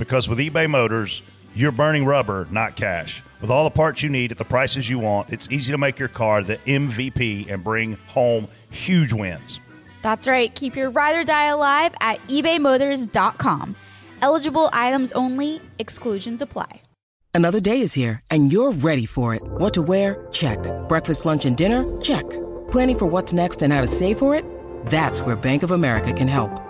Because with eBay Motors, you're burning rubber, not cash. With all the parts you need at the prices you want, it's easy to make your car the MVP and bring home huge wins. That's right. Keep your ride or die alive at ebaymotors.com. Eligible items only, exclusions apply. Another day is here, and you're ready for it. What to wear? Check. Breakfast, lunch, and dinner? Check. Planning for what's next and how to save for it? That's where Bank of America can help.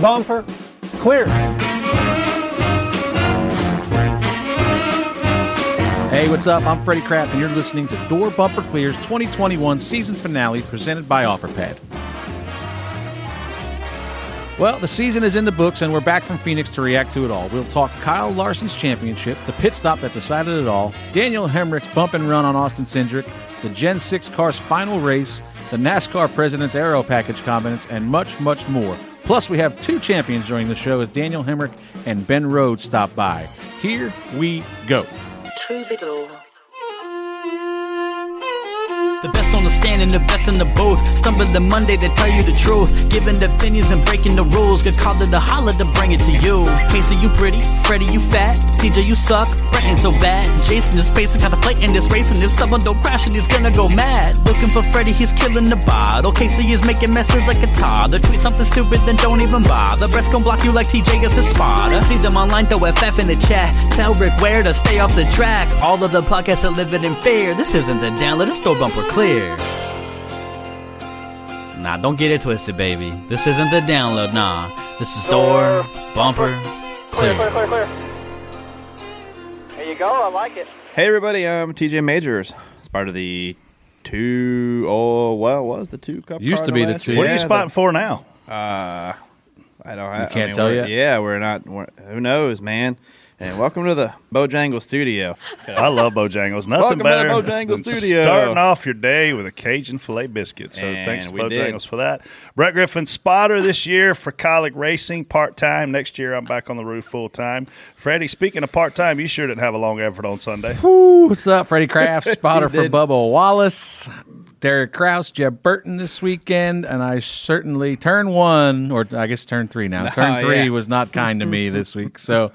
bumper, clear. Hey, what's up? I'm Freddie Kraft, and you're listening to Door Bumper Clear's 2021 season finale presented by OfferPad. Well, the season is in the books, and we're back from Phoenix to react to it all. We'll talk Kyle Larson's championship, the pit stop that decided it all, Daniel Hemric's bump and run on Austin Cindric, the Gen 6 car's final race, the NASCAR President's Aero Package comments, and much, much more. Plus, we have two champions during the show as Daniel Hemric and Ben Rhodes stop by. Here we go. The best on the stand and the best in the booth. Stumbling the Monday to tell you the truth. Giving the opinions and breaking the rules. Get called to the holler to bring it to you. Casey, you pretty. Freddie, you fat. TJ, you suck. Ain't so bad. Jason is pacing, in this race. And if someone don't crash, and he's gonna go mad. Looking for Freddie, he's killing the bottle. Casey is making messes like a toddler. Tweet something stupid, then don't even bother. Brett's gonna block you like TJ is his spotter. See them online, throw FF in the chat. Tell Rick where to stay off the track. All of the podcasts are living in fear. This isn't the download, it's door bumper clear. Nah, don't get it twisted, baby. This isn't the download, nah. This is door bumper Clear, clear. clear, clear, clear. There you go. I like it. Hey, everybody, I'm TJ Majors. It's part of the two, oh, well, what was the two cup Used to be the last two. year? What are Yeah, you spotting for now? Uh, I don't. I, You I can't mean, tell we're- yet? Yeah, we're not. We're, who knows, man? And welcome to the Bojangle Studio. I love Bojangles. Nothing Welcome to the better Bojangle than Studio. starting off your day with a Cajun filet biscuit. So And thanks to we did. Bojangles for that. Brett Griffin, spotter this year for Kaulig Racing, part time. Next year, I'm back on the roof full time. Freddie, speaking of part time, you sure didn't have a long effort on Sunday. What's up, Freddie Kraft, spotter for did. Bubba Wallace, Derek Kraus, Jeb Burton this weekend, and I certainly turn one, or I guess turn three now. Turn Oh, three yeah. was not kind to me this week, so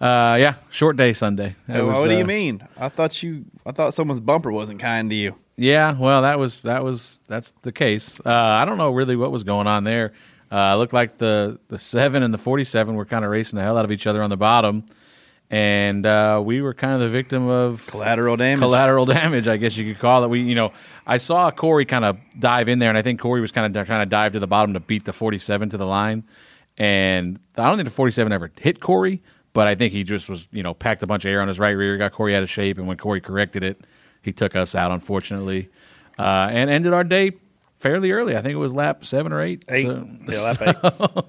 uh, yeah, short day Sunday. Oh, was, what do uh, you mean? I thought you. I thought someone's bumper wasn't kind to you. Yeah, well, that was that was that's the case. Uh, I don't know really what was going on there. Uh, looked like the the seven and the forty seven were kind of racing the hell out of each other on the bottom, and uh, we were kind of the victim of Collateral damage. collateral damage, I guess you could call it. We, you know, I saw Corey kind of dive in there, and I think Corey was kind of trying to dive to the bottom to beat the 47 to the line. And I don't think the 47 ever hit Corey, but I think he just was, you know, packed a bunch of air on his right rear, got Corey out of shape, and when Corey corrected it, he took us out, unfortunately, uh, and ended our day fairly early. I think it was lap seven or eight. Eight. So, Yeah, lap eight.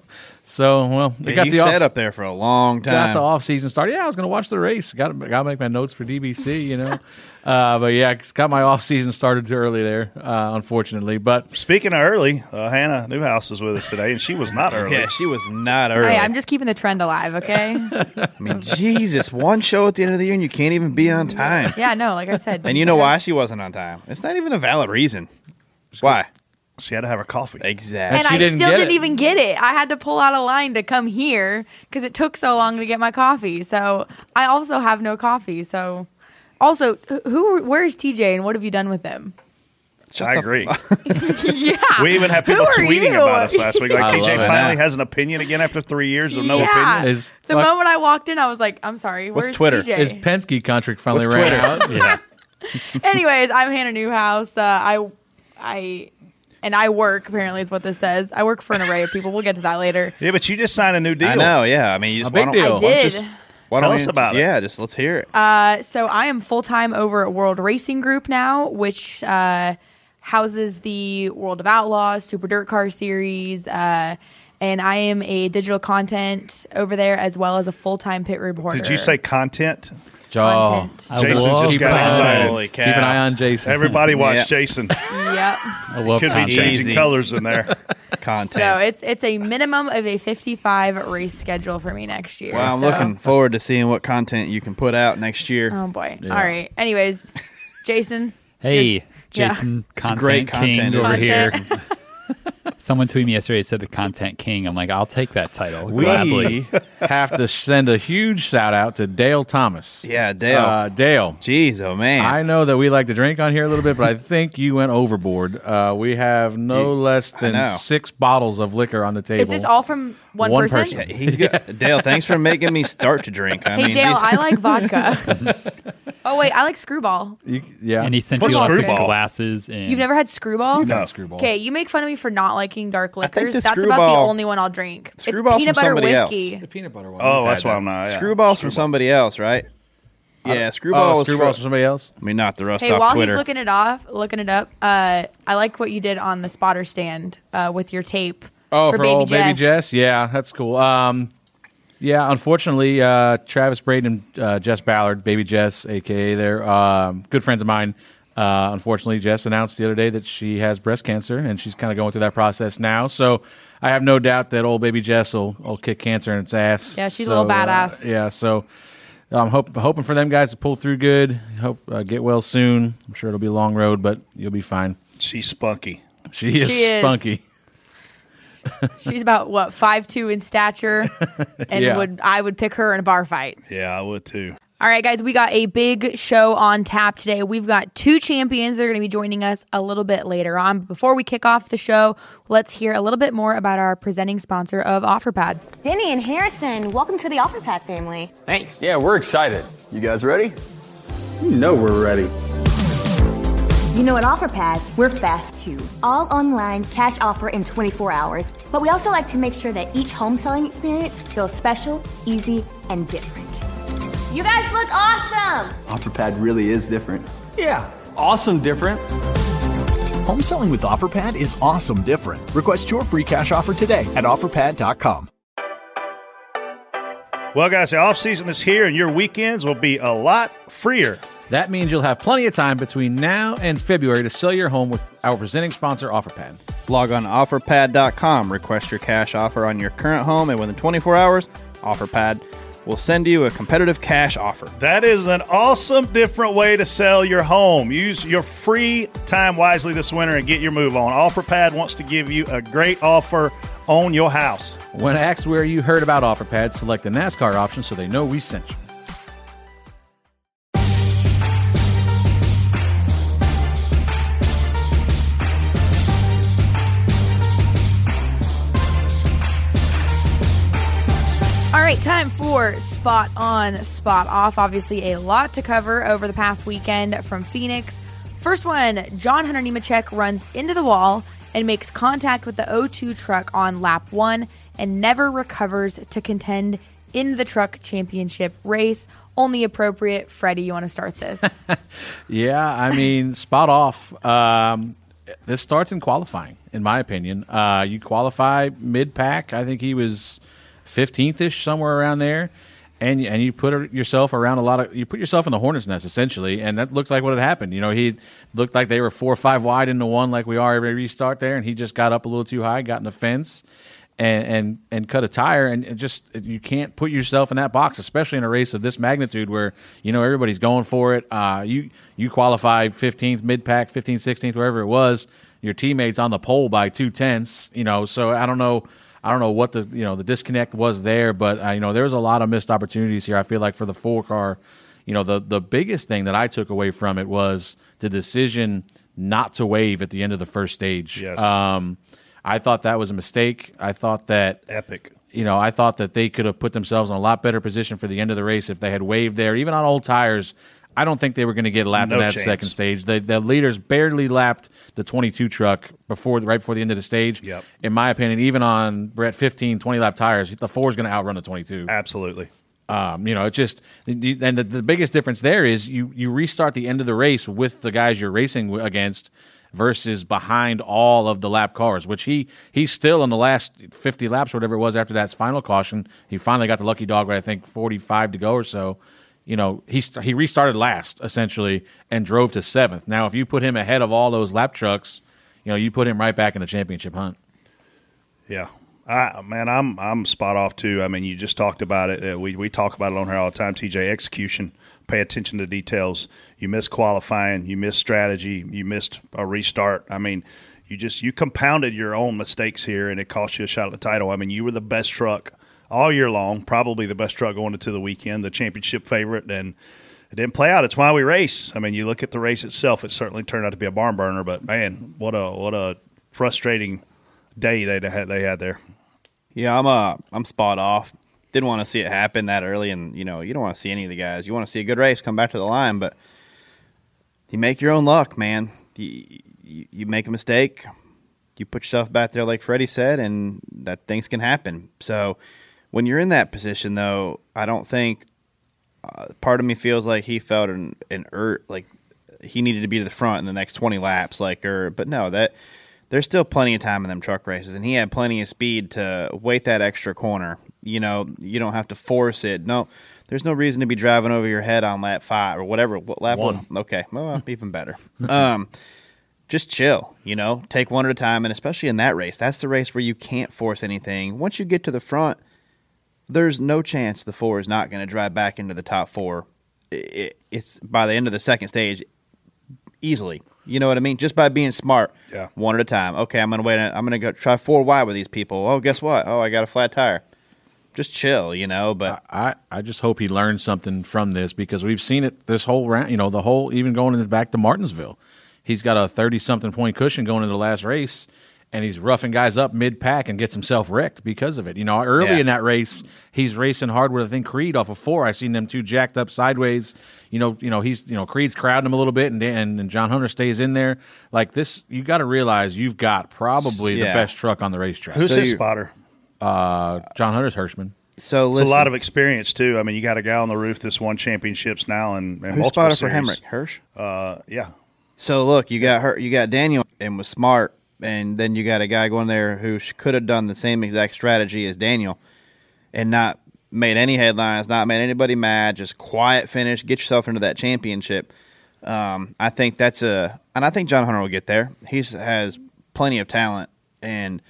So well, we Yeah, got you the off- sat up there for a long time. got the off season started. Yeah, I was going to watch the race. Got to got to make my notes for DBC, you know. uh, but yeah, got my off season started too early there, uh, unfortunately. But Speaking of early, uh, Hannah Newhouse is with us today, and she was not early. yeah, she was not early. Hey, I'm just keeping the trend alive, okay? I mean, Jesus, one show at the end of the year and you can't even be on time. yeah, no, like I said. And you know why she wasn't on time? It's not even a valid reason. Why? She had to have her coffee. Exactly. And she I didn't still get didn't it. even get it. I had to pull out a line to come here because it took so long to get my coffee. So I also have no coffee. So, also, who? Where's TJ and what have you done with him? I agree. yeah. We even had people tweeting you? about us last week. Like I TJ love it. finally has an opinion again after three years of no yeah. opinion. Is the fuck- moment I walked in, I was like, I'm sorry. What's Where's Twitter? TJ? His Penske contract finally What's ran Twitter? out. Yeah. Anyways, I'm Hannah Newhouse. Uh, I, I, and I work. Apparently, is what this says. I work for an array of people. We'll get to that later. yeah, but you just signed a new deal. I know. Yeah. I mean, you just A big why don't- deal. I why don't did. just- why Tell don't us you about just- it. Yeah, just let's hear it. Uh, so I am full time over at World Racing Group now, which uh, houses the World of Outlaws, Super Dirt Car Series, uh, and I am a digital content over there as well as a full time pit reporter. Did you say content? Content? Oh, Jason love just keep got an eye on- excited. Holy cow. Keep an eye on Jason. Everybody watch Yeah. Jason. yep. I love Could be content. changing Easy. colors in there. Content. So it's it's a minimum of a 55 race schedule for me next year. well, I'm so- looking forward to seeing what content you can put out next year. Oh boy! Yeah. All right. Anyways, Jason. Hey, Jason, It's content great king content, over isn't here. Content. Someone tweeted me yesterday said the content king. I'm like, I'll take that title We gladly. have to send a huge shout out to Dale Thomas. Yeah, Dale. Uh, Dale. Jeez, oh man. I know that we like to drink on here a little bit, but I think you went overboard. Uh, we have no You- less than six bottles of liquor on the table. Is this all from one, One person? person. He's good. Dale, thanks for making me start to drink. I Hey mean, Dale, these- I like vodka. oh wait, I like Screwball. You- yeah. And he sent What's you lots Screwball? of glasses. And You've never had Screwball? No. Screwball. Okay, you make fun of me for not liking dark think liquors. the That's about the Screwball- only one I'll drink. It's Screwball's peanut from butter somebody else. whiskey. The peanut butter one. Oh, We've that's had why that. I'm not. yeah. Screwball's from somebody else, right? Yeah, Screwball Oh, was Screwball's from, from somebody else? I mean, not the rust Hey, off while Twitter. he's looking it off, looking it up, uh, I like what you did on the spotter stand uh, with your tape. Oh, for, baby old Jess. baby Jess. Yeah, that's cool. Um, yeah, unfortunately, uh, Travis Braden and uh, Jess Ballard, baby Jess, aka they're um, good friends of mine. Uh, unfortunately, Jess announced the other day that she has breast cancer, and she's kind of going through that process now. So I have no doubt that old baby Jess will, will kick cancer in its ass. Yeah, she's a little badass. Uh, yeah, so I'm hope, hoping for them guys to pull through good. Hope uh, get well soon. I'm sure it'll be a long road, but you'll be fine. She's spunky. She is She is. Spunky. She's about what five two in stature, and Yeah. would I would pick her in a bar fight. Yeah, I would too. All right, guys, we got a big show on tap today. We've got two champions that are going to be joining us a little bit later on. But before we kick off the show, let's hear a little bit more about our presenting sponsor of OfferPad. Denny and Harrison, welcome to the OfferPad family. Thanks. Yeah, we're excited. You guys ready? You know we're ready. You know, at OfferPad, we're fast too. All online, cash offer in 24 hours. But we also like to make sure that each home selling experience feels special, easy, and different. You guys look awesome! OfferPad really is different. Yeah, awesome different. Home selling with OfferPad is awesome different. Request your free cash offer today at offerpad.com. Well, guys, the off season is here, and your weekends will be a lot freer. That means you'll have plenty of time between now and February to sell your home with our presenting sponsor, OfferPad. Log on to offerpad.com, request your cash offer on your current home, and within 24 hours, OfferPad will send you a competitive cash offer. That is an awesome, different way to sell your home. Use your free time wisely this winter and get your move on. OfferPad wants to give you a great offer on your house. When asked where you heard about OfferPad, select the NASCAR option so they know we sent you. Right, time for spot on, spot off. Obviously, a lot to cover over the past weekend from Phoenix. First one John Hunter Nemechek runs into the wall and makes contact with the O2 truck on lap one and never recovers to contend in the truck championship race. Only appropriate. Freddie, you want to start this? Yeah, I mean, spot off. Um, this starts in qualifying, in my opinion. Uh, you qualify mid pack. I think he was 15th ish, somewhere around there. And, and you put yourself around a lot of you put yourself in the hornet's nest essentially, and that looked like what had happened. You know, he looked like they were four or five wide into one, like we are every restart there, and he just got up a little too high, got in the fence, and and and cut a tire and just you can't put yourself in that box especially in a race of this magnitude where you know everybody's going for it uh, you you qualify 15th mid pack 15th 16th wherever it was your teammates on the pole by two tenths you know so i don't know i don't know what the you know the disconnect was there but uh, you know there was a lot of missed opportunities here i feel like for the four car you know the the biggest thing that i took away from it was the decision not to wave at the end of the first stage. Yes. Um, I thought that was a mistake. I thought that epic. You know, I thought that they could have put themselves in a lot better position for the end of the race if they had waved there, even on old tires. I don't think they were going to get lapped No in that chance. second stage. The, the leaders barely lapped the 22 truck before right before the end of the stage. Yep. In my opinion, even on Brett 15, 20 lap tires, the four is going to outrun the 22. Absolutely. Um, you know, it's just, and the, the biggest difference there is you you restart the end of the race with the guys you're racing against versus behind all of the lap cars, which he he's still in the last 50 laps or whatever it was after that final caution. He finally got the lucky dog with I think 45 to go or so. You know, he he restarted last essentially and drove to seventh. Now, if you put him ahead of all those lap trucks, you know, you put him right back in the championship hunt. Yeah. I, man, I'm I'm spot off too. I mean, you just talked about it. Uh, we we talk about it on here all the time. TJ execution, pay attention to details. You missed qualifying, you missed strategy, you missed a restart. I mean, you just you compounded your own mistakes here, and it cost you a shot at the title. I mean, you were the best truck all year long, probably the best truck going into the weekend, the championship favorite, and it didn't play out. It's why we race. I mean, you look at the race itself; it certainly turned out to be a barn burner. But man, what a what a frustrating day they had they had there. Yeah, I'm uh I'm spot off. Didn't want to see it happen that early, and you know you don't want to see any of the guys. You want to see a good race come back to the line, but you make your own luck, man. You, you, you make a mistake, you put yourself back there, like Freddie said, and that things can happen. So when you're in that position, though, I don't think uh, part of me feels like he felt an an ur- like he needed to be to the front in the next 20 laps, like or but no that there's still plenty of time in them truck races, and he had plenty of speed to wait that extra corner. You know, you don't have to force it. No, there's no reason to be driving over your head on lap five or whatever. What lap One. one? Okay, well, even better. um, just chill. You know, take one at a time, and especially in that race, that's the race where you can't force anything. Once you get to the front, there's no chance the four is not going to drive back into the top four. I- I- it's by the end of the second stage, easily. You know what I mean? Just by being smart, Yeah. one at a time. Okay, I'm gonna wait. I'm gonna go try four wide with these people. Oh, guess what? Oh, I got a flat tire. Just chill, you know. But I, I just hope he learned something from this because we've seen it this whole round. You know, the whole even going in the back to Martinsville, he's got a thirty something point cushion going into the last race, and he's roughing guys up mid pack and gets himself wrecked because of it. You know, early Yeah. in that race, he's racing hard with I think Creed off of four. I seen them two jacked up sideways. You know, you know he's you know Creed's crowding him a little bit, and and, and John Hunter stays in there. Like this, you got to realize you've got probably the best truck on the racetrack. Who's So his you- spotter? uh, John Hunter's Hirschman. so It's a lot of experience too. I mean, you got a guy on the roof that's won championships now and, and who multiple spotted for series. Hemric? Hirsch. Uh, yeah, So look, you got her, you got Daniel, and was smart, and then you got a guy going there who could have done the same exact strategy as Daniel, and not made any headlines, not made anybody mad, just quiet finish, get yourself into that championship. Um, I think that's a, and I think John Hunter will get there. He has plenty of talent and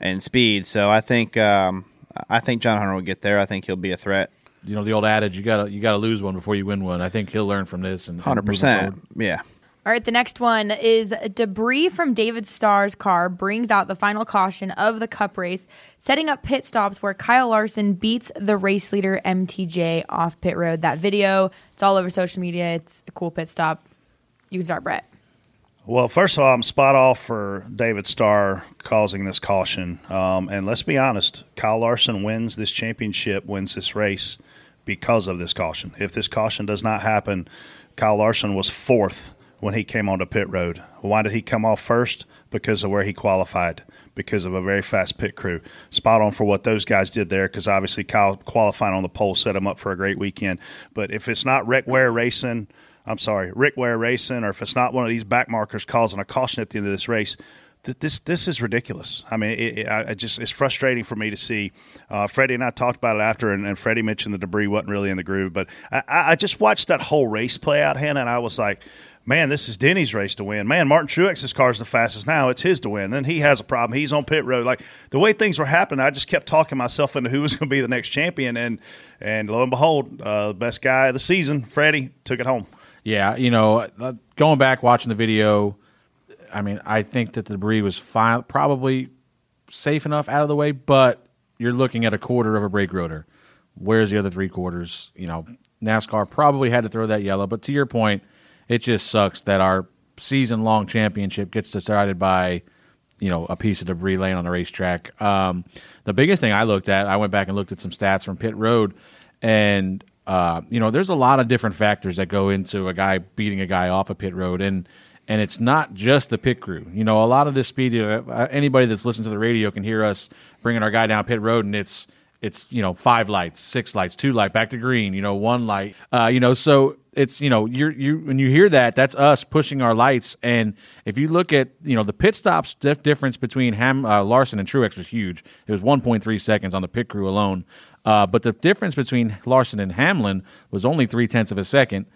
and speed, so I think um, I think John Hunter will get there. I think he'll be a threat. you know the old adage you gotta you gotta lose one before you win one. I think he'll learn from this and Hundred percent, yeah. All right, the next one is debris from David Starr's car brings out the final caution of the cup race, setting up pit stops where Kyle Larson beats the race leader MTJ off pit road. That video, it's all over social media. It's a cool pit stop. You can start, Brett. Well, first of all, I'm spot off for David Starr causing this caution. Um, and let's be honest, Kyle Larson wins this championship, wins this race because of this caution. If this caution does not happen, Kyle Larson was fourth when he came onto pit road. Why did he come off first? Because of where he qualified, because of a very fast pit crew. Spot on for what those guys did there, because obviously Kyle qualifying on the pole set him up for a great weekend. But if it's not Rick Ware Racing, I'm sorry, Rick Ware Racing, or if it's not one of these back markers causing a caution at the end of this race, this this is ridiculous. I mean, it, it, I just it's frustrating for me to see. Uh, Freddie and I talked about it after, and, and Freddie mentioned the debris wasn't really in the groove, but I I just watched that whole race play out, Hannah, and I was like. Man, this is Denny's race to win. Man, Martin Truex's car is the fastest now. It's his to win. Then he has a problem. He's on pit road. Like the way things were happening, I just kept talking myself into who was going to be the next champion, and and lo and behold, uh, the best guy of the season, Freddie, took it home. Yeah, you know, uh, going back watching the video, I mean, I think that the debris was fine, probably safe enough out of the way, but you're looking at a quarter of a brake rotor. Where's the other three quarters? You know, NASCAR probably had to throw that yellow, but to your point, it just sucks that our season long championship gets decided by you know a piece of debris laying on the racetrack. Um, the biggest thing I looked at, I went back and looked at some stats from pit road, and uh, you know there's a lot of different factors that go into a guy beating a guy off a pit road, and and it's not just the pit crew. You know, a lot of this speed. Uh, anybody that's listening to the radio can hear us bringing our guy down pit road, and it's it's you know five lights, six lights, two light, back to green. You know, one light. Uh, you know, so it's you know you're you when you hear that, that's us pushing our lights. And if you look at you know the pit stops dif- difference between Ham uh, Larson and Truex was huge. It was 1.3 seconds on the pit crew alone. Uh, but the difference between Larson and Hamlin was only three tenths of a second.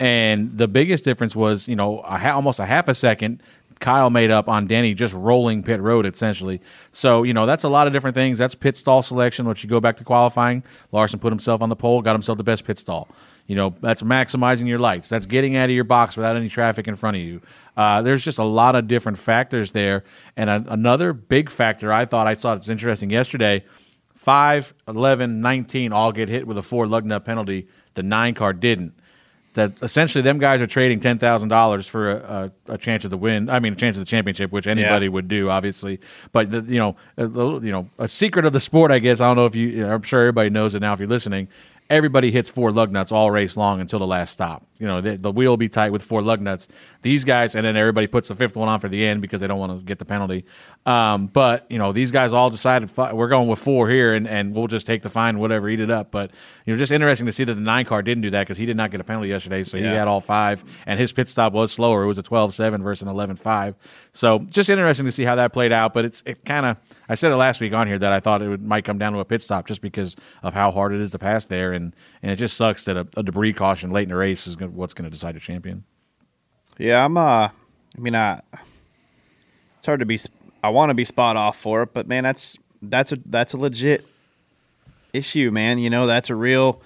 And the biggest difference was, you know, a ha- almost a half a second Kyle made up on Denny just rolling pit road essentially. So you know that's a lot of different things. That's pit stall selection. Once you go back to qualifying, Larson put himself on the pole, got himself the best pit stall. You know that's maximizing your lights. That's getting out of your box without any traffic in front of you. Uh, there's just a lot of different factors there. And a, another big factor I thought I saw it's interesting yesterday. 5, 11, 19 all get hit with a four lug nut penalty. The nine car didn't that essentially them guys are trading ten thousand dollars for a, a, a, chance of the win. I mean, a chance of the championship, which anybody yeah. would do, obviously. But the, you know, a, you know, a secret of the sport, I guess. I don't know if you. you I'm sure everybody knows it now. If you're listening, everybody hits four lug nuts all race long until the last stop. You know, the, the, wheel will be tight with four lug nuts. These guys, and then everybody puts the fifth one on for the end because they don't want to get the penalty. Um, but you know, these guys all decided we're going with four here, and, and we'll just take the fine, whatever, eat it up. But you know, just interesting to see that the nine car didn't do that because he did not get a penalty yesterday, so yeah. he had all five, and his pit stop was slower. It was a 12-7 versus an 11-5. So just interesting to see how that played out. But it's it kind of I said it last week on here that I thought it would, might come down to a pit stop just because of how hard it is to pass there, and and it just sucks that a, a debris caution late in the race is gonna, what's going to decide a champion. Yeah, I'm. Uh, I mean, I. It's hard to be. I want to be spot off for it, but man, that's that's a that's a legit issue, man. You know, that's a real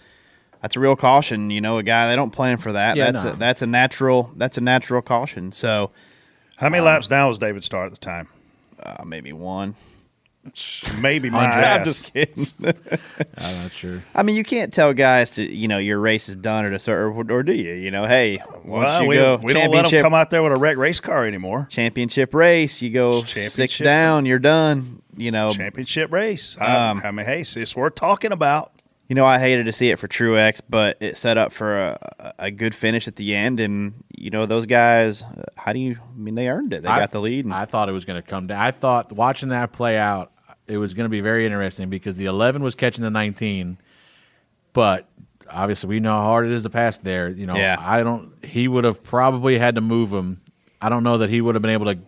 that's a real caution. You know, a guy they don't plan for that. Yeah, that's no. a, that's a natural that's a natural caution. So, how many um, laps down was David Starr at the time? Uh, maybe one. Maybe my I'm just kidding. I'm not sure. I mean, you can't tell guys to you know your race is done or to or, or do you? You know, hey, once well, you we, go we don't let them come out there with a wreck race car anymore. Championship race, you go six down, you're done. You know, championship race. Um, I, I mean, hey, it's worth talking about. You know, I hated to see it for Truex, but it set up for a, a good finish at the end. And you know, those guys, how do you? I mean, they earned it. They I, got the lead. And, I thought it was going to come down. I thought watching that play out, it was going to be very interesting because the 11 was catching the 19, but obviously we know how hard it is to pass there. You know, yeah. I don't. He would have probably had to move him. I don't know that he would have been able to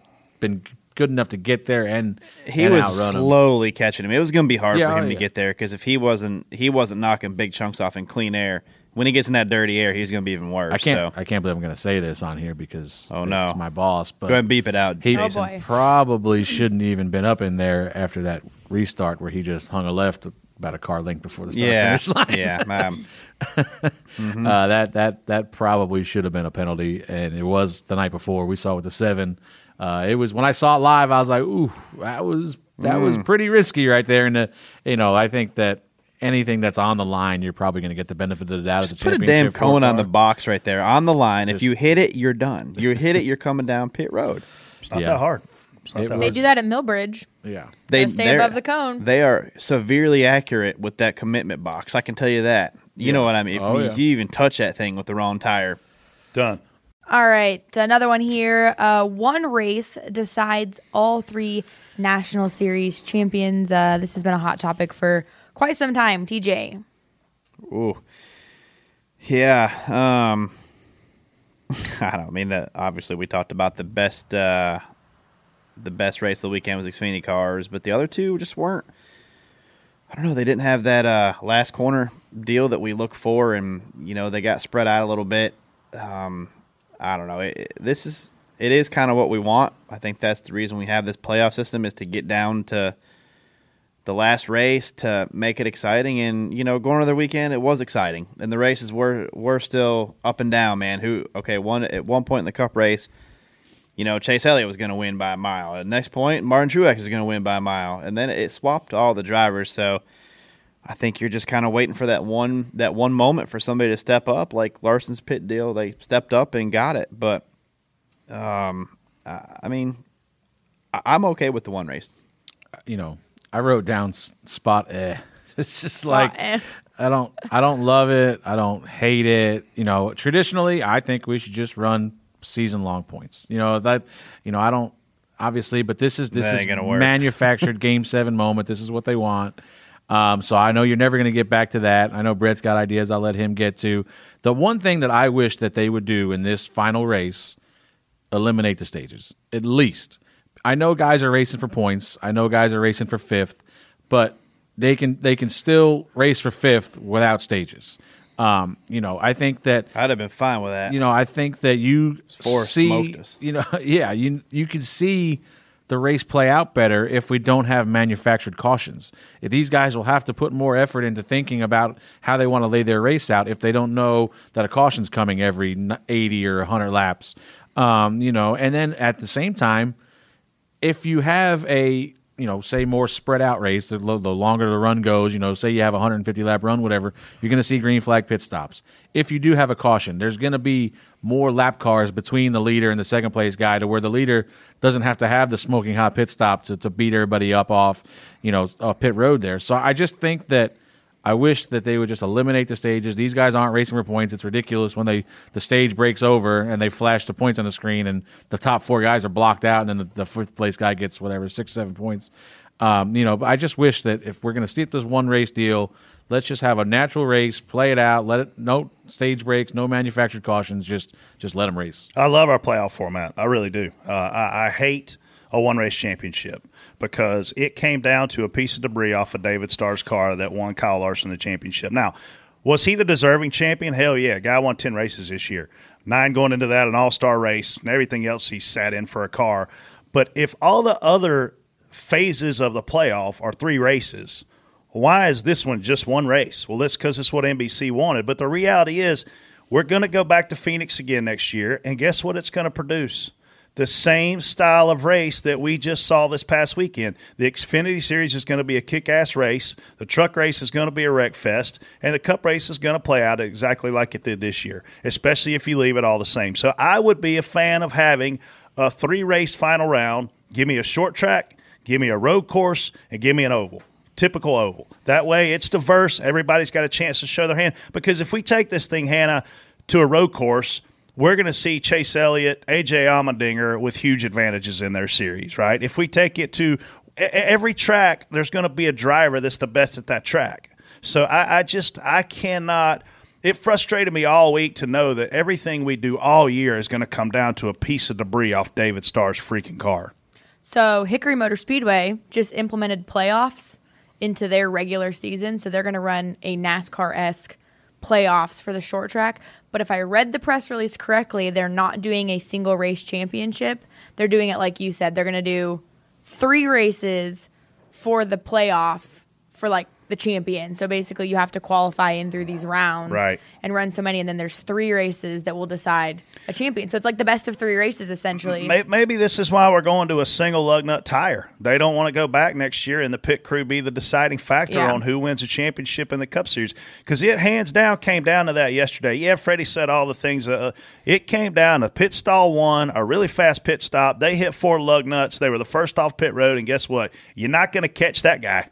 been good enough to get there and he and was slowly him. catching him. It was going to be hard yeah, for him oh, to yeah. get there because if he wasn't he wasn't knocking big chunks off in clean air. When he gets in that dirty air, he's going to be even worse. I can't. So. I can't believe I'm going to say this on here because oh no, it's my boss. But go ahead and beep it out. He oh probably shouldn't even been up in there after that restart where he just hung a left about a car length before the start yeah, finish line. Yeah, um, mm-hmm. uh, that that that probably should have been a penalty, and it was the night before. We saw with the seven. Uh, it was when I saw it live, I was like, "Ooh, that was that mm. was pretty risky right there." And you know, I think that anything that's on the line, you're probably going to get the benefit of the doubt. Just the put a damn cone on the box right there on the line. Just, if you hit it, you're done. You hit it, you're coming down pit road. It's not yeah. that hard. Not that they do that at Millbridge. Yeah, they stay above the cone. They are severely accurate with that commitment box. I can tell you that. You yeah. know what I mean? If, oh, you, yeah. if you even touch that thing with the wrong tire, done. All right, another one here. Uh, one race decides all three national series champions. Uh, this has been a hot topic for quite some time. TJ. Ooh, yeah. Um, I don't mean that. Obviously, we talked about the best, uh, the best race of the weekend was Xfinity cars, but the other two just weren't. I don't know. They didn't have that uh, last corner deal that we look for, and you know they got spread out a little bit. Um, I don't know. It, it, this is it is kind of what we want. I think that's the reason we have this playoff system is to get down to the last race to make it exciting. And you know, going to the weekend, it was exciting, and the races were were still up and down. Man, who okay? One at one point in the Cup race, you know, Chase Elliott was going to win by a mile. At next point, Martin Truex is going to win by a mile, and then it swapped all the drivers. So. I think you're just kind of waiting for that one that one moment for somebody to step up, like Larson's pit deal. They stepped up and got it, but Um, I mean, I'm okay with the one race. you know, I wrote down spot eh. It's just like eh. I don't I don't love it. I don't hate it. You know, traditionally I think we should just run season long points. You know, that you know, I don't obviously, but this is this is ain't gonna work. manufactured game 7 moment. This is what they want. Um, so I know you're never going to get back to that. I know Brett's got ideas. I'll let him get to. The one thing that I wish that they would do in this final race eliminate the stages at least. I know guys are racing for points. I know guys are racing for fifth, but they can they can still race for fifth without stages. Um, you know, I think that I'd have been fine with that. you know, I think that you Forrest see, smoked us. you know, yeah, you you can see the race play out better if we don't have manufactured cautions. If these guys will have to put more effort into thinking about how they want to lay their race out if they don't know that a caution's coming every 80 or 100 laps. Um, you know, and then at the same time, if you have a you know say more spread out race the, the longer the run goes you know say you have a 150 lap run whatever you're going to see green flag pit stops. If you do have a caution there's going to be more lap cars between the leader and the second place guy to where the leader doesn't have to have the smoking hot pit stop to, to beat everybody up off you know off pit road there. So i just think that I wish that they would just eliminate the stages. These guys aren't racing for points. It's ridiculous when they the stage breaks over and they flash the points on the screen and the top four guys are blocked out and then the, the fifth place guy gets whatever six seven points. Um, you know, I just wish that if we're going to steep this one race deal, let's just have a natural race, play it out, let it no stage breaks, no manufactured cautions, just just let them race. I love our playoff format. I really do. Uh, I, I hate a one race championship because it came down to a piece of debris off of David Starr's car that won Kyle Larson the championship. Now, was he the deserving champion? Hell yeah. Guy won 10 races this year. Nine going into that, an all star race, and everything else he sat in for a car. But if all the other phases of the playoff are three races, why is this one just one race? Well, that's because it's what NBC wanted. But the reality is, we're going to go back to Phoenix again next year, and guess what it's going to produce? The same style of race that we just saw this past weekend. The Xfinity Series is going to be a kick ass race. The truck race is going to be a wreck fest. And the cup race is going to play out exactly like it did this year, especially if you leave it all the same. So I would be a fan of having a three race final round. Give me a short track, give me a road course, and give me an oval typical oval. That way it's diverse. Everybody's got a chance to show their hand. Because if we take this thing, Hannah, to a road course, we're going to see Chase Elliott, AJ Allmendinger with huge advantages in their series, right? If we take it to every track, there's going to be a driver that's the best at that track. So I, I just, I cannot. It frustrated me all week to know that everything we do all year is going to come down to a piece of debris off David Starr's freaking car. So Hickory Motor Speedway just implemented playoffs into their regular season, so they're going to run a NASCAR esque playoffs for the short track. But if I read the press release correctly, they're not doing a single race championship. They're doing it like you said. They're going to do three races for the playoff for like the champion. So basically, you have to qualify in through these rounds, Right. And run so many, and then there's three races that will decide a champion. So it's like the best of three races essentially. Maybe this is why we're going to a single lug nut tire. They don't want to go back next year and the pit crew be the deciding factor Yeah. on who wins a championship in the Cup Series. Because it hands down came down to that yesterday. Yeah, Freddie said all the things. Uh, it came down to pit stall one, a really fast pit stop. They hit four lug nuts. They were the first off pit road, and guess what? You're not going to catch that guy.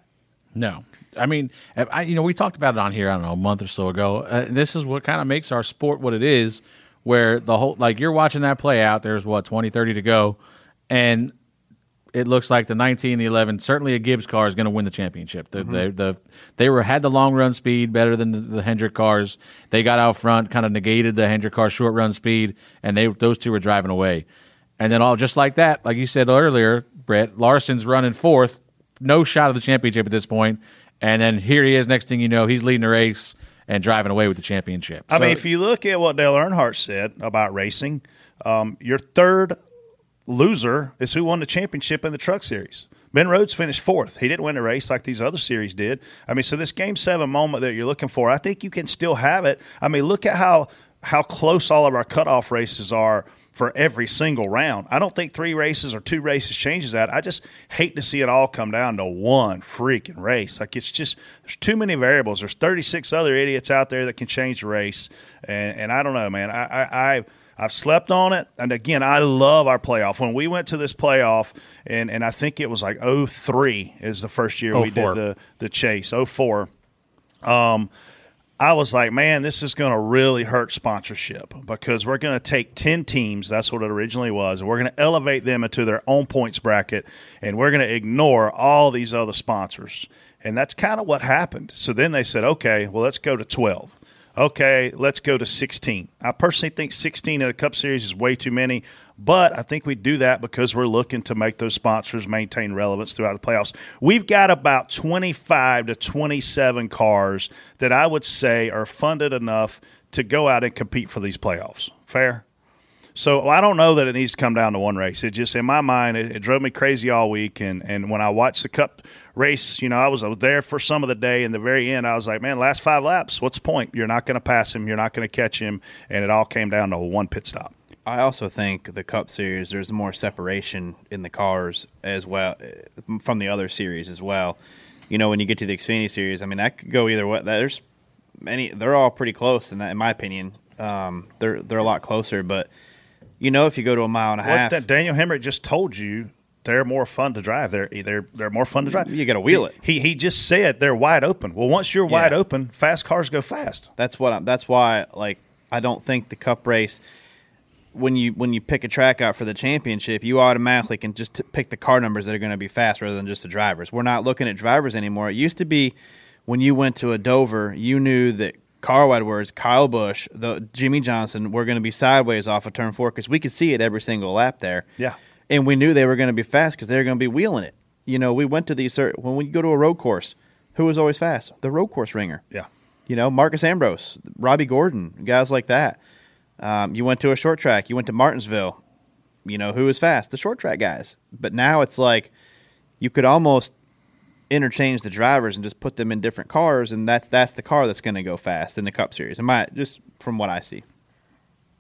No. I mean, I, you know, we talked about it on here, I don't know, a month or so ago. Uh, this is what kind of makes our sport what it is, where the whole, like, you're watching that play out. There's what, 20, 30 to go. And it looks like the 19, the 11, certainly a Gibbs car is going to win the championship. The, Mm-hmm. the, the, they were had the long run speed better than the, the Hendrick cars. They got out front, kind of negated the Hendrick car short run speed, and they those two were driving away. And then all just like that, like you said earlier, Brett Larson's running fourth, no shot of the championship at this point. And then here he is. Next thing you know, he's leading the race and driving away with the championship. I So- mean, if you look at what Dale Earnhardt said about racing, um, your third loser is who won the championship in the Truck Series. Ben Rhodes finished fourth. He didn't win the race like these other series did. I mean, so this Game Seven moment that you're looking for, I think you can still have it. I mean, look at how how close all of our cutoff races are for every single round. I don't think three races or two races changes that. I just hate to see it all come down to one freaking race. Like it's just there's too many variables. There's 36 other idiots out there that can change the race, and and I don't know, man. I I I, I've slept on it, and again, I love our playoff. When we went to this playoff, and and I think it was like 03 is the first year we did the the chase. 04. Um, I was like, man, this is going to really hurt sponsorship because we're going to take 10 teams, that's what it originally was, and we're going to elevate them into their own points bracket, and we're going to ignore all these other sponsors. And that's kind of what happened. So then they said, okay, well, let's go to 12. Okay, let's go to 16. I personally think 16 in a Cup Series is way too many, but I think we do that because we're looking to make those sponsors maintain relevance throughout the playoffs. We've got about 25 to 27 cars that I would say are funded enough to go out and compete for these playoffs. Fair? So I don't know that it needs to come down to one race. It just in my mind, it, it drove me crazy all week. And, and when I watched the Cup race, you know, I was, I was there for some of the day. In the very end, I was like, man, last five laps, what's the point? You're not going to pass him. You're not going to catch him. And it all came down to one pit stop. I also think the Cup Series, there's more separation in the cars as well uh, from the other series as well. You know, when you get to the Xfinity Series, I mean, that could go either way. There's many; they're all pretty close in that, in my opinion. Um, they're they're a lot closer, but you know, if you go to a mile and a What half, Daniel Hemric just told you, they're more fun to drive. They're they're they're more fun to drive. You gotta wheel it. He he just said they're wide open. Well, once you're wide Yeah. open, fast cars go fast. That's what. I'm, that's why. Like, I don't think the Cup race. When you when you pick a track out for the championship, you automatically can just t- pick the car numbers that are going to be fast rather than just the drivers. We're not looking at drivers anymore. It used to be when you went to a Dover, you knew that Carl Edwards, Kyle Busch, the Jimmie Johnson were going to be sideways off of turn four because we could see it every single lap there. Yeah. And we knew they were going to be fast because they were going to be wheeling it. You know, we went to these when we go to a road course. Who was always fast? The road course ringer. Yeah. You know, Marcos Ambrose, Robby Gordon, guys like that. Um, you went to a short track. You went to Martinsville. You know who was fast? The short track guys. But now it's like you could almost interchange the drivers and just put them in different cars, and that's that's the car that's going to go fast in the Cup Series. Am I just from what I see?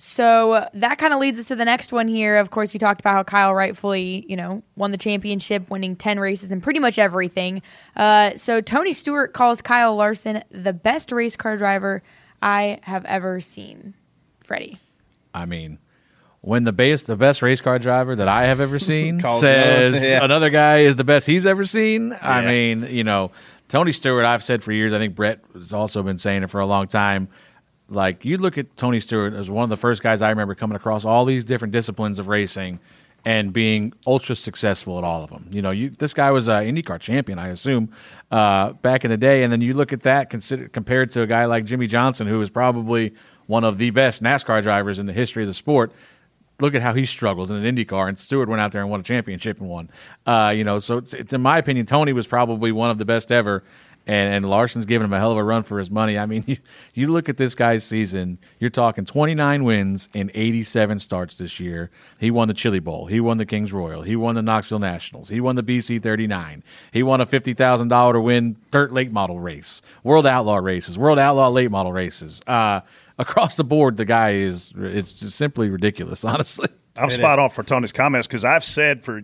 So that kind of leads us to the next one here. Of course, you talked about how Kyle rightfully, you know, won the championship, winning 10 races and pretty much everything. Uh, so Tony Stewart calls Kyle Larson the best race car driver I have ever seen. Freddie. I mean, when the base, the best race car driver that I have ever seen says another- yeah. another guy is the best he's ever seen, I mean, you know, Tony Stewart, I've said for years, I think Brett has also been saying it for a long time. Like, you look at Tony Stewart as one of the first guys I remember coming across all these different disciplines of racing and being ultra successful at all of them. You know, you this guy was an IndyCar champion, I assume, uh, back in the day. And then you look at that consider, compared to a guy like Jimmie Johnson, who is probably one of the best NASCAR drivers in the history of the sport. Look at how he struggles in an IndyCar, and Stewart went out there and won a championship and won. Uh, you know, so in my opinion, Tony was probably one of the best ever, and, and Larson's giving him a hell of a run for his money. I mean, you, you look at this guy's season, you're talking 29 wins in 87 starts this year. He won the Chili Bowl, he won the Kings Royal, he won the Knoxville Nationals, he won the BC 39, he won a $50,000 to win dirt late model race, World Outlaw races, World Outlaw late model races. Uh, across the board, the guy is it's simply ridiculous, honestly. I'm spot on for Tony's comments because I've said for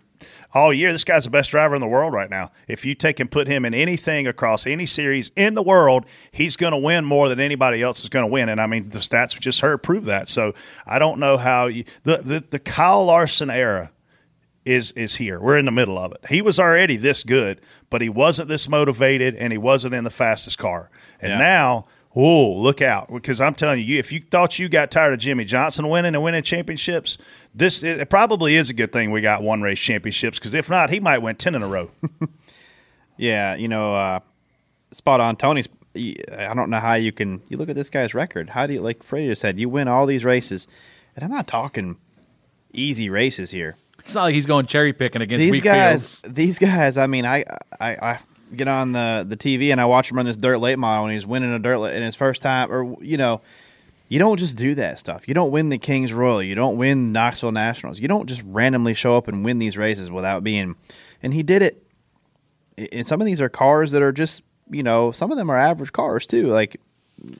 all year this guy's the best driver in the world right now. If you take and put him in anything across any series in the world, he's going to win more than anybody else is going to win. And I mean, the stats we just heard prove that. So I don't know how you, the, the the Kyle Larson era is is here. We're in the middle of it. He was already this good, but he wasn't this motivated, and he wasn't in the fastest car. And Yeah. now, oh, look out! Because I'm telling you, if you thought you got tired of Jimmie Johnson winning and winning championships, this it, it probably is a good thing we got one race championships. Because if not, he might win ten in a row. Yeah, you know, uh, spot on. Tony's. I don't know how you can. You look at this guy's record. How do you like Freddie just said? You win all these races, and I'm not talking easy races here. It's not like he's going cherry picking against these weak guys, fields. these guys. I mean, I, I, I get on the the TV and I watch him run this dirt late mile, and he's winning a dirt late in his first time, or you know, you don't just do that stuff. You don't win the Kings Royal. You don't win Knoxville Nationals. You don't just randomly show up and win these races without being. And he did it. And some of these are cars that are just, you know, some of them are average cars too. Like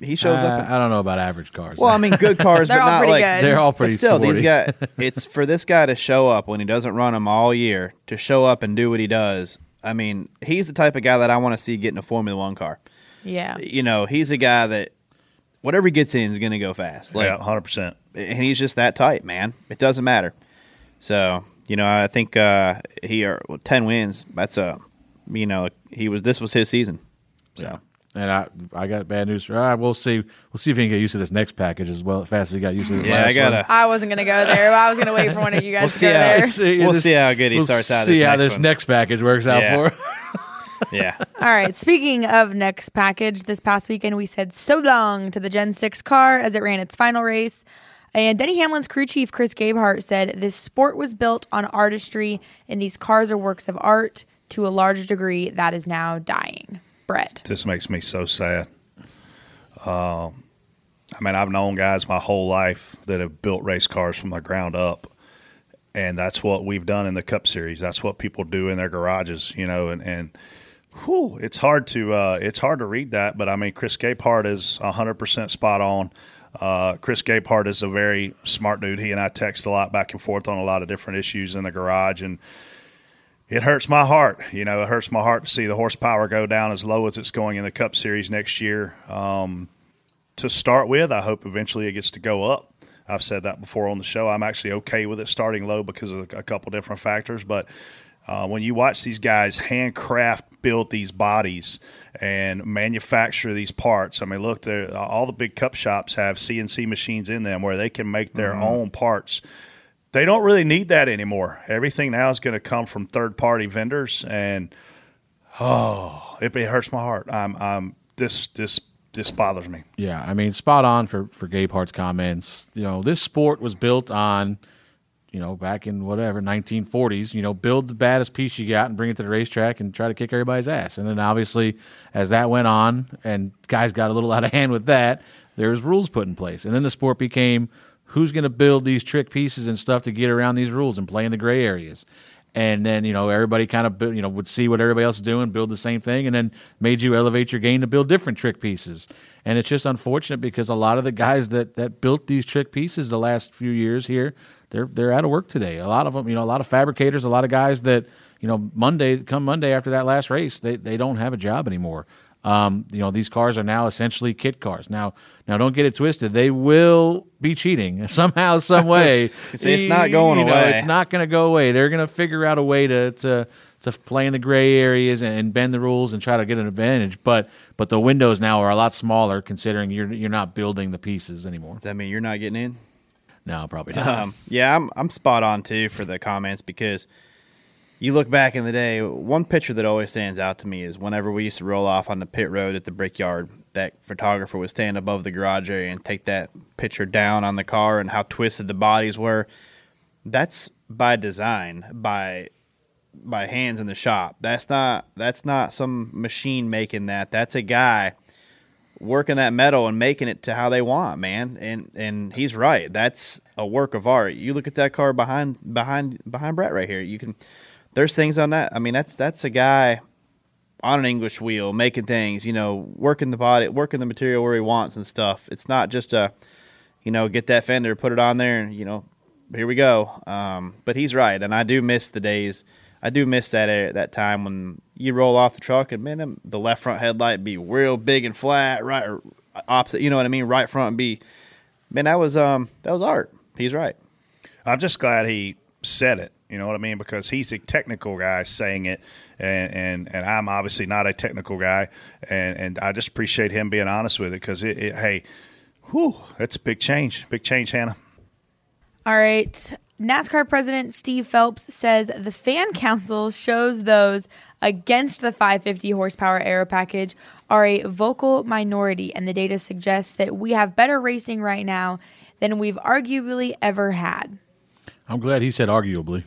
he shows Uh, up. I don't know about average cars. Well, I mean, good cars, but not like good. They're all but pretty still, these guys. It's for this guy to show up when he doesn't run them all year to show up and do what he does. I mean, he's the type of guy that I want to see get in a Formula One car. Yeah. You know, he's a guy that whatever he gets in is going to go fast. Like, yeah, hundred percent. and he's just that type, man. It doesn't matter. So you know, I think uh, he are well, ten wins. That's a you know he was this was his season. So. And I, I got bad news. For, ah, we'll see. We'll see if he can get used to this next package as well as fast as he got used to this. Yeah, last I gotta- one. I wasn't gonna go there, but I was gonna wait for one of you guys We'll to see go how- there. See. We'll see how good he we'll starts out See this how next this one. next package works out Yeah. for. him. Yeah. All right. Speaking of next package, this past weekend we said so long to the Gen 6 car as it ran its final race. And Denny Hamlin's crew chief, Chris Gabehart, said this sport was built on artistry, and these cars are works of art to a large degree that is now dying. This makes me so sad. Uh, I mean, I've known guys my whole life that have built race cars from the ground up, and that's what we've done in the Cup Series. That's what people do in their garages, you know. And, and whew, it's hard to uh, it's hard to read that, but I mean, Chris Gabehart is hundred percent spot on. Uh, Chris Gabehart is a very smart dude. He and I text a lot back and forth on a lot of different issues in the garage, and it hurts my heart. You know, it hurts my heart to see the horsepower go down as low as it's going in the Cup Series next year. Um, to start with, I hope eventually it gets to go up. I've said that before on the show. I'm actually okay with it starting low because of a couple different factors. But uh, when you watch these guys handcraft build these bodies and manufacture these parts, I mean, look, all the big cup shops have CNC machines in them where they can make their Mhm. own parts they don't really need that anymore. Everything now is going to come from third party vendors, and oh, it, it hurts my heart. I'm, I'm this this this bothers me. Yeah, I mean, spot on for for Gabe Gabehart's comments. You know, this sport was built on, you know, back in whatever 1940s. You know, build the baddest piece you got and bring it to the racetrack and try to kick everybody's ass. And then obviously, as that went on, and guys got a little out of hand with that, there was rules put in place, and then the sport became who's going to build these trick pieces and stuff to get around these rules and play in the gray areas. And then you know everybody kind of you know would see what everybody else is doing, build the same thing, and then made you elevate your game to build different trick pieces. And it's just unfortunate because a lot of the guys that that built these trick pieces the last few years here, they're they're out of work today. A lot of them, you know, a lot of fabricators, a lot of guys that you know Monday come Monday after that last race, they they don't have a job anymore. Um, you know, these cars are now essentially kit cars. Now, now don't get it twisted. They will be cheating somehow, some way. See, it's not going You know, away. It's not going to go away. They're going to figure out a way to to to play in the gray areas and, and bend the rules and try to get an advantage. But but the windows now are a lot smaller, considering you're you're not building the pieces anymore. Does that mean you're not getting in? No, probably not. Um, yeah, I'm I'm spot on too for the comments because you look back in the day. One picture that always stands out to me is whenever we used to roll off on the pit road at the brickyard. That photographer would stand above the garage area and take that picture down on the car and how twisted the bodies were. That's by design, by by hands in the shop. That's not that's not some machine making that. That's a guy working that metal and making it to how they want, man. And and he's right. That's a work of art. You look at that car behind behind behind Brett right here. You can there's things on that. I mean, that's that's a guy on an English wheel making things, you know, working the body, working the material where he wants and stuff. It's not just a you know, get that fender, put it on there and, you know, here we go. Um, but he's right, and I do miss the days. I do miss that that time when you roll off the truck and man, the left front headlight be real big and flat, right opposite. You know what I mean? Right front be, man, that was um that was art. He's right. I'm just glad he said it. You know what I mean? Because he's a technical guy saying it, and and, and I'm obviously not a technical guy, and, and I just appreciate him being honest with it. Because it, it, hey, whew, that's a big change, big change, Hannah. All right. NASCAR President Steve Phelps says the fan council shows those against the 550 horsepower aero package are a vocal minority, and the data suggests that we have better racing right now than we've arguably ever had. I'm glad he said arguably.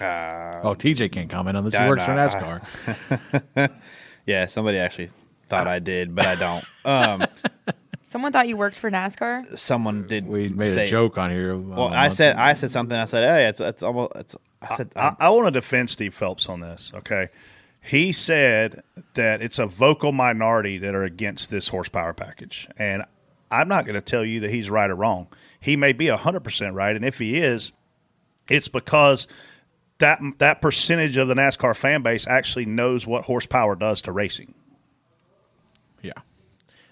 Uh, oh, TJ can't comment on this. He I- works for NASCAR. yeah, somebody actually thought I did, but I don't. Um, Someone thought you worked for NASCAR? someone did. We made say, a joke on here. Well, I month- said I said something. I said, "Hey, it's it's almost it's." I said, I, I want to defend Steve Phelps on this. Okay, he said that it's a vocal minority that are against this horsepower package, and I'm not going to tell you that he's right or wrong. He may be hundred percent right, and if he is, it's because that that percentage of the NASCAR fan base actually knows what horsepower does to racing. Yeah.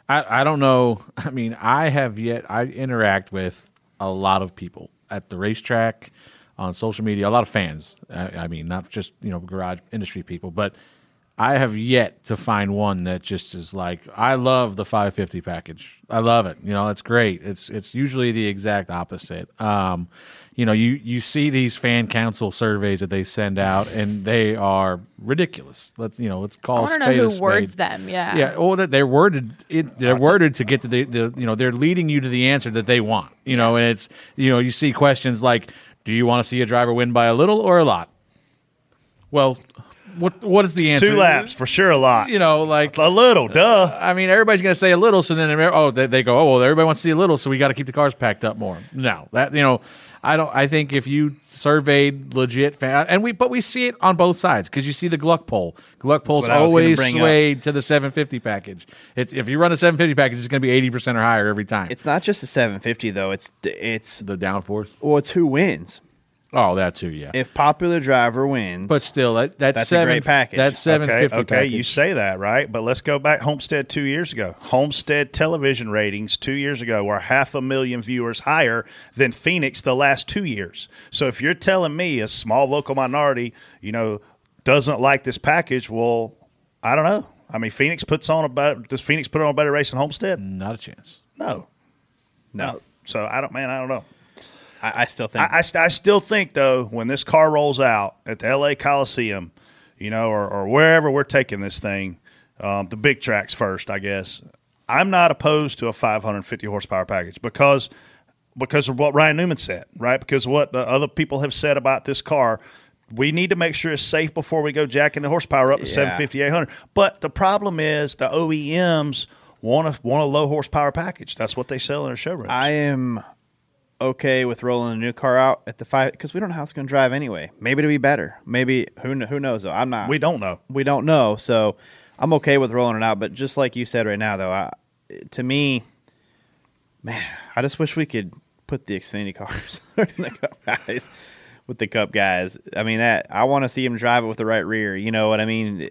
I, I don't know. I mean, I have yet I interact with a lot of people at the racetrack, on social media, a lot of fans. I, I mean, not just you know garage industry people, but I have yet to find one that just is like, I love the 550 package. I love it. You know, it's great. It's it's usually the exact opposite. Um, you know, you you see these fan council surveys that they send out, and they are ridiculous. Let's you know, let's call. want to a know who words them. Yeah. Yeah, or that they're worded. It, they're worded to get to the, the. You know, they're leading you to the answer that they want. You know, and it's you know, you see questions like, "Do you want to see a driver win by a little or a lot?" Well, what what is the answer? Two laps for sure. A lot. You know, like a little. Duh. I mean, everybody's going to say a little, so then oh, they, they go, oh, well, everybody wants to see a little, so we got to keep the cars packed up more. No, that you know, I don't. I think if you surveyed legit fan, and we, but we see it on both sides because you see the Gluck poll. Gluck poll's what I was gonna always bring up. to the 750 package. It's, if you run a 750 package, it's going to be 80 percent or higher every time. It's not just the 750 though. It's it's the downforce. Well, it's who wins. Oh, that too. Yeah. If popular driver wins, But still, that, that that's seven, a great package. That's seven Okay, fifty. okay, you say that right, but let's go back. Homestead two years ago. Homestead television ratings two years ago were half a million viewers higher than Phoenix the last two years. So if you're telling me a small local minority, you know, doesn't like this package, well, I don't know. I mean, Phoenix puts on a better. Does Phoenix put on a better race than Homestead? Not a chance. No, no. So I don't, man. I don't know. I, I still think I, I, I still think though when this car rolls out at the L.A. Coliseum, you know, or, or wherever we're taking this thing, um, the big tracks first, I guess. I'm not opposed to a 550 horsepower package because because of what Ryan Newman said, right? Because of what the other people have said about this car. We need to make sure it's safe before we go jacking the horsepower up to Yeah. 750, 800. But the problem is the OEMs want a want a low horsepower package. That's what they sell in their showrooms. I am okay with rolling a new car out at the five because we don't know how it's going to drive anyway. Maybe it'll be better. Maybe who kn- who knows though. I'm not. we don't know. we don't know. So I'm okay with rolling it out. But just like you said right now, though, I, to me, man, I just wish we could put the Xfinity cars in the Cup guys with the Cup guys. I mean that I want to see him drive it with the right rear. You know what I mean?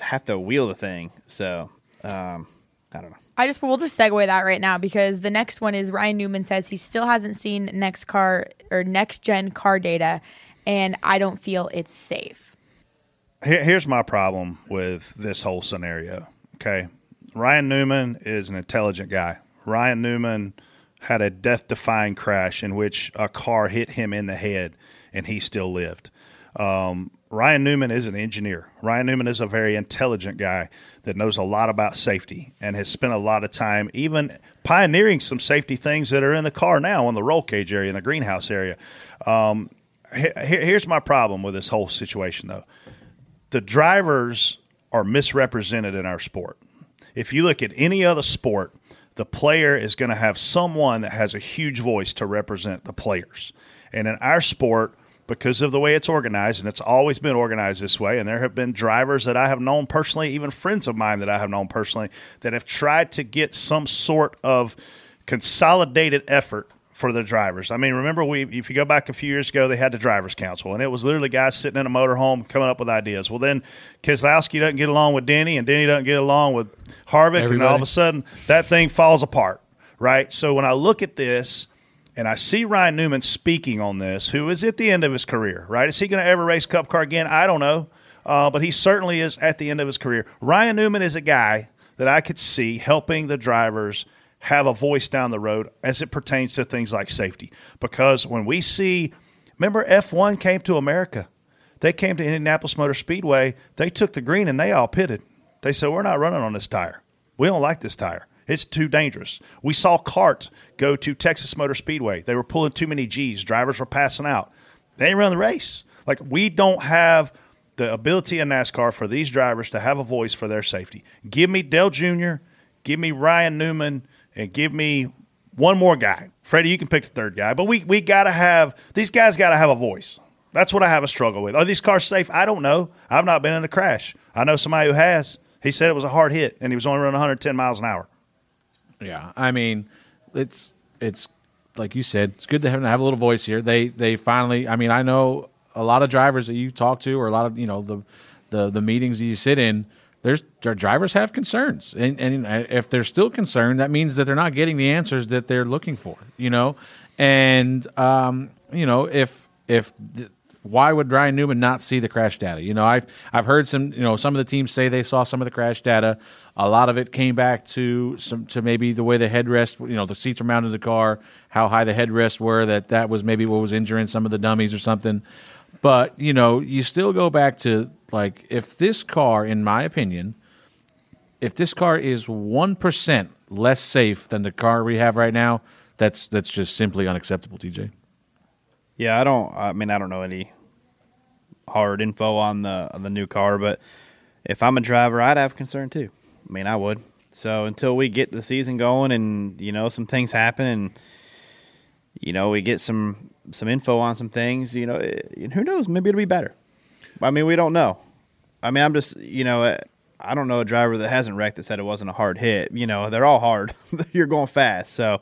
Have to wheel the thing. So um, I don't know. I just we'll just segue that right now because the next one is Ryan Newman says he still hasn't seen next car or next gen car data, and I don't feel it's safe. Here, here's my problem with this whole scenario. Okay. Ryan Newman is an intelligent guy. Ryan Newman had a death defying crash in which a car hit him in the head and he still lived. Um, Ryan Newman is an engineer. Ryan Newman is a very intelligent guy that knows a lot about safety and has spent a lot of time even pioneering some safety things that are in the car now in the roll cage area, in the greenhouse area. Um, he- he- here's my problem with this whole situation, though the drivers are misrepresented in our sport. If you look at any other sport, the player is going to have someone that has a huge voice to represent the players. And in our sport, because of the way it's organized, and it's always been organized this way, and there have been drivers that I have known personally, even friends of mine that I have known personally, that have tried to get some sort of consolidated effort for the drivers. I mean, remember we if you go back a few years ago, they had the drivers' council, and it was literally guys sitting in a motorhome coming up with ideas. Well, then Keselowski doesn't get along with Denny, and Denny doesn't get along with Harvick, and all of a sudden that thing falls apart, right? So when I look at this. And I see Ryan Newman speaking on this, who is at the end of his career, right? Is he going to ever race Cup car again? I don't know. Uh, but he certainly is at the end of his career. Ryan Newman is a guy that I could see helping the drivers have a voice down the road as it pertains to things like safety. Because when we see, remember F1 came to America, they came to Indianapolis Motor Speedway, they took the green and they all pitted. They said, We're not running on this tire. We don't like this tire. It's too dangerous. We saw Cart go to Texas Motor Speedway. They were pulling too many G's. Drivers were passing out. They didn't run the race. Like, we don't have the ability in NASCAR for these drivers to have a voice for their safety. Give me Dale Jr., give me Ryan Newman, and give me one more guy. Freddie, you can pick the third guy, but we, we got to have these guys got to have a voice. That's what I have a struggle with. Are these cars safe? I don't know. I've not been in a crash. I know somebody who has. He said it was a hard hit, and he was only running 110 miles an hour. Yeah, I mean, it's it's like you said, it's good to have, have a little voice here. They they finally. I mean, I know a lot of drivers that you talk to, or a lot of you know the the the meetings that you sit in. there's their drivers have concerns, and and if they're still concerned, that means that they're not getting the answers that they're looking for. You know, and um, you know if if why would Ryan Newman not see the crash data? You know, I've I've heard some you know some of the teams say they saw some of the crash data. A lot of it came back to some to maybe the way the headrest, you know, the seats are mounted in the car, how high the headrests were. That that was maybe what was injuring some of the dummies or something. But you know, you still go back to like if this car, in my opinion, if this car is one percent less safe than the car we have right now, that's that's just simply unacceptable, TJ. Yeah, I don't. I mean, I don't know any hard info on the on the new car, but if I'm a driver, I'd have concern too. I mean, I would. So until we get the season going, and you know, some things happen, and you know, we get some some info on some things, you know, and who knows? Maybe it'll be better. I mean, we don't know. I mean, I'm just, you know, I don't know a driver that hasn't wrecked that said it wasn't a hard hit. You know, they're all hard. You're going fast, so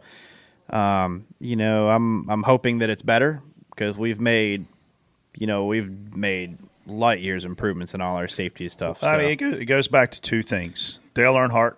um, you know, I'm I'm hoping that it's better because we've made, you know, we've made light years improvements in all our safety stuff. I so. mean, it goes back to two things: Dale Earnhardt,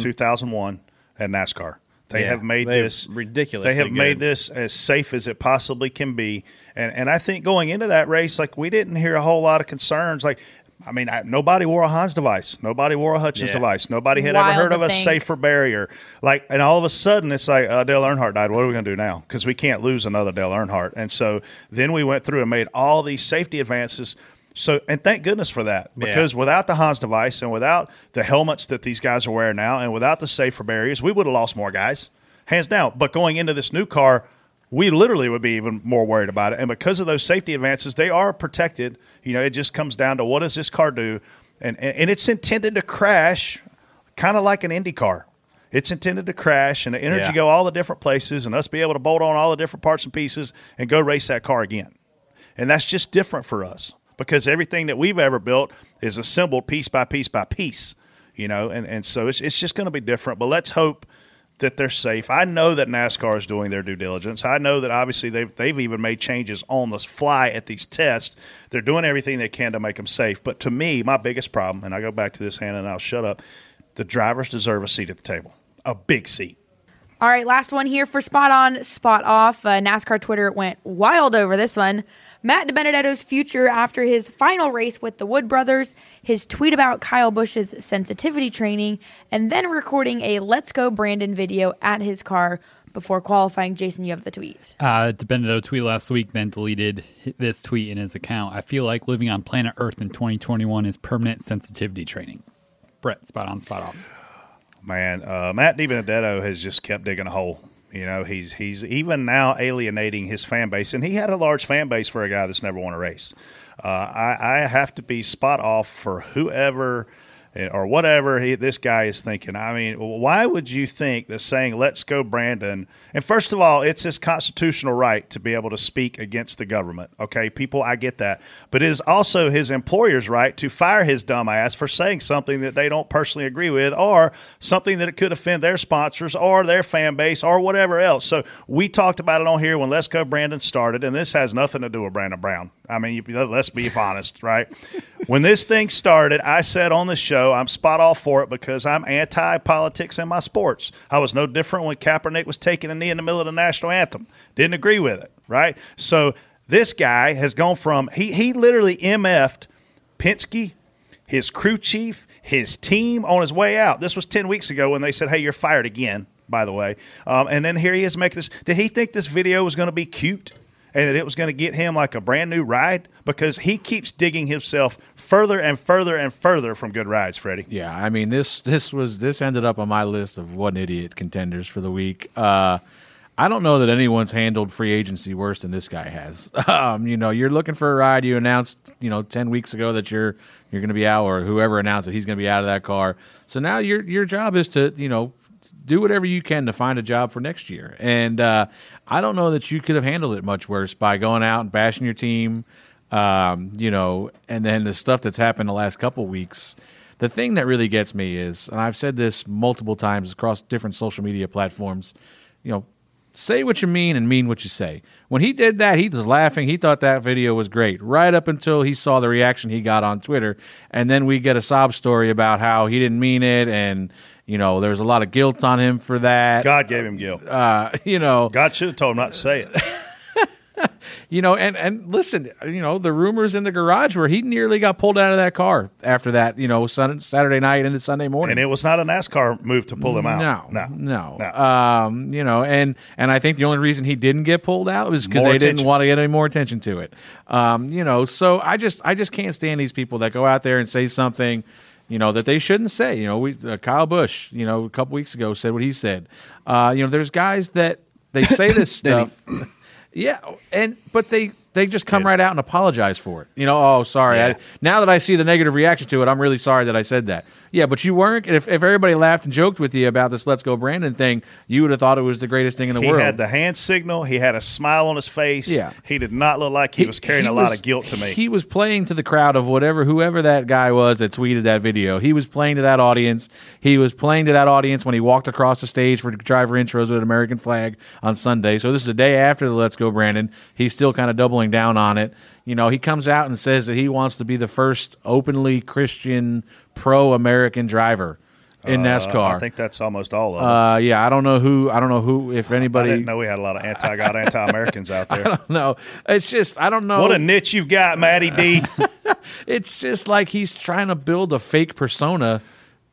2001, at NASCAR. They Yeah, have made they've this ridiculous. They have made this as safe as it possibly can be, and and I think going into that race, like we didn't hear a whole lot of concerns. Like, I mean, I, nobody wore a Hans device, nobody wore a Hutchens Yeah. device, nobody had Wild ever heard to of a think. safer barrier. Like, and all of a sudden, it's like uh, Dale Earnhardt died. What are we going to do now? Because we can't lose another Dale Earnhardt. And so then we went through and made all these safety advances. So, and thank goodness for that Yeah. because without the Hans device and without the helmets that these guys are wearing now and without the safer barriers, we would have lost more guys, hands down. But going into this new car, we literally would be even more worried about it. And because of those safety advances, they are protected. You know, it just comes down to what does this car do? And, and, and it's intended to crash kind of like an Indy car. It's intended to crash and the energy Yeah. go all the different places and us be able to bolt on all the different parts and pieces and go race that car again. And that's just different for us because everything that we've ever built is assembled piece by piece by piece, you know, and, and so it's, it's just going to be different. But let's hope that they're safe. I know that NASCAR is doing their due diligence. I know that obviously they've, they've even made changes on the fly at these tests. They're doing everything they can to make them safe. But to me, my biggest problem, and I go back to this, Hannah, and I'll shut up, the drivers deserve a seat at the table, a big seat. All right, last one here for spot on, spot off. Uh, NASCAR Twitter went wild over this one. Matt DiBenedetto's future after his final race with the Wood Brothers, his tweet about Kyle Busch's sensitivity training, and then recording a Let's Go Brandon video at his car before qualifying. Jason, you have the tweet. Uh, DiBenedetto tweet last week, then deleted this tweet in his account. I feel like living on planet Earth in 2021 is permanent sensitivity training. Brett, spot on, spot off. Man, uh, Matt DiBenedetto has just kept digging a hole. You know, he's he's even now alienating his fan base, and he had a large fan base for a guy that's never won a race. Uh, I, I have to be spot off for whoever or whatever he, this guy is thinking. I mean, why would you think that saying "Let's go, Brandon"? And first of all, it's his constitutional right to be able to speak against the government. Okay, people, I get that, but it is also his employer's right to fire his dumb ass for saying something that they don't personally agree with, or something that it could offend their sponsors or their fan base or whatever else. So we talked about it on here when Let's Go Brandon started, and this has nothing to do with Brandon Brown. I mean, let's be honest, right? when this thing started, I said on the show, I'm spot off for it because I'm anti politics in my sports. I was no different when Kaepernick was taking a knee in the middle of the national anthem. Didn't agree with it, right? So this guy has gone from, he, he literally MF'd Penske, his crew chief, his team on his way out. This was 10 weeks ago when they said, hey, you're fired again, by the way. Um, and then here he is making this. Did he think this video was going to be cute? And that it was going to get him like a brand new ride because he keeps digging himself further and further and further from good rides, Freddie. Yeah, I mean this this was this ended up on my list of one idiot contenders for the week. Uh, I don't know that anyone's handled free agency worse than this guy has. Um, you know, you're looking for a ride. You announced, you know, ten weeks ago that you're you're going to be out, or whoever announced that he's going to be out of that car. So now your your job is to, you know, do whatever you can to find a job for next year. And uh, I don't know that you could have handled it much worse by going out and bashing your team, um, you know, and then the stuff that's happened the last couple weeks. The thing that really gets me is, and I've said this multiple times across different social media platforms, you know, say what you mean and mean what you say. When he did that, he was laughing. He thought that video was great, right up until he saw the reaction he got on Twitter. And then we get a sob story about how he didn't mean it and. You know, there's a lot of guilt on him for that. God gave him guilt. Uh, you know, God should have told him not to say it. you know, and and listen, you know, the rumors in the garage where he nearly got pulled out of that car after that, you know, Sun, Saturday night into Sunday morning. And it was not a NASCAR move to pull him out. No, no, no. Um, you know, and and I think the only reason he didn't get pulled out was because they attention. didn't want to get any more attention to it. Um, you know, so I just I just can't stand these people that go out there and say something. You know that they shouldn't say. You know, we uh, Kyle Busch. You know, a couple weeks ago said what he said. Uh, you know, there's guys that they say this stuff. Yeah, and but they they just come right out and apologize for it. You know, oh sorry. I, now that I see the negative reaction to it, I'm really sorry that I said that. Yeah, but you weren't. If if everybody laughed and joked with you about this "Let's Go Brandon" thing, you would have thought it was the greatest thing in the he world. He had the hand signal. He had a smile on his face. Yeah. He did not look like he, was carrying he a lot of guilt to me. He was playing to the crowd of whatever, whoever that guy was that tweeted that video. He was playing to that audience. He was playing to that audience when he walked across the stage for driver intros with an American flag on Sunday. So this is the day after the Let's Go Brandon. He's still kind of doubling down on it. You know, he comes out and says that he wants to be the first openly Christian pro American driver in Uh, NASCAR. I think that's almost all of them. uh, yeah, I don't know who. I don't know who. If I anybody, didn't know we had a lot of anti-God, anti-Americans out there. I don't know. It's just I don't know. What a niche you've got, Matty D. it's just like he's trying to build a fake persona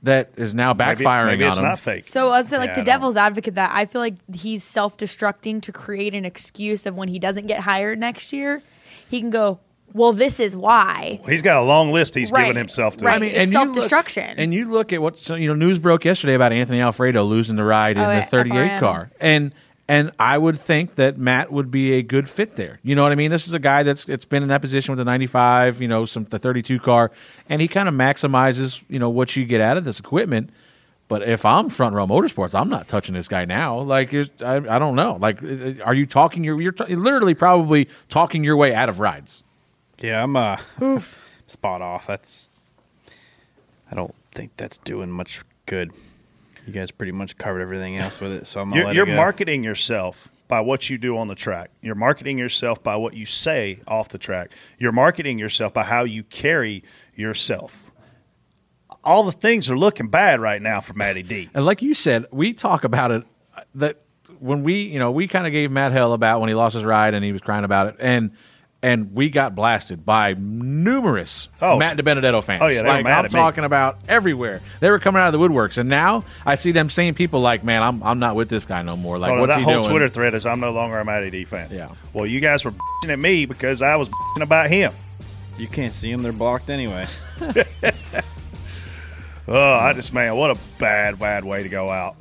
that is now backfiring maybe on it's him. not fake. So I was like Yeah, the devil's advocate that I feel like he's self-destructing to create an excuse of when he doesn't get hired next year, he can go, "Well, this is why." He's got a long list he's Right, given himself to. right. It's you look- self-destruction. And you look at what so, you know. News broke yesterday about Anthony Alfredo losing the ride in Oh, the at 38 FRM. car, and and I would think that Matt would be a good fit there. You know what I mean? This is a guy that's it's been in that position with the 95, you know, some the 32 car, and he kind of maximizes you know what you get out of this equipment. But if I'm front row motorsports, I'm not touching this guy now. Like, it's- I, I don't know. Like, uh, are you talking? Your, you're t- literally probably talking your way out of rides. Yeah, I'm uh, spot off. That's. I don't think that's doing much good. You guys pretty much covered everything else with it, so I'm You're, let you're it go. marketing yourself by what you do on the track. You're marketing yourself by what you say off the track. You're marketing yourself by how you carry yourself. All the things are looking bad right now for Matty D. And like you said, we talk about it uh, that when we, you know, we kind of gave Matt hell about when he lost his ride and he was crying about it, and and we got blasted by numerous Oh, Matt DiBenedetto fans. oh, yeah, they were like mad I'm at me. talking about everywhere. They were coming out of the woodworks, and now I see them same people like, man, I'm I'm not with this guy no more. Like, Oh, no, what's that he whole doing? Twitter thread is I'm no longer a Matty D fan. Yeah. Well, you guys were bitching at me because I was bitching about him. You can't see them; they're blocked anyway. Oh, I just man, what a bad, bad way to go out.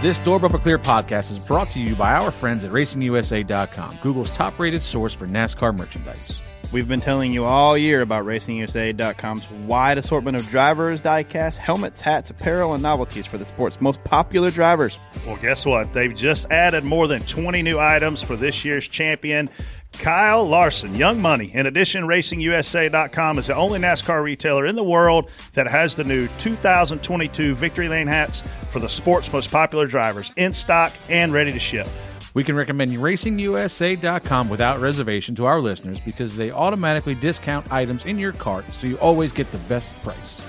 This Door Bumper Clear podcast is brought to you by our friends at RacingUSA.com, Google's top-rated source for NASCAR merchandise. We've been telling you all year about RacingUSA.com's wide assortment of drivers, diecast, helmets, hats, apparel, and novelties for the sport's most popular drivers. Well, guess what? They've just added more than 20 new items for this year's champion, Kyle Larson, Young Money. In addition, RacingUSA.com is the only NASCAR retailer in the world that has the new 2022 Victory Lane hats for the sport's most popular drivers in stock and ready to ship. We can recommend RacingUSA.com without reservation to our listeners because they automatically discount items in your cart so you always get the best price.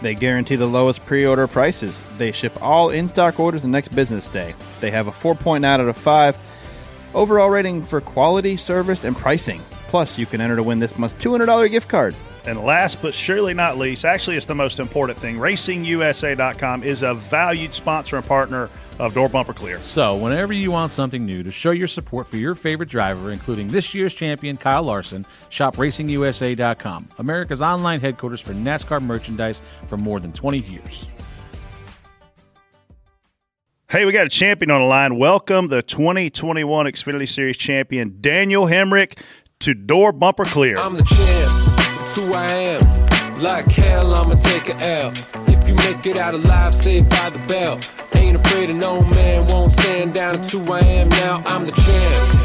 They guarantee the lowest pre order prices. They ship all in stock orders the next business day. They have a 4.9 out of 5 overall rating for quality, service, and pricing. Plus, you can enter to win this month's $200 gift card. And last but surely not least, actually, it's the most important thing RacingUSA.com is a valued sponsor and partner of Door Bumper Clear. So, whenever you want something new to show your support for your favorite driver, including this year's champion Kyle Larson, shop RacingUSA.com, America's online headquarters for NASCAR merchandise for more than 20 years. Hey, we got a champion on the line. Welcome the 2021 Xfinity Series champion, Daniel Hemric, to Door Bumper Clear. I'm the champ, it's who I am. Like hell, I'ma take a L. If you make it out alive, saved by the bell. Ain't afraid of no man, won't stand down to 2 a.m. Now I'm the champ.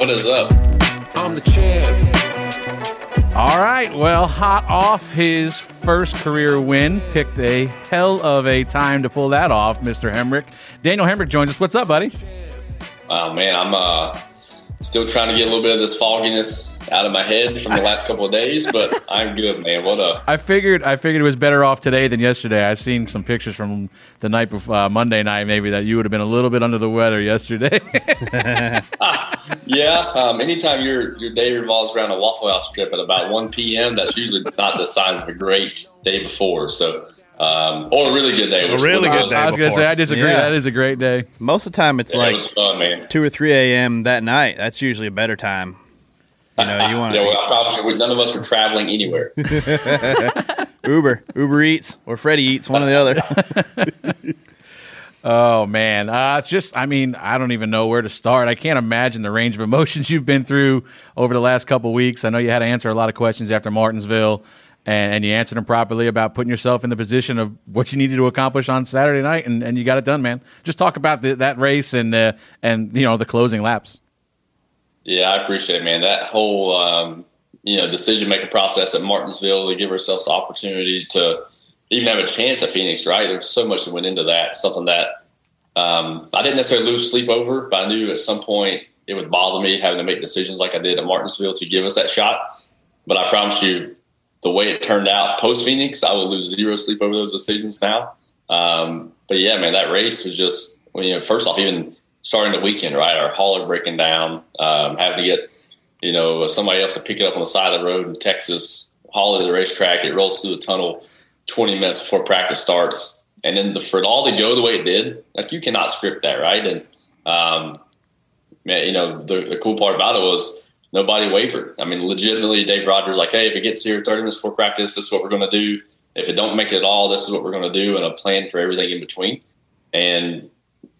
What is up? I'm the champ. All right. Well, hot off his first career win, picked a hell of a time to pull that off, Mr. Hemric. Daniel Hemric joins us. What's up, buddy? Oh man, I'm uh, still trying to get a little bit of this fogginess out of my head from the last couple of days, but I'm good, man. What up? I figured I figured it was better off today than yesterday. I seen some pictures from the night before uh, Monday night, maybe that you would have been a little bit under the weather yesterday. yeah. Um, anytime your your day revolves around a Waffle House trip at about 1 p.m., that's usually not the signs of a great day before. So. Um, or a really good day. which really was- good day I was gonna say I disagree. Yeah. That is a great day. Most of the time, it's Yeah, like was fun, two or three a.m. that night. That's usually a better time. You know, you want Yeah, well, I promise you, we- none of us were traveling anywhere. Uber, Uber Eats, or Freddie Eats, one or the other. Oh man, uh, it's just I mean I don't even know where to start. I can't imagine the range of emotions you've been through over the last couple weeks. I know you had to answer a lot of questions after Martinsville, and, and you answered them properly about putting yourself in the position of what you needed to accomplish on Saturday night, and, and you got it done, man. Just talk about the, that race and uh, and you know the closing laps. Yeah, I appreciate it, man. That whole um, you know decision making process at Martinsville to give ourselves the opportunity to even have a chance at Phoenix, right? There's so much that went into that. Something that um, I didn't necessarily lose sleep over, but I knew at some point it would bother me having to make decisions like I did at Martinsville to give us that shot. But I promise you, the way it turned out post Phoenix, I will lose zero sleep over those decisions now. Um, but yeah, man, that race was just well, you know, first off, even starting the weekend, right? Our hauler breaking down, um, having to get you know somebody else to pick it up on the side of the road in Texas, haul it to the racetrack. It rolls through the tunnel 20 minutes before practice starts, and then the, for it all to go the way it did, like you cannot script that, right? And um, man, you know the, the cool part about it was nobody wavered. I mean, legitimately, Dave Rogers like, hey, if it gets here 30 minutes before practice, this is what we're going to do. If it don't make it at all, this is what we're going to do, and a plan for everything in between. And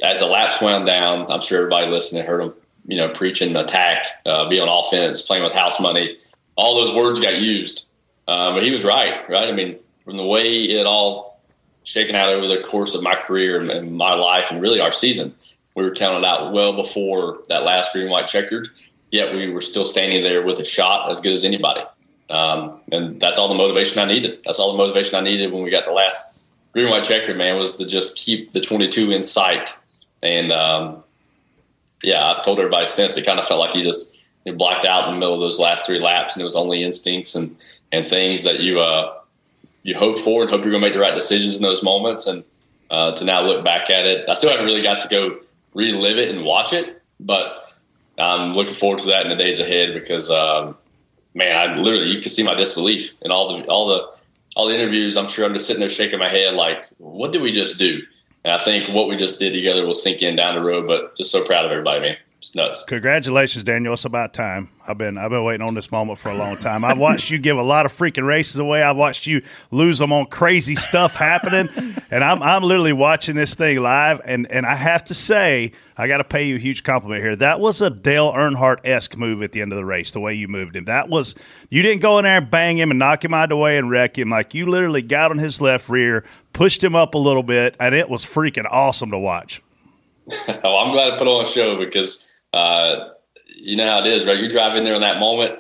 as the laps wound down, I'm sure everybody listening heard him, you know, preaching attack, uh, be on offense, playing with house money. All those words got used, um, but he was right, right? I mean, from the way it all shaken out over the course of my career and, my life, and really our season, we were counted out well before that last green white checkered. Yet we were still standing there with a shot as good as anybody, um, and that's all the motivation I needed. That's all the motivation I needed when we got the last green white checkered. Man, was to just keep the 22 in sight and um, yeah, I've told everybody since it kind of felt like you just you blacked out in the middle of those last three laps, and it was only instincts and and things that you uh, you hope for and hope you're going to make the right decisions in those moments. And uh, to now look back at it, I still haven't really got to go relive it and watch it, but I'm looking forward to that in the days ahead because um, man, I literally you can see my disbelief in all the all the all the interviews. I'm sure I'm just sitting there shaking my head like, what did we just do? And I think what we just did together will sink in down the road. But just so proud of everybody, man. It's nuts. Congratulations, Daniel. It's about time. I've been I've been waiting on this moment for a long time. I've watched you give a lot of freaking races away. I've watched you lose them on crazy stuff happening, and I'm I'm literally watching this thing live. And and I have to say, I got to pay you a huge compliment here. That was a Dale Earnhardt esque move at the end of the race. The way you moved him, that was you didn't go in there and bang him and knock him out of the way and wreck him. Like you literally got on his left rear, pushed him up a little bit, and it was freaking awesome to watch. oh, I'm glad to put on a show because uh, you know how it is, right? You drive in there in that moment.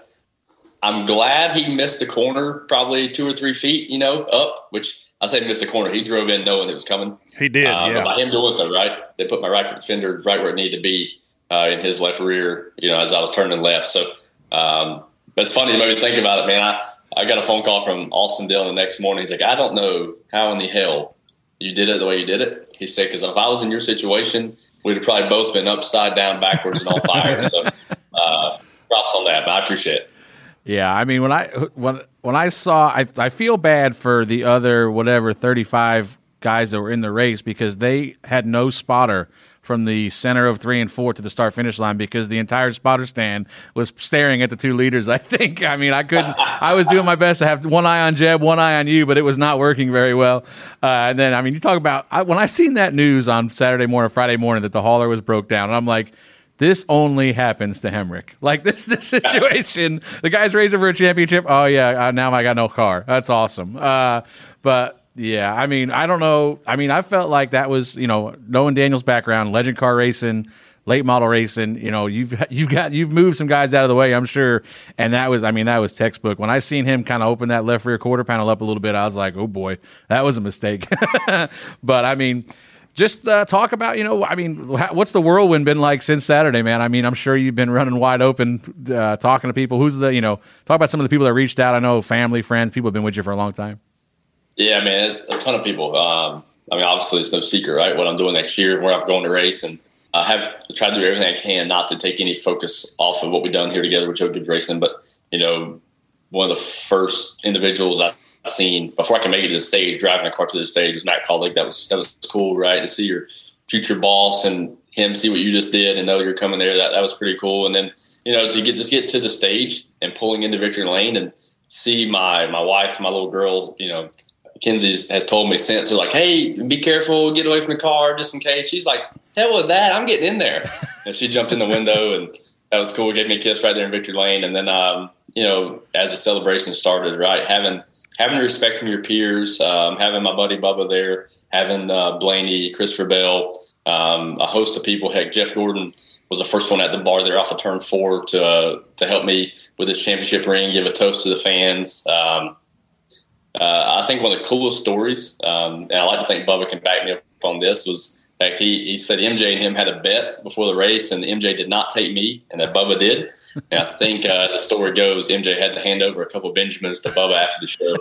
I'm glad he missed the corner, probably two or three feet, you know, up. Which I say missed the corner. He drove in knowing it was coming. He did, Uh, yeah. By him doing so, right, they put my right fender right where it needed to be uh, in his left rear. You know, as I was turning left. So um, it's funny. It made me think about it, man. I I got a phone call from Austin Dillon the next morning. He's like, I don't know how in the hell you did it the way you did it. He said, because if I was in your situation, we'd have probably both been upside down, backwards, and on fire. so, uh, props on that, I appreciate it. Yeah, I mean when I when when I saw I I feel bad for the other whatever 35 guys that were in the race because they had no spotter from the center of 3 and 4 to the start finish line because the entire spotter stand was staring at the two leaders. I think I mean I couldn't I was doing my best to have one eye on Jeb, one eye on you, but it was not working very well. Uh, and then I mean you talk about I, when I seen that news on Saturday morning, Friday morning that the hauler was broke down and I'm like this only happens to Hemric. Like this, this situation, the guy's racing for a championship. Oh yeah, uh, now I got no car. That's awesome. Uh, but Yeah, I mean, I don't know. I mean, I felt like that was, you know, knowing Daniel's background, legend car racing, late model racing. You know, you've you've got you've moved some guys out of the way, I'm sure. And that was, I mean, that was textbook. When I seen him kind of open that left rear quarter panel up a little bit, I was like, oh boy, that was a mistake. but I mean, just uh, talk about, you know, I mean, what's the whirlwind been like since Saturday, man? I mean, I'm sure you've been running wide open, uh, talking to people. Who's the, you know, talk about some of the people that reached out. I know family, friends, people have been with you for a long time. Yeah, I mean, it's a ton of people. Um, I mean, obviously, it's no secret, right? What I'm doing next year, where I'm going to race, and I have tried to do everything I can not to take any focus off of what we've done here together with Joe Gibbs Racing. But you know, one of the first individuals I seen before I can make it to the stage, driving a car to the stage was Matt Kaulig. That was that was cool, right? To see your future boss and him see what you just did and know you're coming there. That that was pretty cool. And then you know to get just get to the stage and pulling into victory lane and see my my wife, my little girl, you know. Kenzie has told me since they're like, "Hey, be careful, get away from the car, just in case." She's like, "Hell with that, I'm getting in there." and she jumped in the window, and that was cool. Gave me a kiss right there in victory lane, and then um, you know, as the celebration started, right, having having respect from your peers, um, having my buddy Bubba there, having uh, Blaney, Christopher Bell, um, a host of people. Heck, Jeff Gordon was the first one at the bar there off of turn four to uh, to help me with this championship ring, give a toast to the fans. Um, uh, I think one of the coolest stories, um, and I like to think Bubba can back me up on this, was like he, he said MJ and him had a bet before the race, and MJ did not take me, and that Bubba did. And I think uh, the story goes MJ had to hand over a couple Benjamins to Bubba after the show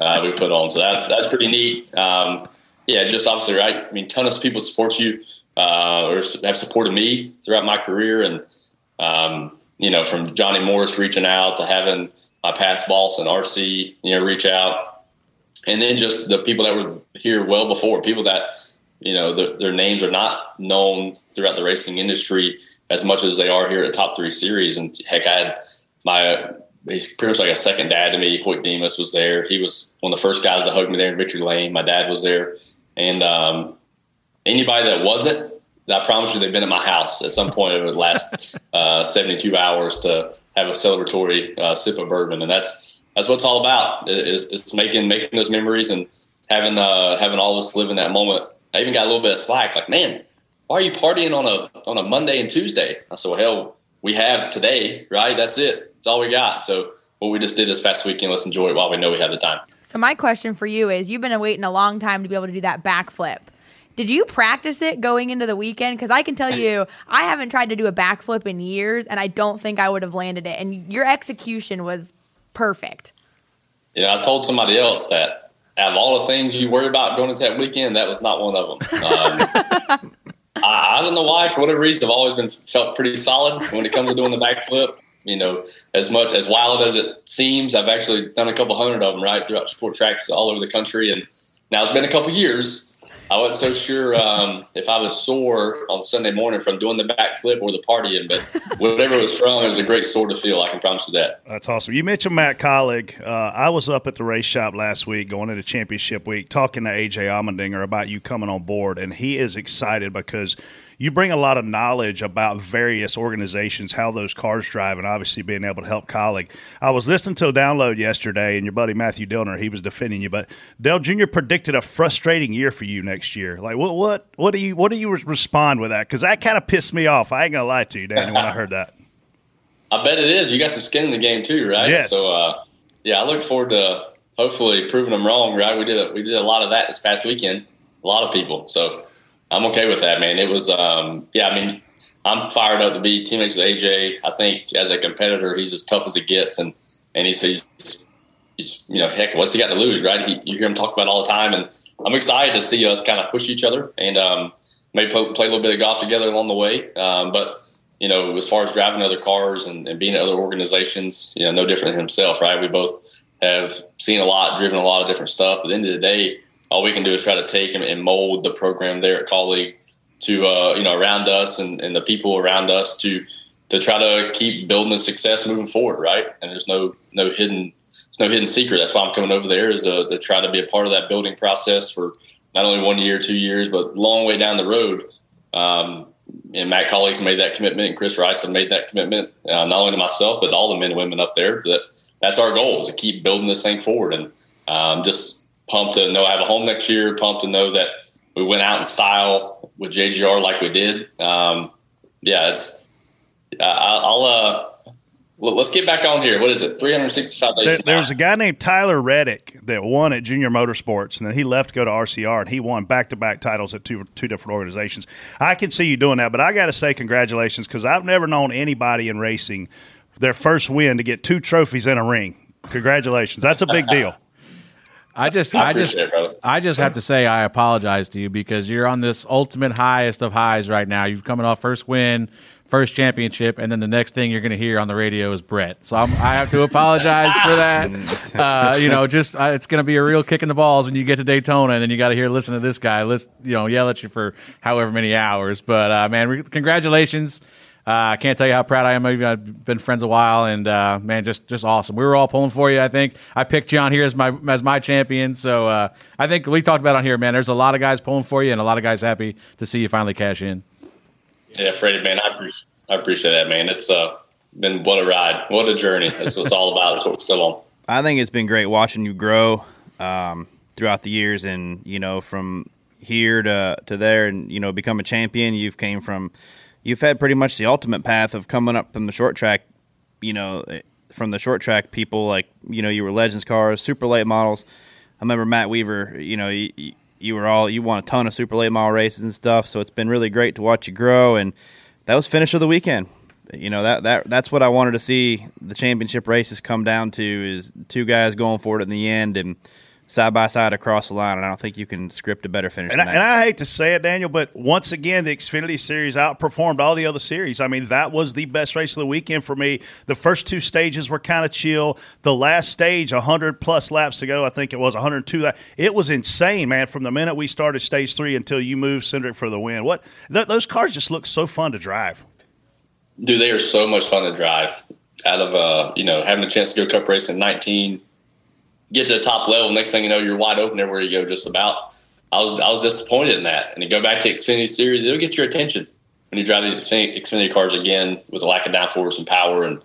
uh, we put on. So that's that's pretty neat. Um, yeah, just obviously right. I mean, ton of people support you uh, or have supported me throughout my career, and um, you know, from Johnny Morris reaching out to having my past boss and RC, you know, reach out, and then just the people that were here well before, people that you know the, their names are not known throughout the racing industry as much as they are here at the Top Three Series. And heck, I had my he's pretty much like a second dad to me. Hoyt Demas was there. He was one of the first guys to hug me there in Victory Lane. My dad was there, and um, anybody that wasn't, I promise you, they've been at my house at some point over the last uh, 72 hours to have a celebratory uh, sip of bourbon, and that's that's what it's all about. It's, it's making making those memories and having uh, having all of us live in that moment. I even got a little bit of slack, like, man, why are you partying on a on a Monday and Tuesday? I said, well, hell, we have today, right? That's it. That's all we got. So what we just did this past weekend, let's enjoy it while we know we have the time. So my question for you is: You've been waiting a long time to be able to do that backflip. Did you practice it going into the weekend? Because I can tell you, I haven't tried to do a backflip in years, and I don't think I would have landed it. And your execution was perfect. Yeah, I told somebody else that out of all the things you worry about going into that weekend, that was not one of them. Um, I, I, don't know why. For whatever reason, I've always been felt pretty solid when it comes to doing the backflip. You know, as much as wild as it seems, I've actually done a couple hundred of them right throughout sport tracks all over the country. And now it's been a couple years. I wasn't so sure um, if I was sore on Sunday morning from doing the backflip or the partying, but whatever it was from, it was a great sore to feel. I can promise you that. That's awesome. You mentioned Matt Kaulig. Uh, I was up at the race shop last week, going into championship week, talking to AJ Allmendinger about you coming on board, and he is excited because – you bring a lot of knowledge about various organizations, how those cars drive, and obviously being able to help Kaulig. I was listening to a download yesterday, and your buddy Matthew Dillner, he was defending you, but Dale Jr. predicted a frustrating year for you next year. Like, what, what, what do you, what do you respond with that? Because that kind of pissed me off. I ain't gonna lie to you, Danny, when I heard that. I bet it is. You got some skin in the game too, right? Yes. So, uh, yeah, I look forward to hopefully proving them wrong. Right? We did a, we did a lot of that this past weekend. A lot of people. So I'm okay with that, man. It was, um, yeah, I mean, I'm fired up to be teammates with AJ. I think as a competitor, he's as tough as it gets, and and he's he's, he's you know, heck, what's he got to lose, right? He, you hear him talk about all the time, and I'm excited to see us kind of push each other and um, maybe play, play, a little bit of golf together along the way. Um, but you know, as far as driving other cars and, and being at other organizations, you know, no different than himself, right? We both have seen a lot, driven a lot of different stuff. But at the end of the day, all we can do is try to take and, and mold the program there at Kaulig to uh, you know around us and, and the people around us to to try to keep building the success moving forward, right? And there's no no hidden there's no hidden secret. That's why I'm coming over there is uh, to try to be a part of that building process for not only one year, two years, but long way down the road. Um, and Matt Kaulig's made that commitment, and Chris Rice has made that commitment, uh, not only to myself but all the men and women up there. That that's our goal is to keep building this thing forward, and um, just pumped to know I have a home next year. Pumped to know that we went out in style with JGR like we did. Um, yeah, it's. I'll. Uh, let's get back on here. What is it? 365 days. There, from there was a guy named Tyler Reddick that won at Junior Motorsports, and then he left to go to RCR, and he won back to back titles at two two different organizations. I can see you doing that, but I got to say congratulations because I've never known anybody in racing their first win to get two trophies in a ring. Congratulations, that's a big deal. I just, I I, just, it. I just have to say I apologize to you because you're on this ultimate highest of highs right now. You've coming off first win, first championship, and then the next thing you're going to hear on the radio is Brett. So I'm, I have to apologize for that. Uh, you know, just uh, it's going to be a real kick in the balls when you get to Daytona, and then you got to hear listen to this guy, list, you know, yell at you for however many hours. But uh, man, re- congratulations. Uh, I can't tell you how proud I am. of you. I've been friends a while, and uh, man, just just awesome. We were all pulling for you. I think I picked you on here as my as my champion. So uh, I think we talked about on here, man. There's a lot of guys pulling for you, and a lot of guys happy to see you finally cash in. Yeah, Freddie, man, I appreciate, I appreciate that, man. It's uh, been what a ride, what a journey. That's what it's all about. That's what we're still on. I think it's been great watching you grow um, throughout the years, and you know, from here to to there, and you know, become a champion. You've came from, you've had pretty much the ultimate path of coming up from the short track. You know, eh, from the short track people, like you know, you were Legends cars, super late models. I remember Matt Weaver. You know, you, you- you were all you won a ton of super late model races and stuff. So it's been really great to watch you grow, and that was finish of the weekend. You know that that that's what I wanted to see the championship races come down to is two guys going for it in the end and side by side across the line. And I don't think you can script a better finish. And than I, that. and I hate to say it, Daniel, but once again, the Xfinity Series outperformed all the other series. I mean, that was the best race of the weekend for me. The first two stages were kind of chill. The last stage, 100 plus laps to go, I think it was 102. lap- It was insane, man, from the minute we started stage three until you moved Cindric for the win. What th- Those cars just look so fun to drive. Dude, they are so much fun to drive. Out of uh, you know, having a chance to go cup racing in 19, get to the top level. Next thing you know, you're wide open everywhere you go. Just about. I was I was disappointed in that. And you go back to Xfinity Series, it'll get your attention when you drive these Xfinity, Xfinity cars again with a lack of downforce and power and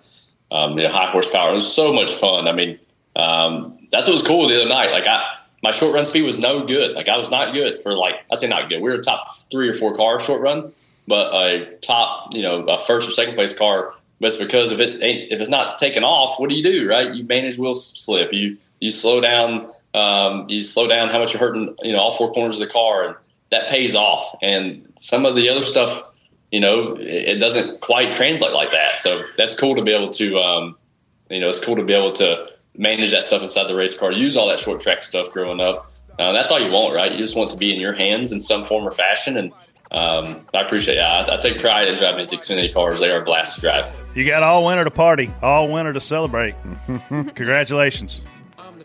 um, you know, high horsepower. It was so much fun. I mean, um, that's what was cool the other night. Like I, my short run speed was no good. Like I was not good for like I say not good. We were top three or four car short run, but a top you know a first or second place car. But it's because if it ain't if it's not taken off, what do you do? Right? You manage wheel slip. You you slow down. Um, you slow down how much you're hurting. You know all four corners of the car, and that pays off. And some of the other stuff, you know, it, it doesn't quite translate like that. So that's cool to be able to. Um, you know, it's cool to be able to manage that stuff inside the race car, use all that short track stuff growing up. Uh, that's all you want, right? You just want to be in your hands in some form or fashion. And um, I appreciate it. I, I take pride in driving these Xfinity cars. They are a blast to drive. You got all winter to party, all winter to celebrate. Congratulations.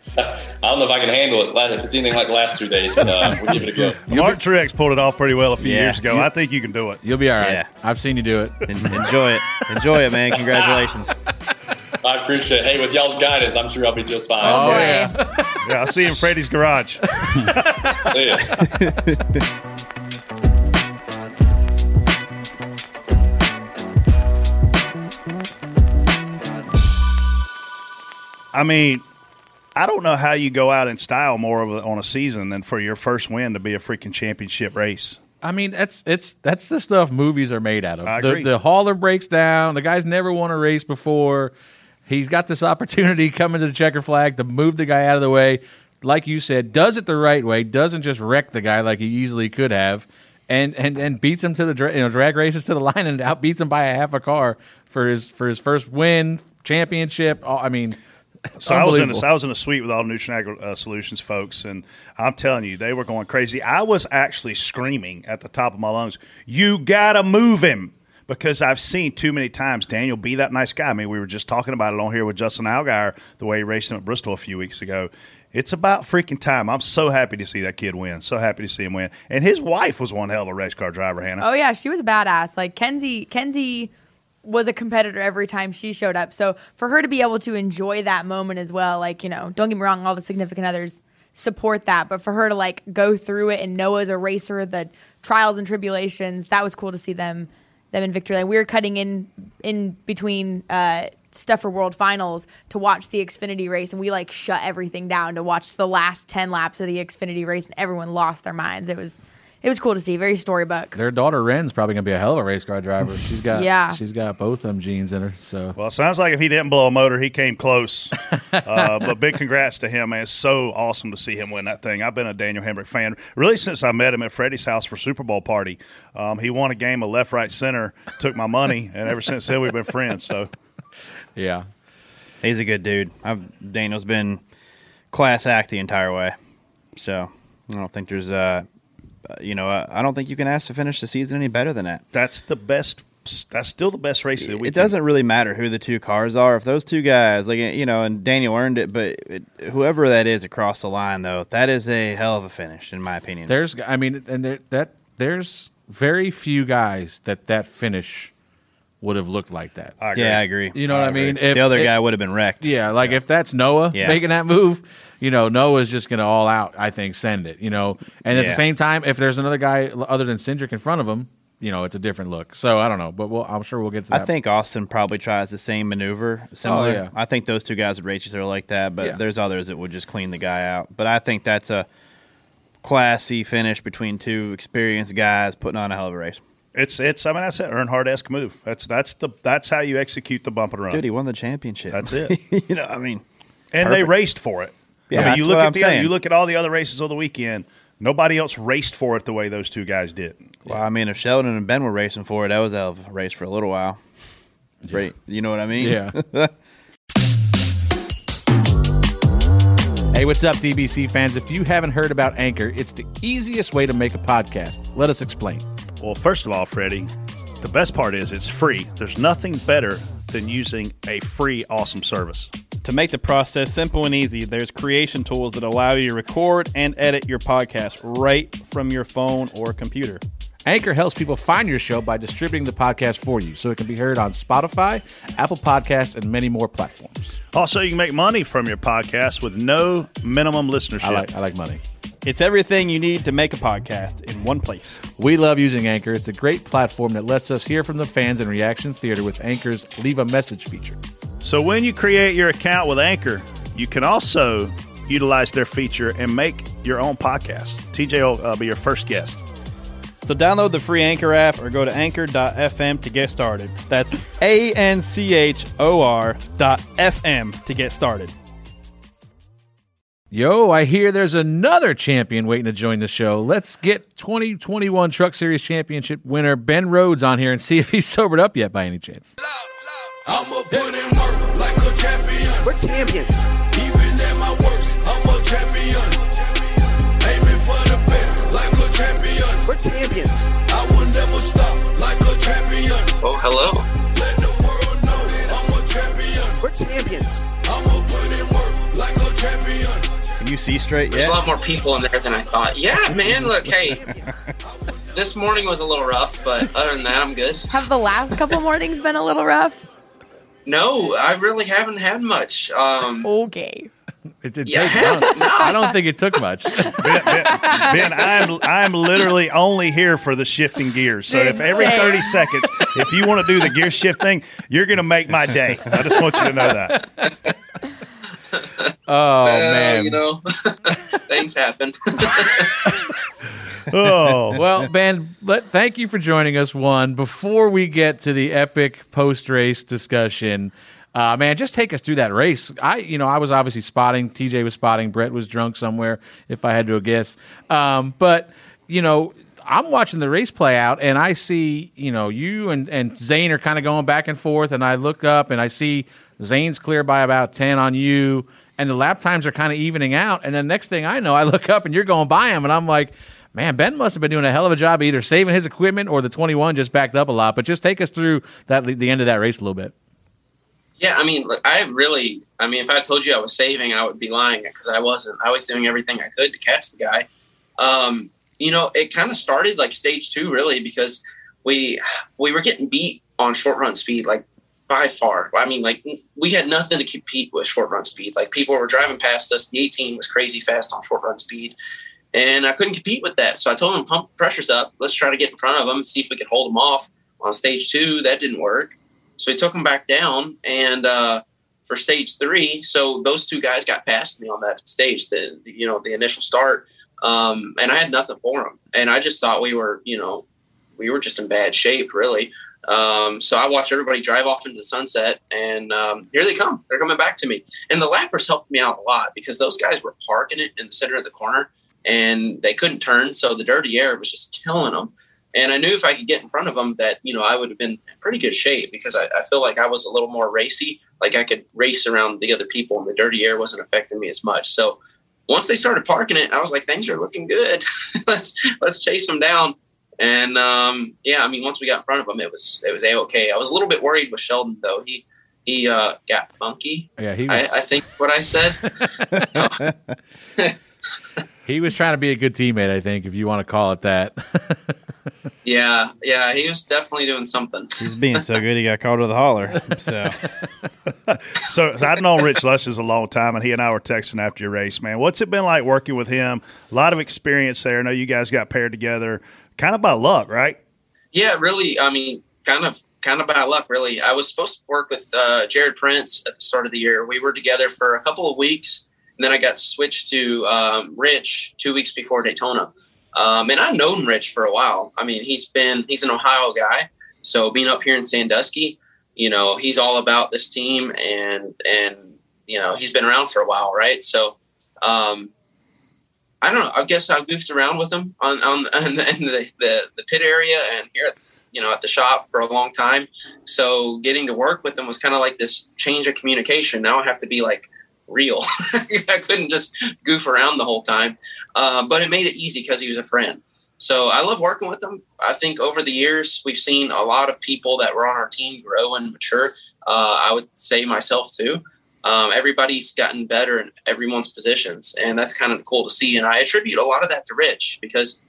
I don't know if I can handle it if it's anything like the last two days, but uh, we'll give it a go. Martin Truex pulled it off pretty well a few Yeah. years ago. I think you can do it. You'll be all right. Yeah. I've seen you do it. Enjoy it, enjoy it, man. Congratulations. I appreciate it. Hey, with y'all's guidance, I'm sure I'll be just fine. Oh, boy. yeah. Yeah, I'll see you in Freddie's garage. See ya. I mean, I don't know how you go out in style more of a, on a season than for your first win to be a freaking championship race. I mean, that's it's that's the stuff movies are made out of. The, the hauler breaks down. The guy's never won a race before. He's got this opportunity coming to the checker flag to move the guy out of the way. Like you said, does it the right way. Doesn't just wreck the guy like he easily could have, and and and beats him to the dra- you know drag races to the line and outbeats him by a half a car for his for his first win championship. I mean, So I was in a, was in a suite with all the Nutrien Agri uh, Solutions folks, and I'm telling you, they were going crazy. I was actually screaming at the top of my lungs, "You gotta move him!" Because I've seen too many times Daniel be that nice guy. I mean, we were just talking about it on here with Justin Allgaier, the way he raced him at Bristol a few weeks ago. It's about freaking time. I'm so happy to see that kid win. So happy to see him win. And his wife was one hell of a race car driver, Hannah. Oh yeah, she was a badass. Like Kenzie, Kenzie was a competitor every time she showed up. So for her to be able to enjoy that moment as well, like you know, don't get me wrong, all the significant others support that, but for her to like go through it and Noah's a racer the trials and tribulations, that was cool to see them them in victory lane. We were cutting in in between uh, stuff for World Finals to watch the Xfinity race, and we like shut everything down to watch the last ten laps of the Xfinity race, and everyone lost their minds. It was it was cool to see. Very storybook. Their daughter Ren's probably gonna be a hell of a race car driver. She's got Yeah. she's got both of them genes in her. So Well, it sounds like if he didn't blow a motor, he came close. uh, but big congrats to him, man. It's so awesome to see him win that thing. I've been a Daniel Hemric fan really since I met him at Freddie's house for Super Bowl party. Um, he won a game of left, right, center, took my money, and ever since then we've been friends. So, yeah, He's a good dude. I've, Daniel's been class act the entire way. So I don't think there's, uh, you know, uh, I don't think you can ask to finish the season any better than that. That's the best. That's still the best race of the It doesn't really matter who the two cars are. If those two guys, like you know, and Daniel earned it, but it, whoever that is across the line, though, that is a hell of a finish, in my opinion. there's I mean and there, that there's very few guys that that finish would have looked like that. I agree. Yeah, I agree. You know I what agree. I mean? If, The other guy would have been wrecked. Yeah, like if that's Noah Yeah. making that move, you know, Noah's just going to all out, I think, send it, you know. And at Yeah. the same time, if there's another guy other than Cindric in front of him, you know, it's a different look. So I don't know, but we'll, I'm sure we'll get to that. I think Austin probably tries the same maneuver, similar. Oh, yeah. I think those two guys would race each other like that, but Yeah. there's others that would just clean the guy out. But I think that's a classy finish between two experienced guys putting on a hell of a race. It's it's. I mean, that's an Earnhardt esque move. That's that's the that's how you execute the bump and run. Dude, he won the championship. That's it. you know, I mean, and they raced for it. Yeah, I mean, you look what at I'm the saying. you look at all the other races of the weekend. Nobody else raced for it the way those two guys did. Well, I mean, if Sheldon and Ben were racing for it, that was a a race for a little while. Great, you know what I mean? Yeah. Hey, what's up, DBC fans? If you haven't heard about Anchor, it's the easiest way to make a podcast. Let us explain. Well, first of all, Freddie, the best part is it's free. There's nothing better than using a free, awesome service. To make the process simple and easy, there's creation tools that allow you to record and edit your podcast right from your phone or computer. Anchor helps people find your show by distributing the podcast for you so it can be heard on Spotify, Apple Podcasts, and many more platforms. Also, you can make money from your podcast with no minimum listenership. I like, I like money. It's everything you need to make a podcast in one place. We love using Anchor. It's a great platform that lets us hear from the fans in Reaction Theater with Anchor's Leave a Message feature. So when you create your account with Anchor, you can also utilize their feature and make your own podcast. TJ will uh, be your first guest. So download the free Anchor app or go to anchor.fm to get started. That's A N C H O R dot FM to get started. Yo, I hear there's another champion waiting to join the show. Let's get 2021 Truck Series Championship winner Ben Rhodes on here and see if he's sobered up yet by any chance. I'ma put in work like a champion. We're champions. Even at my worst, I'm a champion. Aiming for the best like a champion. We're champions. I will never stop like a champion. Oh, hello. Let the world know that I'm a champion. We're champions. Can you see straight There's yet? a lot more people in there than I thought. Yeah, man. Look, hey, this morning was a little rough, but other than that, I'm good. Have the last couple mornings been a little rough? No, I really haven't had much. Um, okay. It did Yeah, take, I, don't, I don't think it took much. Ben, I'm I'm literally only here for the shifting gears. So if every Insane. 30 seconds, if you want to do the gear shift thing, you're going to make my day. I just want you to know that. Oh, man. you know, things happen. Oh. well, Ben, let, thank you for joining us. One, before we get to the epic post race discussion, uh, man, just take us through that race. I, you know, I was obviously spotting. TJ was spotting. Brett was drunk somewhere, if I had to guess. Um, but you know, I'm watching the race play out, and I see, you know, you and and Zane are kind of going back and forth, and I look up and I see Zane's clear by about ten on you, and the lap times are kind of evening out. And then next thing I know, I look up and you're going by him, and I'm like. Man, Ben must have been doing a hell of a job either saving his equipment or the 21 just backed up a lot. But just take us through that the end of that race a little bit. Yeah, I mean, look, I really, I mean, if I told you I was saving, I would be lying because I wasn't. I was doing everything I could to catch the guy. Um, you know, it kind of started like stage two, really, because we we were getting beat on short run speed, like by far. I mean, like we had nothing to compete with short run speed. Like people were driving past us. The 18 was crazy fast on short run speed, and I couldn't compete with that. So I told him, pump the pressures up. Let's try to get in front of them and see if we could hold them off On stage two, that didn't work. So he took them back down. And uh, for stage three, so those two guys got past me on that stage, the, you know, the initial start. Um, and I had nothing for them. And I just thought we were, you know, we were just in bad shape, really. Um, so I watched everybody drive off into the sunset, and um, here they come. They're coming back to me. And the lappers helped me out a lot because those guys were parking it in the center of the corner, and they couldn't turn, so the dirty air was just killing them. And I knew if I could get in front of them, that you know I would have been in pretty good shape because I, I feel like I was a little more racy. Like I could race around the other people, and the dirty air wasn't affecting me as much. So once they started parking it, I was like, things are looking good. let's let's chase them down. And um, yeah, I mean, once we got in front of him, it was it was a okay. I was a little bit worried with Sheldon though. He he uh, got funky. Yeah, he was- I, I think what I said. He was trying to be a good teammate, I think, if you want to call it that. yeah, yeah, he was definitely doing something. He's being so good, he got called to the holler. So So I've known Rich Lushes a long time, and he and I were texting after your race, man. What's it been like working with him? A lot of experience there. I know you guys got paired together, kind of by luck, right? Yeah, really. I mean, kind of kind of by luck, really. I was supposed to work with uh, Jared Prince at the start of the year. We were together for a couple of weeks, and then I got switched to um, Rich two weeks before Daytona. Um, and I've known Rich for a while. I mean, he's been he's an Ohio guy, so being up here in Sandusky, you know, he's all about this team, and and you know, he's been around for a while, right? So. Um, I don't know. I guess I goofed around with them on on, on the, in the, the the pit area and here at you know at the shop for a long time. So getting to work with them was kind of like this change of communication. Now I have to be like real. I couldn't just goof around the whole time, uh, but it made it easy because he was a friend. So I love working with him. I think over the years we've seen a lot of people that were on our team grow and mature. Uh, I would say myself too um, everybody's gotten better in everyone's positions, and that's kind of cool to see. And I attribute a lot of that to Rich because,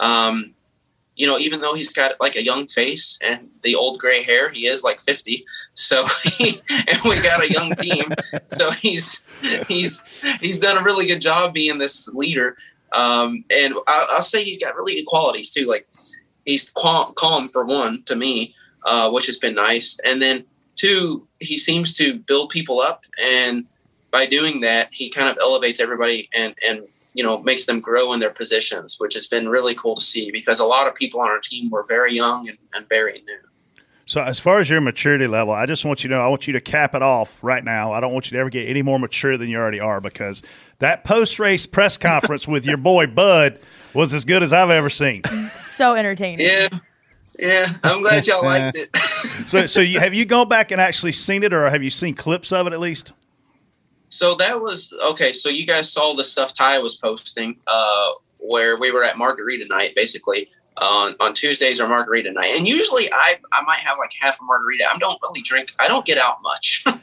um, you know, even though he's got like a young face and the old gray hair, he is like fifty. So, and we got a young team, so he's he's he's done a really good job being this leader. Um, and I, I'll say he's got really good qualities too. Like he's calm, calm for one to me, uh, which has been nice, and then two, he seems to build people up, and by doing that, he kind of elevates everybody and and you know makes them grow in their positions, which has been really cool to see because a lot of people on our team were very young and, and very new. So, as far as your maturity level, I just want you to know, I want you to cap it off right now. I don't want you to ever get any more mature than you already are because that post race press conference with your boy Bud was as good as I've ever seen. So entertaining. Yeah. Yeah, I'm glad y'all liked it. So, so you, have you gone back and actually seen it, or have you seen clips of it at least? So that was okay. So you guys saw the stuff Ty was posting, uh, where we were at margarita night, basically on on Tuesdays or margarita night. And usually I I might have like half a margarita. I don't really drink. I don't get out much, so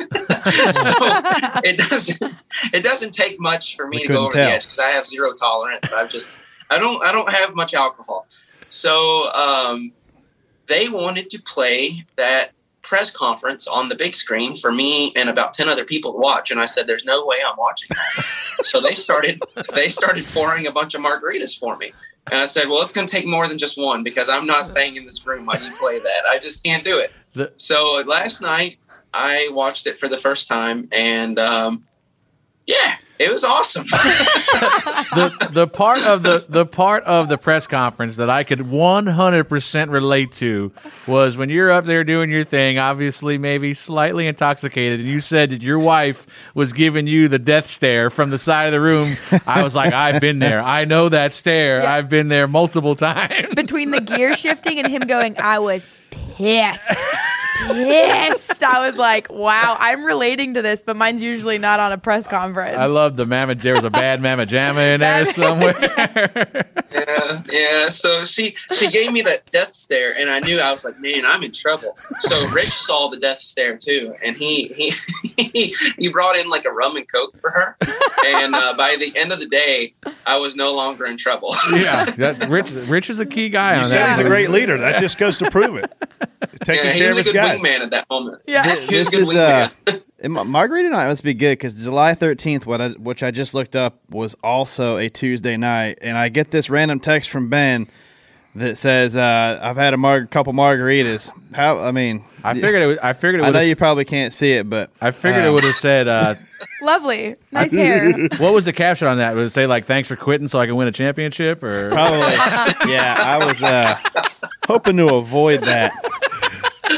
it doesn't it doesn't take much for me We to go over tell. the edge because I have zero tolerance. I've just I don't I don't have much alcohol. So um, they wanted to play that press conference on the big screen for me and about 10 other people to watch and i said there's no way i'm watching. That so they started they started pouring a bunch of margaritas for me. And i said well it's going to take more than just one because i'm not staying in this room. While you play that. I just can't do it. So last night i watched it for the first time and um, yeah it was awesome the the part of the the part of the press conference that I could 100% relate to was when you're up there doing your thing, obviously maybe slightly intoxicated, and you said that your wife was giving you the death stare from the side of the room. I was like, I've been there. I know that stare. I've been there multiple times. Between the gear shifting and him going, I was pissed. Pissed. I was like, wow, I'm relating to this, but mine's usually not on a press conference. I love the mama. There was a bad mama jamma in there somewhere. yeah, yeah. So she she gave me that death stare, and I knew I was like, man, I'm in trouble. So Rich saw the death stare too, and he he he, he brought in like a rum and coke for her, and uh, by the end of the day, I was no longer in trouble. yeah, that, Rich. Rich is a key guy You on said that. he's a great leader. That just goes to prove it. Taking yeah, care of a his good guys. wingman at that moment. Yeah, he was a this good is uh, wingman. it- Ma- Margarita night must be good because July thirteenth, what I, which I just looked up, was also a Tuesday night, and I get this random text from Ben that says uh, I've had a mar- couple margaritas. How? I mean, I figured it. Was, I figured it. I know you probably can't see it, but I figured it um, would have said. Uh, Lovely. Nice hair. what was the caption on that? Would it say like "Thanks for quitting so I can win a championship"? Or Probably. yeah, I was uh, hoping to avoid that.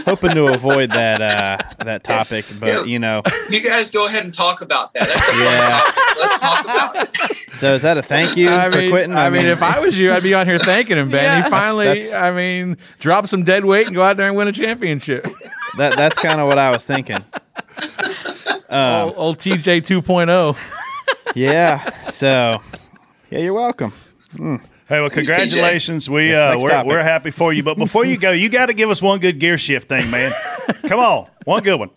Hoping to avoid that uh, that topic, but you know. You guys go ahead and talk about that. That's a Yeah. Let's talk about it. So is that a thank you I for mean, quitting? I mean, if I was you, I'd be on here thanking him, Ben. Yeah. He finally, That's- that's- I mean, drop some dead weight and go out there and win a championship. that that's kind of what I was thinking. Um, old, old TJ 2.0. yeah. So, yeah, you're welcome. Mm. Hey, well, Thanks, congratulations. we uh, we're, topic. we're happy for you. But before you go, you got to give us one good gear shift thing, man. Come on, one good one.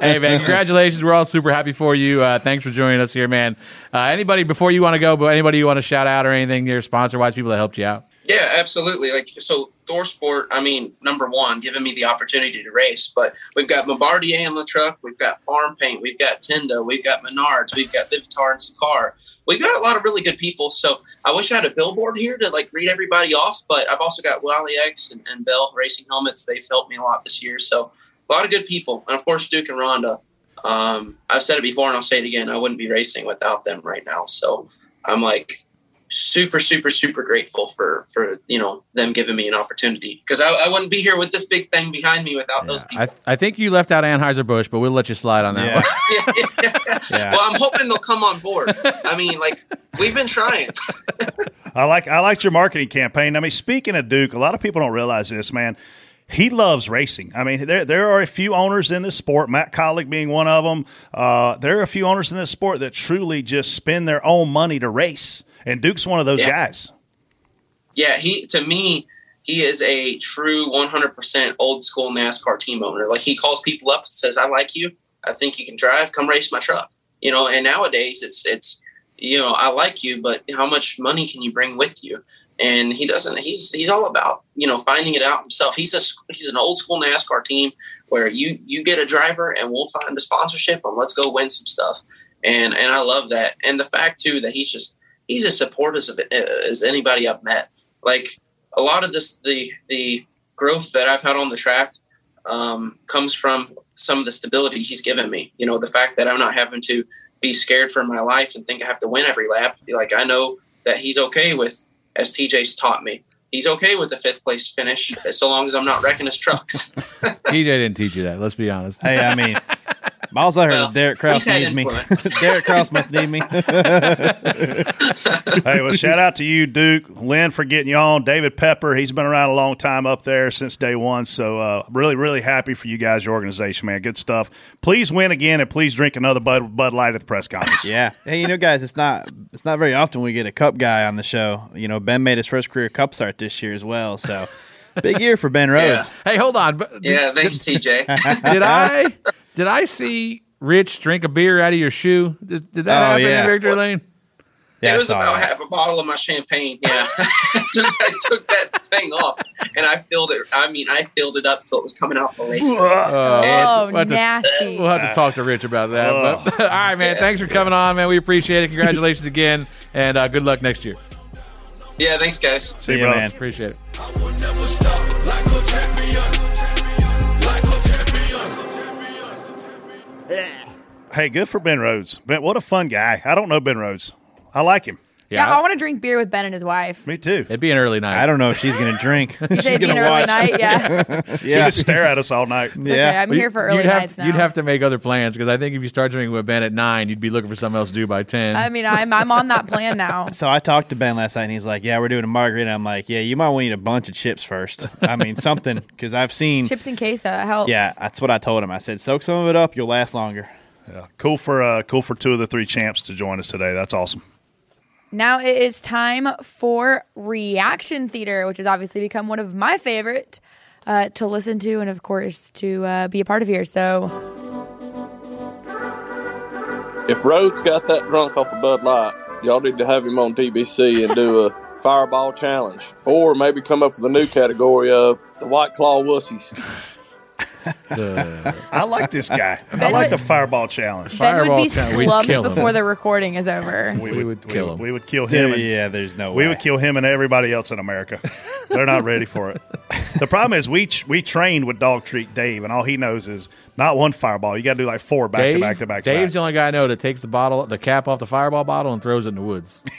hey man, congratulations! We're all super happy for you. Uh, thanks for joining us here, man. Uh, anybody before you want to go, but anybody you want to shout out or anything, your sponsor wise, people that helped you out. Yeah, absolutely. Like so, ThorSport. I mean, number one, giving me the opportunity to race. But we've got Bombardier in the truck. We've got Farm Paint. We've got Tenda. We've got Menards. We've got Vivitar and Sakar. We've got a lot of really good people. So I wish I had a billboard here to like read everybody off. But I've also got Wally X and, and Bell Racing Helmets. They've helped me a lot this year. So a lot of good people, and of course Duke and Rhonda. Um, I've said it before and I'll say it again. I wouldn't be racing without them right now. So I'm like super super super grateful for for you know them giving me an opportunity because I, I wouldn't be here with this big thing behind me without those people I, I think you left out Anheuser Busch, but we'll let you slide on that one. yeah. well i'm hoping they'll come on board i mean like we've been trying I like I liked your marketing campaign. I mean, speaking of Duke, a lot of people don't realize this, man. He loves racing. I mean, there there are a few owners in this sport, Matt Kaulig being one of them. Uh, there are a few owners in this sport that truly just spend their own money to race, and Duke's one of those Yeah. guys. yeah he to me he is a true 100% old school nascar team owner. Like he calls people up and says i like you. I think you can drive. Come race my truck. You know and nowadays it's it's you know i like you but how much money can you bring with you? And he doesn't he's he's all about you know finding it out himself. He's a he's an old school nascar team where you you get a driver and we'll find the sponsorship and let's go win some stuff. And and i love that. And the fact too that he's just he's as supportive of it as anybody i've met. Like a lot of this the the growth that i've had on the track um, comes from some of the stability he's given me. You know the fact that i'm not having to be scared for my life and think i have to win every lap. Like i know that he's okay with as tj's taught me he's okay with the fifth place finish so long as i'm not wrecking his trucks TJ didn't teach you that. Let's be honest. Hey, I mean, Miles, I heard Well, Derek Kraus he's had needs me. Derek Kraus must need me. hey, well, shout out to you, Duke, Lynn, for getting you on. David Pepper, he's been around a long time up there since day one. So, uh, really, really happy for you guys, your organization, man. Good stuff. Please win again, and please drink another Bud, Bud Light at the press conference. Yeah. Hey, you know, guys, it's not it's not very often we get a cup guy on the show. You know, Ben made his first career cup start this year as well. So big year for Ben Rhodes. Hey, hold on. But yeah thanks tj did I did I see Rich drink a beer out of your shoe? Did, did that Oh, happen yeah. in Victory Lane? Yeah, it was about that. half a bottle of my champagne. Yeah, Just- I took that thing off and I filled it. I mean, I filled it up till it was coming out the laces. Oh, Oh, we'll have to- nasty. We'll have to talk to Rich about that. But, all right, man. Thanks for coming on, man. We appreciate it. Congratulations again, and uh, good luck next year. Yeah, thanks, guys. See you, ya, man. Appreciate it. Hey, good for Ben Rhodes. Ben, what a fun guy. I don't know Ben Rhodes. I like him. Yeah, I want to drink beer with Ben and his wife. Me too. It'd be an early night. I don't know if she's going to drink. You said it'd be an early night, yeah. She yeah. just stare at us all night. It's okay. I'm here for early you'd have, nights now. You'd have to make other plans because I think if you start drinking with Ben at nine, you'd be looking for something else to do by ten. I mean, I'm I'm on that plan now. So I talked to Ben last night, and he's like, "Yeah, we're doing a margarita." I'm like, "Yeah, you might want to eat a bunch of chips first. I mean, something because I've seen. Chips and queso helps. Yeah, that's what I told him. I said, "Soak some of it up, you'll last longer." Yeah, cool for uh, cool for two of the three champs to join us today. That's awesome. Now it is time for Reaction Theater, which has obviously become one of my favorite uh, to listen to and, of course, to uh, be a part of here. So, If Rhodes got that drunk off a Bud Light, y'all need to have him on DBC and do a fireball challenge. Or maybe come up with a new category of the White Claw wussies. I like this guy. I like would- the fireball challenge. Ben would be slumped before the recording is over. We, would, kill him. We would kill Dude, him. and- yeah, there's no We way. would kill him and everybody else in America. They're not ready for it. The problem is we we trained with Dog Treat Dave, and all he knows is not one fireball. You got to do like four back Dave, to back to back. to Dave's back. the only guy I know that takes the bottle, the cap off the fireball bottle, and throws it in the woods.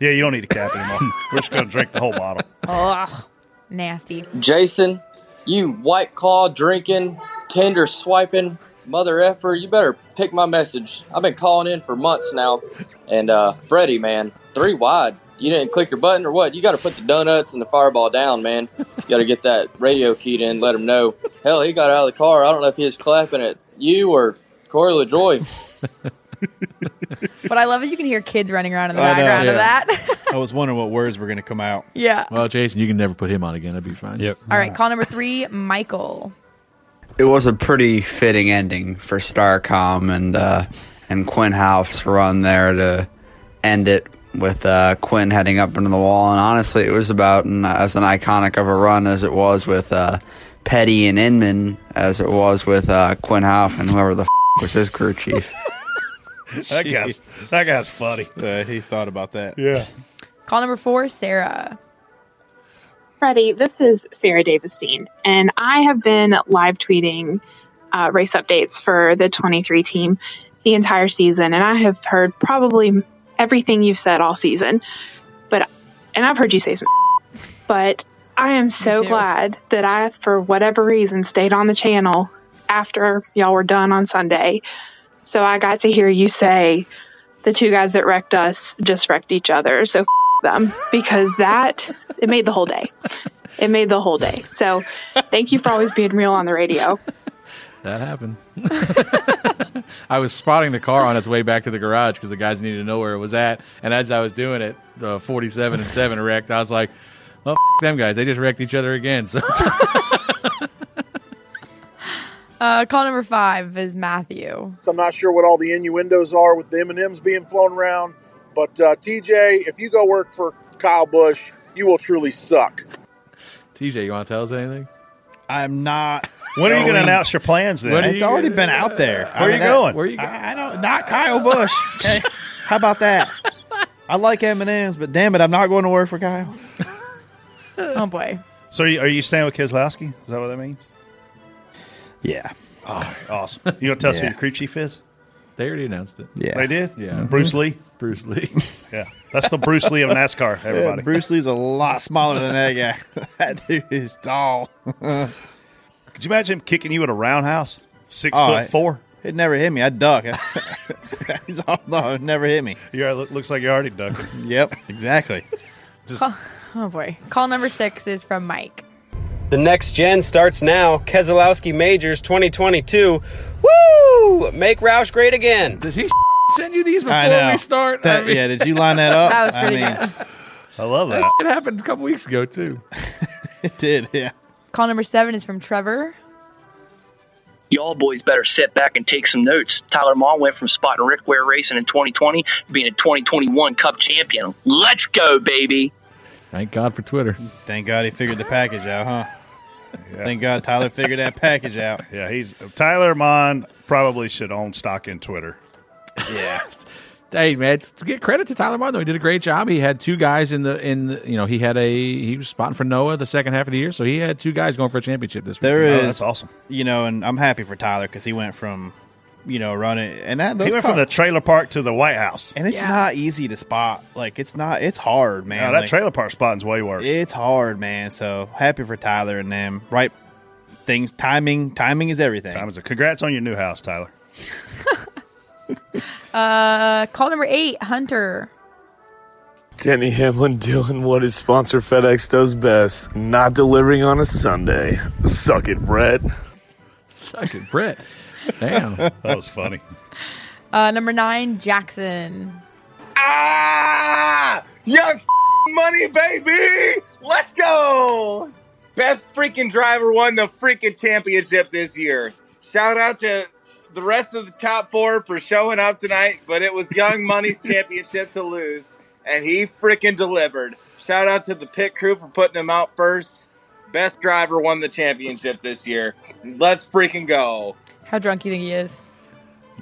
Yeah, you don't need a cap anymore. We're just going to drink the whole bottle. Ugh, nasty. Jason, you white claw drinking, Tinder swiping, mother effer, you better pick my message. I've been calling in for months now. And uh Freddie, man, three wide. You didn't click your button or what? You got to put the donuts and the fireball down, man. You got to get that radio keyed in, let him know. Hell, he got out of the car. I don't know if he was clapping at you or Corey LaJoie. What I love is you can hear kids running around in the I know, background of yeah. that. I was wondering what words were going to come out. yeah. Well, Jason, you can never put him on again. That'd be fine. Yep. All right, call number three, Michael. It was a pretty fitting ending for Starcom and uh, and Quin Houff run there to end it with uh, Quinn heading up into the wall. And honestly, it was about an, as an iconic of a run as it was with uh, Petty and Inman, as it was with uh, Quin Houff and whoever the f- was his crew chief. that guy's that guy's funny. Uh, he thought about that. Yeah. Call number four, Sarah. Freddie, this is Sarah Davisstein, and I have been live tweeting uh, race updates for the 23 team the entire season, and I have heard probably everything you've said all season. But and I've heard you say some, but I am so glad that I, for whatever reason, stayed on the channel after y'all were done on Sunday, so I got to hear you say the two guys that wrecked us just wrecked each other. So them because that it made the whole day. It made the whole day. So thank you for always being real on the radio. That happened. I was spotting the car on its way back to the garage because the guys needed to know where it was at. And as I was doing it, the 47 and 7 wrecked. I was like, well, f- them guys. They just wrecked each other again. So Uh, call number five is Matthew. I'm not sure what all the innuendos are with the M&Ms being flown around, but uh, TJ, if you go work for Kyle Busch, you will truly suck. TJ, you want to tell us anything? I'm not. When are you going to announce your plans then? It's already been out there. Where I are mean, you going? Where are you I, I don't. Not Kyle Busch. Okay, how about that? I like M and M's, but damn it, I'm not going to work for Kyle. Oh boy. So are you, are you staying with Keselowski? Is that what that means? Yeah. Oh, awesome. You going to tell us who Yeah. your crew chief is? They already announced it. Yeah. They did? Yeah. Mm-hmm. Bruce Lee? Bruce Lee. Yeah. That's the Bruce Lee of NASCAR, Yeah, everybody. Bruce Lee's a lot smaller than that guy. that dude is tall. Could you imagine him kicking you at a roundhouse? Six Oh, foot I- four? It never hit me. I duck. He's all, no, it never hit me. Yeah, look, looks like you're already ducking. Yep, exactly. Call, oh boy. Call number six is from Mike. The next gen starts now. Keselowski Majors 2022. Woo! Make Roush great again. Did he send you these before I know. we start? That- yeah, did you line that up? That was I pretty mean, good. I love that. It happened a couple weeks ago too. It did, yeah. Call number seven is from Trevor. Y'all boys better sit back and take some notes. Tyler Monn went from spotting Rick Ware racing in 2020 to being a 2021 Cup champion. Let's go, baby. Thank God for Twitter. Thank God he figured the package out, huh? Thank God Tyler figured that package out. Yeah, he's Tyler Monn probably should own stock in Twitter. Yeah. Hey man, to get credit to Tyler Monn though. he did a great job. He had two guys in the in the, you know he had a he was spotting for Noah the second half of the year, so he had two guys going for a championship this There weekend. is, Oh, that's awesome. You know, and I'm happy for Tyler because he went from, you know, running and that He went car- from the trailer park to the White House. and it's Yeah. not easy to spot. Like it's not. It's hard, man. Yeah, that Like, trailer park spotting's way worse. It's hard, man. So happy for Tyler and them. Right things, timing. Timing is everything. Time is a congrats on your new house, Tyler. Uh, call number eight, Hunter. Denny Hamlin doing what his sponsor FedEx does best, not delivering on a Sunday. Suck it, Brett. Suck it, Brett. Damn. that was funny. Uh, number nine, Jackson. Ah! Young f- money, baby! Let's go! Best freaking driver won the freaking championship this year. Shout out to the rest of the top four for showing up tonight, but it was Young Money's championship to lose, and he freaking delivered. Shout out to the pit crew for putting him out first. Best driver won the championship this year. Let's freaking go. How drunk do you think he is?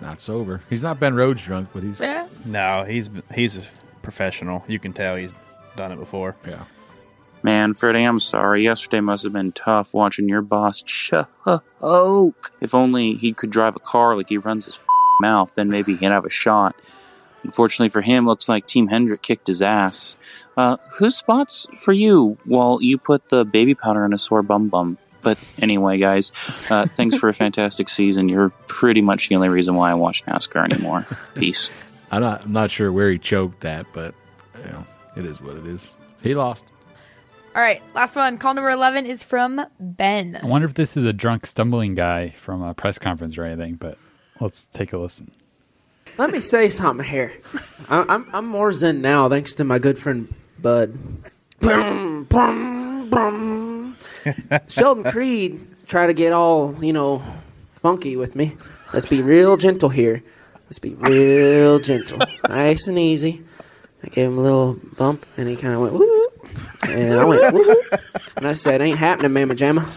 Not sober. He's not Ben Rhodes drunk, but he's Yeah. No, he's he's a professional. You can tell he's done it before. Yeah. Man, Freddie, I'm sorry. Yesterday must have been tough watching your boss choke. If only he could drive a car like he runs his f- mouth, then maybe he'd have a shot. Unfortunately for him, looks like Team Hendrick kicked his ass. Uh, whose spot's for you while you put the baby powder in a sore bum bum? But anyway, guys, uh, thanks for a fantastic season. You're pretty much the only reason why I watch NASCAR anymore. Peace. I'm not. I'm not sure where he choked that, but you know, it is what it is. He lost. All right, last one. Call number 11 is from Ben. I wonder if this is a drunk stumbling guy from a press conference or anything, but let's take a listen. Let me say something here. I- I'm I'm more zen now thanks to my good friend Bud. Brum, brum, brum. Sheldon Creed tried to get all you know funky with me. Let's be real gentle here. Let's be real gentle, nice and easy. I gave him a little bump, and he kind of went woo, and I went woo, and I said, "Ain't happening, Mama Jamma."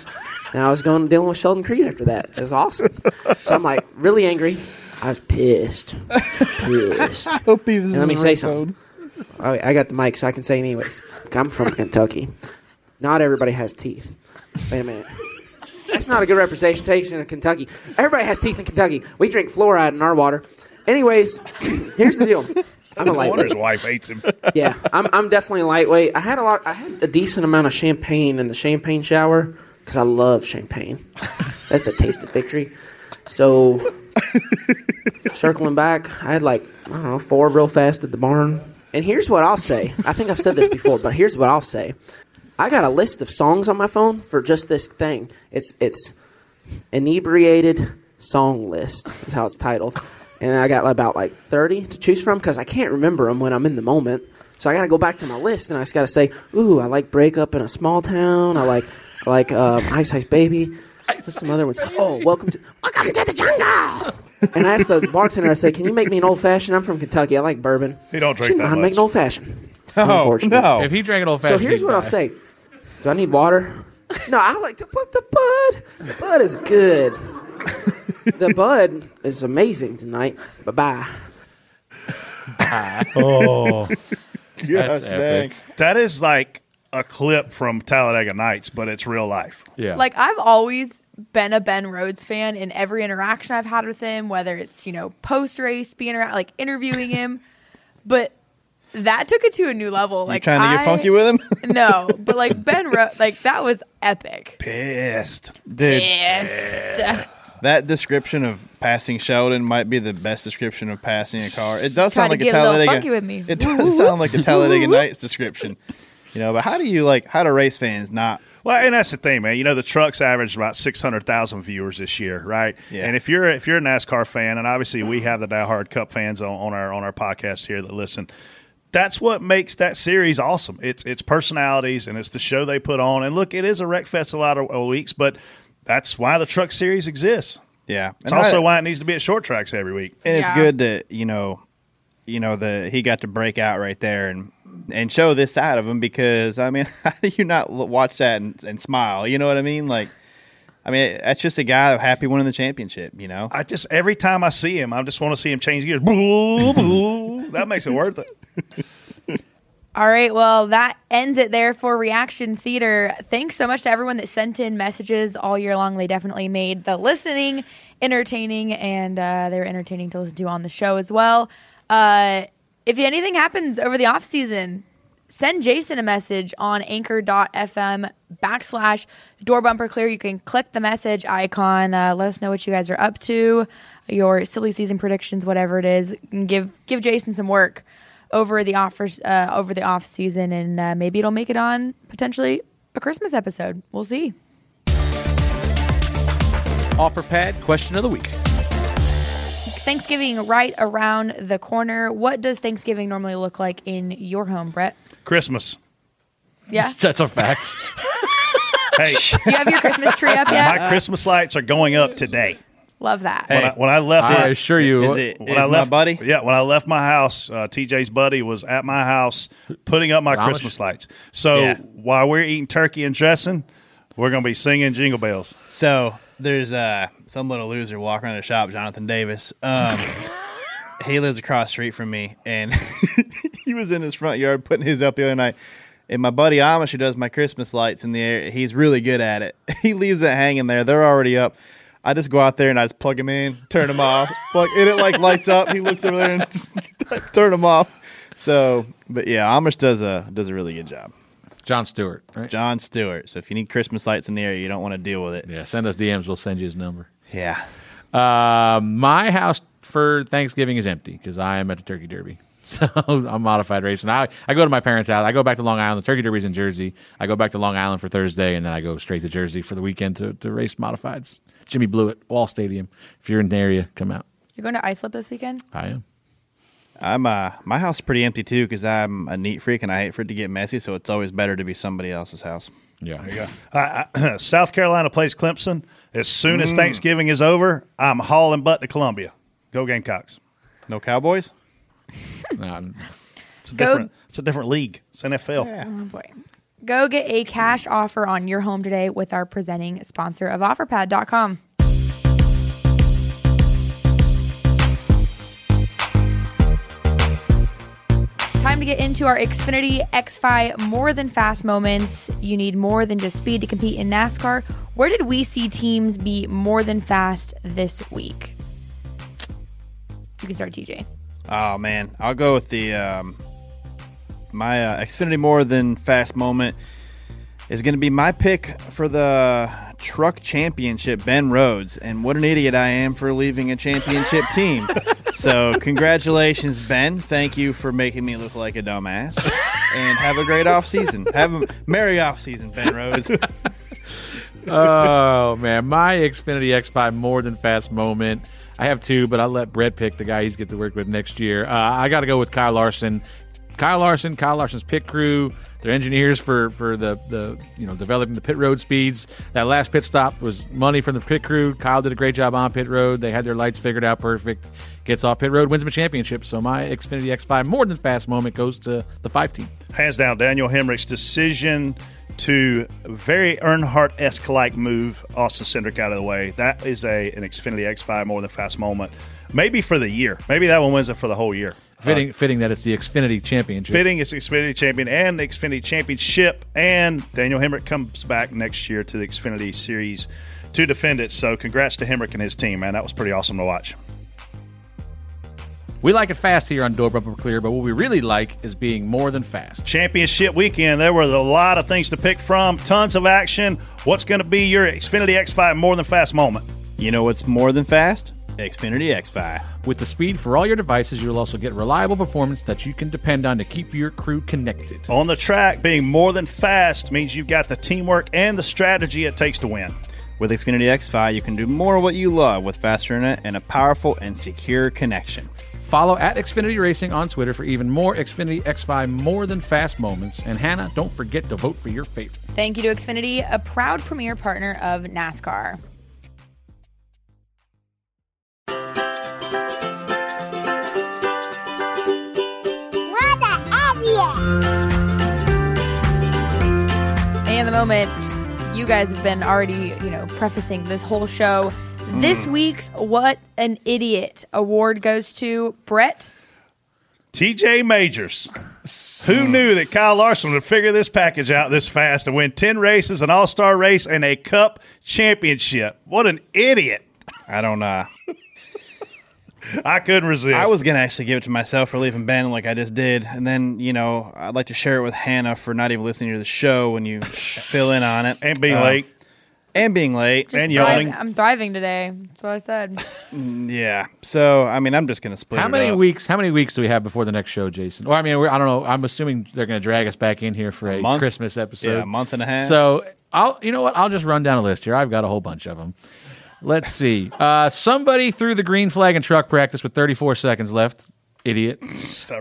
And I was going dealing with Sheldon Creed after that. It was awesome. So I'm like really angry. I was pissed. Pissed. Hope he was And let me say something. Oh, I got the mic, so I can say it anyways. I'm from Kentucky. Not everybody has teeth. Wait a minute. That's not a good representation of Kentucky. Everybody has teeth in Kentucky. We drink fluoride in our water. Anyways, here's the deal. I'm a wonder his wife hates him. Yeah, I'm, I'm definitely lightweight. I had a lot. I had a decent amount of champagne in the champagne shower because I love champagne. That's the taste of victory. So, circling back, I had like I don't know four real fast at the barn. And here's what I'll say. I think I've said this before, but here's what I'll say. I got a list of songs on my phone for just this thing. It's it's inebriated song list is how it's titled, and I got about like thirty to choose from because I can't remember them when I'm in the moment. So I got to go back to my list, and I just got to say, "Ooh, I like "Break Up in a Small Town." I like I like um, "Ice Ice Baby." What's some other ones? Oh, welcome to welcome to the jungle. And I asked the bartender, I said, "Can you make me an old fashioned? I'm from Kentucky. I like bourbon." He don't drink Shouldn't that know much. make an old fashioned. No, Unfortunately. no. If he drank an old fashioned. So here's he'd what I'll say. Do I need water? No, I like to put the bud. The bud is good. the bud is amazing tonight. Bye bye. Oh, That's epic. That is like a clip from Talladega Nights, but it's real life. Yeah. Like I've always been a Ben Rhodes fan in every interaction I've had with him, whether it's you know post race, being around, like interviewing him, but that took it to a new level. Like trying to get funky with him? no, but like Ben Rhodes, like that was epic. Pissed. Dude, Pissed. that description of passing Sheldon might be the best description of passing a car. It does sound like to a get a little Talladega. funky with me. It does sound like a Talladega Nights description. You know, but how do you like? How do race fans not? Well, and that's the thing, man. You know, the trucks averaged about six hundred thousand viewers this year, right? Yeah. And if you're if you're a NASCAR fan, and obviously we have the diehard Cup fans on, on our on our podcast here that listen. That's what makes that series awesome. It's it's personalities and it's the show they put on. And look, it is a wreck fest a lot of of weeks, but that's why the Truck Series exists. Yeah, It's And also I- why it needs to be at short tracks every week. And it's good to you know, you know the he got to break out right there and and show this side of him because I mean, how do you not watch that and, and smile? You know what I mean? Like, I mean, that's just a guy happy winning the championship. You know, I just every time I see him, I just want to see him change gears. Boo, boo. that makes it worth it. All right, well, that ends it there for Reaction Theater. Thanks so much to everyone that sent in messages all year long. They definitely made the listening entertaining, and uh, they were entertaining to listen to on the show as well. Uh, if anything happens over the off season, send Jason a message on anchor.fm backslash door bumper clear. You can click the message icon. Uh, let us know what you guys are up to, your silly season predictions, whatever it is. Give give Jason some work over the offers uh, over the off season, and uh, maybe it'll make it on potentially a Christmas episode. We'll see. Offerpad question of the week. Thanksgiving right around the corner. What does Thanksgiving normally look like in your home, Brett? Christmas. Yeah. That's a fact. Hey, Do you have your Christmas tree up yet? my Christmas lights are going up today. Love that. When, I, when I left, I assure you, Is it- when is I my left, buddy? Yeah, when I left my house, uh, TJ's buddy was at my house putting up my Amish? Christmas lights. So Yeah. while we're eating turkey and dressing, We're going to be singing jingle bells. So there's uh, some little loser walking around the shop, Jonathan Davis. Um, he lives across the street from me, and he was in his front yard putting his up the other night. And my buddy Amish, who does my Christmas lights in the air, he's really good at it. He leaves it hanging there; they're already up. I just go out there and I just plug them in, turn them off, plug, and it like lights up. He looks over there and just turn them off. So, but yeah, Amish does a does a really good job. John Stewart, right? John Stewart. So if you need Christmas lights in the area, you don't want to deal with it. Yeah, send us DMs. We'll send you his number. Yeah. Uh, my house for Thanksgiving is empty because I am at the Turkey Derby. So I'm modified racing. I, I go to my parents' house. I go back to Long Island. The Turkey Derby's in Jersey. I go back to Long Island for Thursday, and then I go straight to Jersey for the weekend to, to race modifieds. Jimmy Blewett, Wall Stadium. If you're in the area, come out. You're going to Islip this weekend? I am. I'm uh my house is pretty empty too because I'm a neat freak and I hate for it to get messy. So it's always better to be somebody else's house. Yeah. There you go. I, I, South Carolina plays Clemson. As soon as Mm. Thanksgiving is over, I'm hauling butt to Columbia. Go Gamecocks. No Cowboys. It's a Go- different. It's a different league. It's NFL. Oh boy. Go get a cash offer on your home today with our presenting sponsor of OfferPad.com. Time to get into our Xfinity X5 more than fast moments. You need more than just speed to compete in NASCAR. Where did we see teams be more than fast this week? You can start, TJ. Oh man, I'll go with the um, my uh, Xfinity more than fast moment is going to be my pick for the truck championship, Ben Rhodes. And what an idiot I am for leaving a championship team. So congratulations, Ben. Thank you for making me look like a dumbass. And have a great off season. Have a merry off season, Ben Rhodes. oh man, my Xfinity X5 more than fast moment. I have two, but I'll let Brett pick the guy he's get to work with next year. Uh, I got to go with Kyle Larson. Kyle Larson, Kyle Larson's pit crew, their engineers for for the the you know developing the pit road speeds. That last pit stop was money from the pit crew. Kyle did a great job on pit road. They had their lights figured out perfect. Gets off pit road, wins the championship. So my Xfinity X5 more than fast moment goes to the five team. Hands down, Daniel Hemric's decision to very Earnhardt esque like move Austin Cindric out of the way. That is a an Xfinity X5 more than fast moment. Maybe for the year. Maybe that one wins it for the whole year. Fitting, fitting that it's the Xfinity Championship. Fitting is Xfinity champion and the Xfinity Championship, and Daniel Hemric comes back next year to the Xfinity Series to defend it. So, congrats to Hemric and his team, man. That was pretty awesome to watch. We like it fast here on Door Bumper Clear, but what we really like is being more than fast. Championship weekend, there was a lot of things to pick from, tons of action. What's going to be your Xfinity X5 more than fast moment? You know what's more than fast? Xfinity X5. With the speed for all your devices, you'll also get reliable performance that you can depend on to keep your crew connected. On the track, being more than fast means you've got the teamwork and the strategy it takes to win. With Xfinity X5, you can do more of what you love with faster internet and a powerful and secure connection. Follow at Xfinity Racing on Twitter for even more Xfinity X5 more than fast moments. And Hannah, don't forget to vote for your favorite. Thank you to Xfinity, a proud premier partner of NASCAR. And the moment you guys have been already, you know, prefacing this whole show. This Mm. week's What an Idiot award goes to Brett. TJ Majors. Who knew that Kyle Larson would figure this package out this fast and win 10 races, an all star race, and a cup championship? What an idiot. I don't uh I couldn't resist. I was gonna actually give it to myself for leaving Ben like I just did, and then you know I'd like to share it with Hannah for not even listening to the show when you fill in on it and being Uh, late. and being late Just thrive- I'm thriving today. That's what I said. Mm, Yeah, so I mean I'm just gonna split. How it many up. weeks? How many weeks do we have before the next show, Jason? Or I mean, we're, I don't know. I'm assuming they're going to drag us back in here for a, month? Christmas episode. Yeah, a month and a half. So I'll, you know what? I'll just run down a list here. I've got a whole bunch of them. Let's see. Uh, somebody threw the green flag in truck practice with 34 seconds left. Idiot.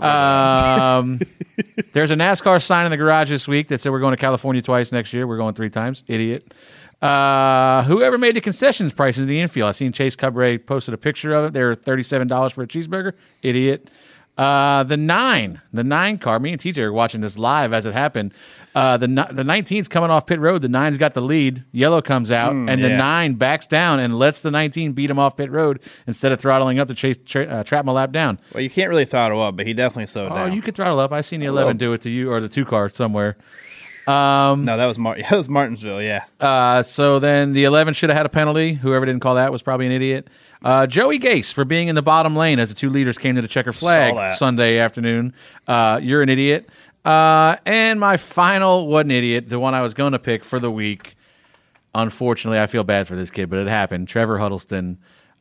Um, there's a NASCAR sign in the garage this week that said we're going to California twice next year. We're going three times. Idiot. Uh, whoever made the concessions prices in the infield. I seen Chase Cabre posted a picture of it. They're thirty-seven dollars for a cheeseburger. Idiot. Uh, the nine, the nine car. Me and TJ are watching this live as it happened. Uh, the the 19's coming off pit road. The nine's got the lead. Yellow comes out, Mm, and the yeah. nine backs down and lets the 19 beat him off pit road instead of throttling up to chase tra- uh, trap my lap down. Well, you can't really throttle up, but he definitely slowed Oh, down. you could throttle up. I seen the 11 do it to you or the two car somewhere. Um, no, that was Mar- that was Martinsville. Yeah. Uh, so then the 11 should have had a penalty. Whoever didn't call that was probably an idiot. Uh, Joey Gase for being in the bottom lane as the two leaders came to the checker flag. Sunday afternoon. Uh, you're an idiot. Uh, and my final, what an idiot, the one I was going to pick for the week. Unfortunately, I feel bad for this kid, but it happened. Trevor Huddleston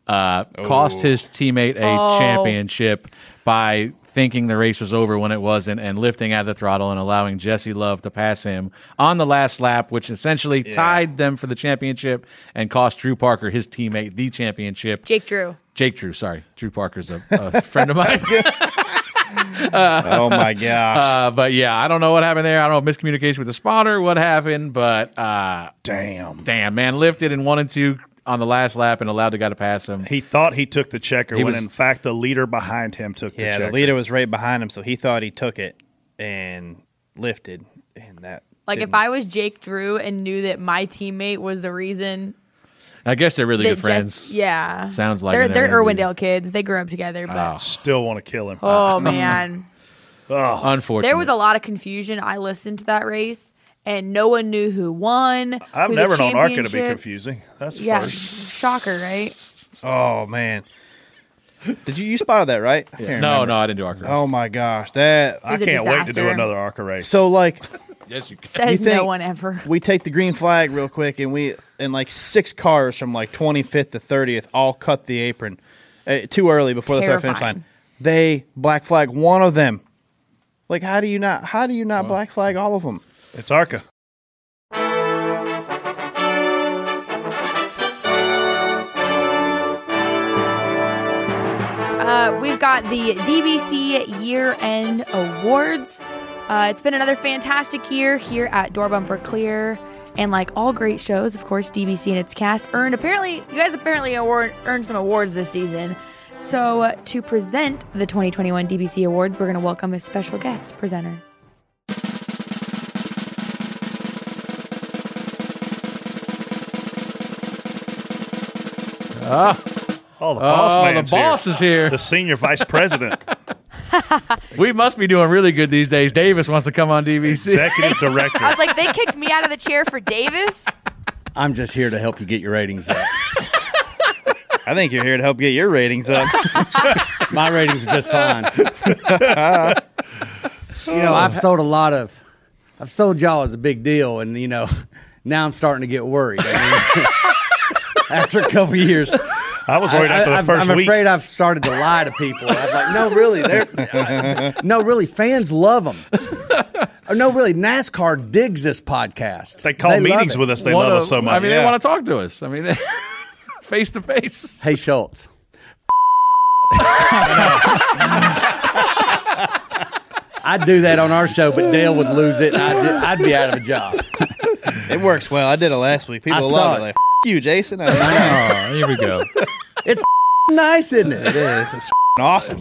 uh, cost his teammate a Oh. championship by thinking the race was over when it wasn't and lifting out of the throttle and allowing Jesse Love to pass him on the last lap, which essentially tied them for the championship and cost Drew Parker, his teammate, the championship. Jake Drew. Jake Drew, sorry. Drew Parker's a, a friend of mine. Uh, Oh, my gosh. Uh, but yeah, I don't know what happened there. I don't know miscommunication with the spotter, what happened, but uh, damn, damn, man, lifted and one and two on the last lap and allowed the guy to pass him. He thought he took the checker He when was- in fact the leader behind him took the Yeah, checker. the leader was right behind him, so he thought he took it and lifted, and that. Like if I was Jake Drew and knew that my teammate was the reason. I guess they're really that good just- friends. yeah, Sounds like they're in they're their interview. Irwindale kids. They grew up together, but oh. Still want to kill him. oh man, Unfortunately. there was a lot of confusion. I listened to that race, and no one knew who won. I've who the never known ARCA to be championship- confusing. That's yeah, first. shocker, right? Oh man, did you you spotted that right? I can't No, remember. no, I didn't do ARCA race. Oh my gosh, that was a can't wait to do disaster. another ARCA race. So like, yes, you can. Says You think- no one ever. we take the green flag real quick, and we and like six cars from like 25th to 30th all cut the apron uh, too early before the start finish Terrifying. line. They black flag one of them. Like, how do you not? How do you not black flag all of them? It's ARCA. Uh, we've got the DBC Year End Awards. Uh, it's been another fantastic year here at Door Bumper Clear. And like all great shows, of course, DBC and its cast earned apparently, you guys apparently award, earned some awards this season. So uh, to present the 2021 DBC Awards, we're going to welcome a special guest presenter. Ah. Oh, the boss Oh, the boss here. is here. The senior vice president, We must be doing really good these days. Davis wants to come on DBC. executive director. I was like, they kicked me out of the chair for Davis. I'm just here to help you get your ratings up. I think you're here to help get your ratings up. My ratings are just fine. you know, I've sold a lot of, I've sold y'all as a big deal, and you know, now I'm starting to get worried. I mean, after a couple years, I was worried after the I'm- first I'm afraid I've started to lie to people. I'm like, no, really, they're no, really, fans love them. Or no, really, NASCAR digs this podcast. They call love meetings with us. They Wanna- love us so much. I mean, Yeah. they want to talk to us. I mean, face to face. Hey, Schultz. I'd do that on our show, but Dale would lose it. And I'd, I'd be out of a job. it works well. I did it last week. People I love saw it. it. Like, you, Jason. I Oh, here we go. It's nice, isn't it? it is. It's f- awesome.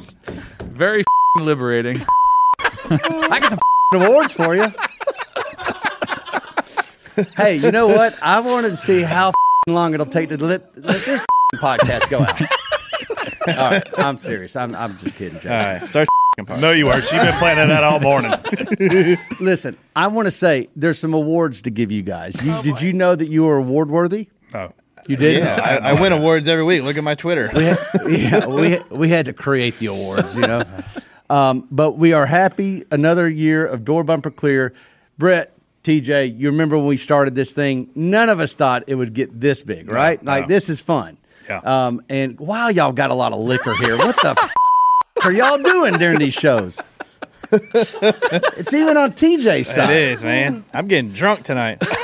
Very liberating. I got some awards for you. hey, you know what? I wanted to see how long it'll take to let, let this podcast go out. All right, I'm serious. I'm, I'm just kidding, Jason. All right, start. part. no, you weren't. You've been planning that all morning. Listen, I want to say there's some awards to give you guys. You, oh, did you know that you were award worthy? Oh, You did. Yeah, I, I win awards every week. Look at my Twitter. we had, yeah, we we had to create the awards, you know. Um, but we are happy. Another year of door bumper clear. Brett, TJ, you remember when we started this thing? None of us thought it would get this big, right? no. Like this is fun. Yeah. Um, and wow, y'all got a lot of liquor here. What the f- are y'all doing during these shows? it's even on TJ's It side. is, man. I'm getting drunk tonight.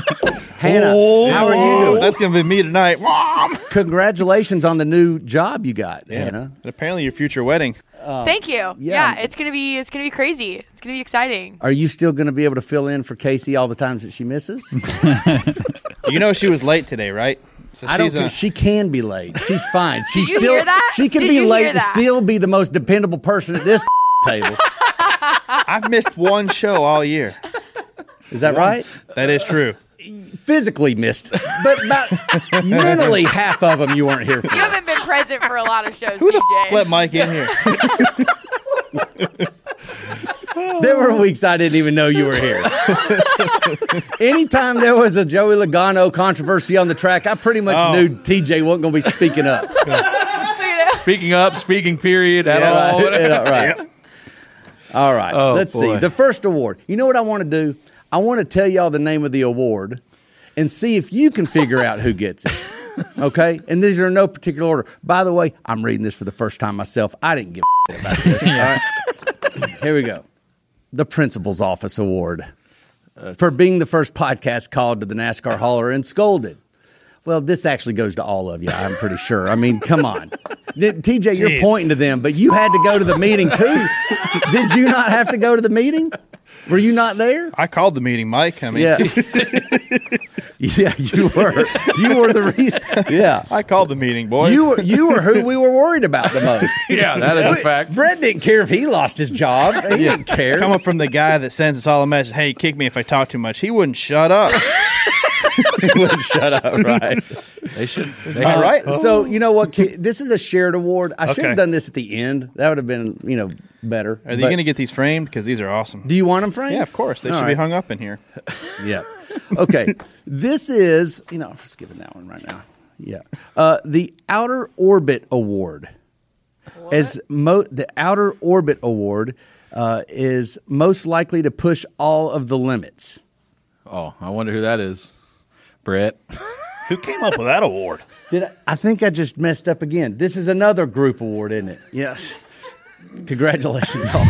Hannah, how are you oh. doing? That's gonna be me tonight. Mom. Congratulations on the new job you got, Hannah. And apparently, your future wedding. Um, Thank you. yeah. Yeah. it's gonna be it's gonna be crazy. It's gonna be exciting. Are you still going to be able to fill in for Casey all the times that she misses? You know she was late today, right? So I don't. she's uh, a- she can be late. She's fine. She's you still. hear that? She can Did be late and still be the most dependable person at this table. I've missed one show all year. Is that right? That is true. Physically missed, but about mentally half of them you weren't here for. You haven't been present for a lot of shows, Who DJ. Let Mike in here. There were weeks I didn't even know you were here. Anytime there was a Joey Logano controversy on the track, I pretty much Oh. knew TJ wasn't going to be speaking up. Speaking up, speaking period at Yeah, all. right, yeah, right. All right. Oh, Let's boy. see. The first award. You know what I want to do? I want to tell y'all the name of the award and see if you can figure out who gets it. Okay? And these are in no particular order. By the way, I'm reading this for the first time myself. I didn't give a about this. All right? Here we go. The Principal's Office Award uh, for being the first podcast called to the NASCAR hauler and scolded. Well, this actually goes to all of you, I'm pretty sure. I mean, come on. Did- TJ, you're pointing to them, but you had to go to the meeting too. Did you not have to go to the meeting? Were you not there? I called the meeting, Mike. I mean, Yeah. Yeah, you were. You were the reason. Yeah. I called the meeting, boys. You were you were who we were worried about the most. Yeah, that is a fact. Brett didn't care if he lost his job. He didn't care. Coming from the guy that sends us all a message, hey, kick me if I talk too much. He wouldn't shut up. he wouldn't shut up, right? They should. They All have- So you know what? Ki- This is a shared award. I should Okay. have done this at the end. That would have been you know better. Are they But going to get these framed? Because these are awesome. Do you want them framed? Yeah, of course. They All should be right. hung up in here. Yeah. Okay. this is you know I'm just giving that one right now. Yeah. Uh, the Outer Orbit Award. As mo- the Outer Orbit Award uh, is most likely to push all of the limits. Oh, I wonder who that is. Brett. Who came up with that award? Did I, I think I just messed up again? This is another group award, isn't it? Yes. Congratulations, all.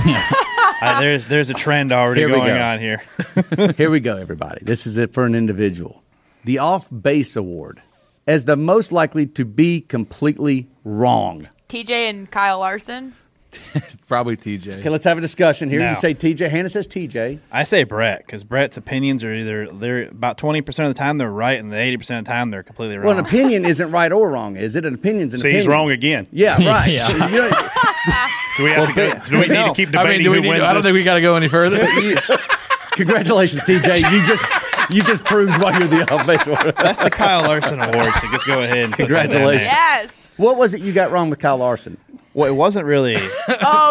Uh, there's there's a trend already Here going go. on here. Here we go, everybody. This is it for an individual. The Off Base Award as the most likely to be completely wrong. TJ and Kyle Larson. Probably TJ. Okay, let's have a discussion here. No. You say TJ. Hannah says TJ. I say Brett because Brett's opinions are either they're about twenty percent of the time they're right, and the eighty percent of the time they're completely wrong. Well, an opinion isn't right or wrong, is it? An opinion's an See, opinion. he's wrong again. Yeah, right. Yeah. You know- Do we have to go? Do we need No. to keep I debating mean, do we who need, wins I don't think we got to go any further. Congratulations, TJ. You just you just proved why you're the off base. That's the Kyle Larson Award. So just go ahead and put that down Congratulations. Yes. What was it you got wrong with Kyle Larson? Well, it wasn't really.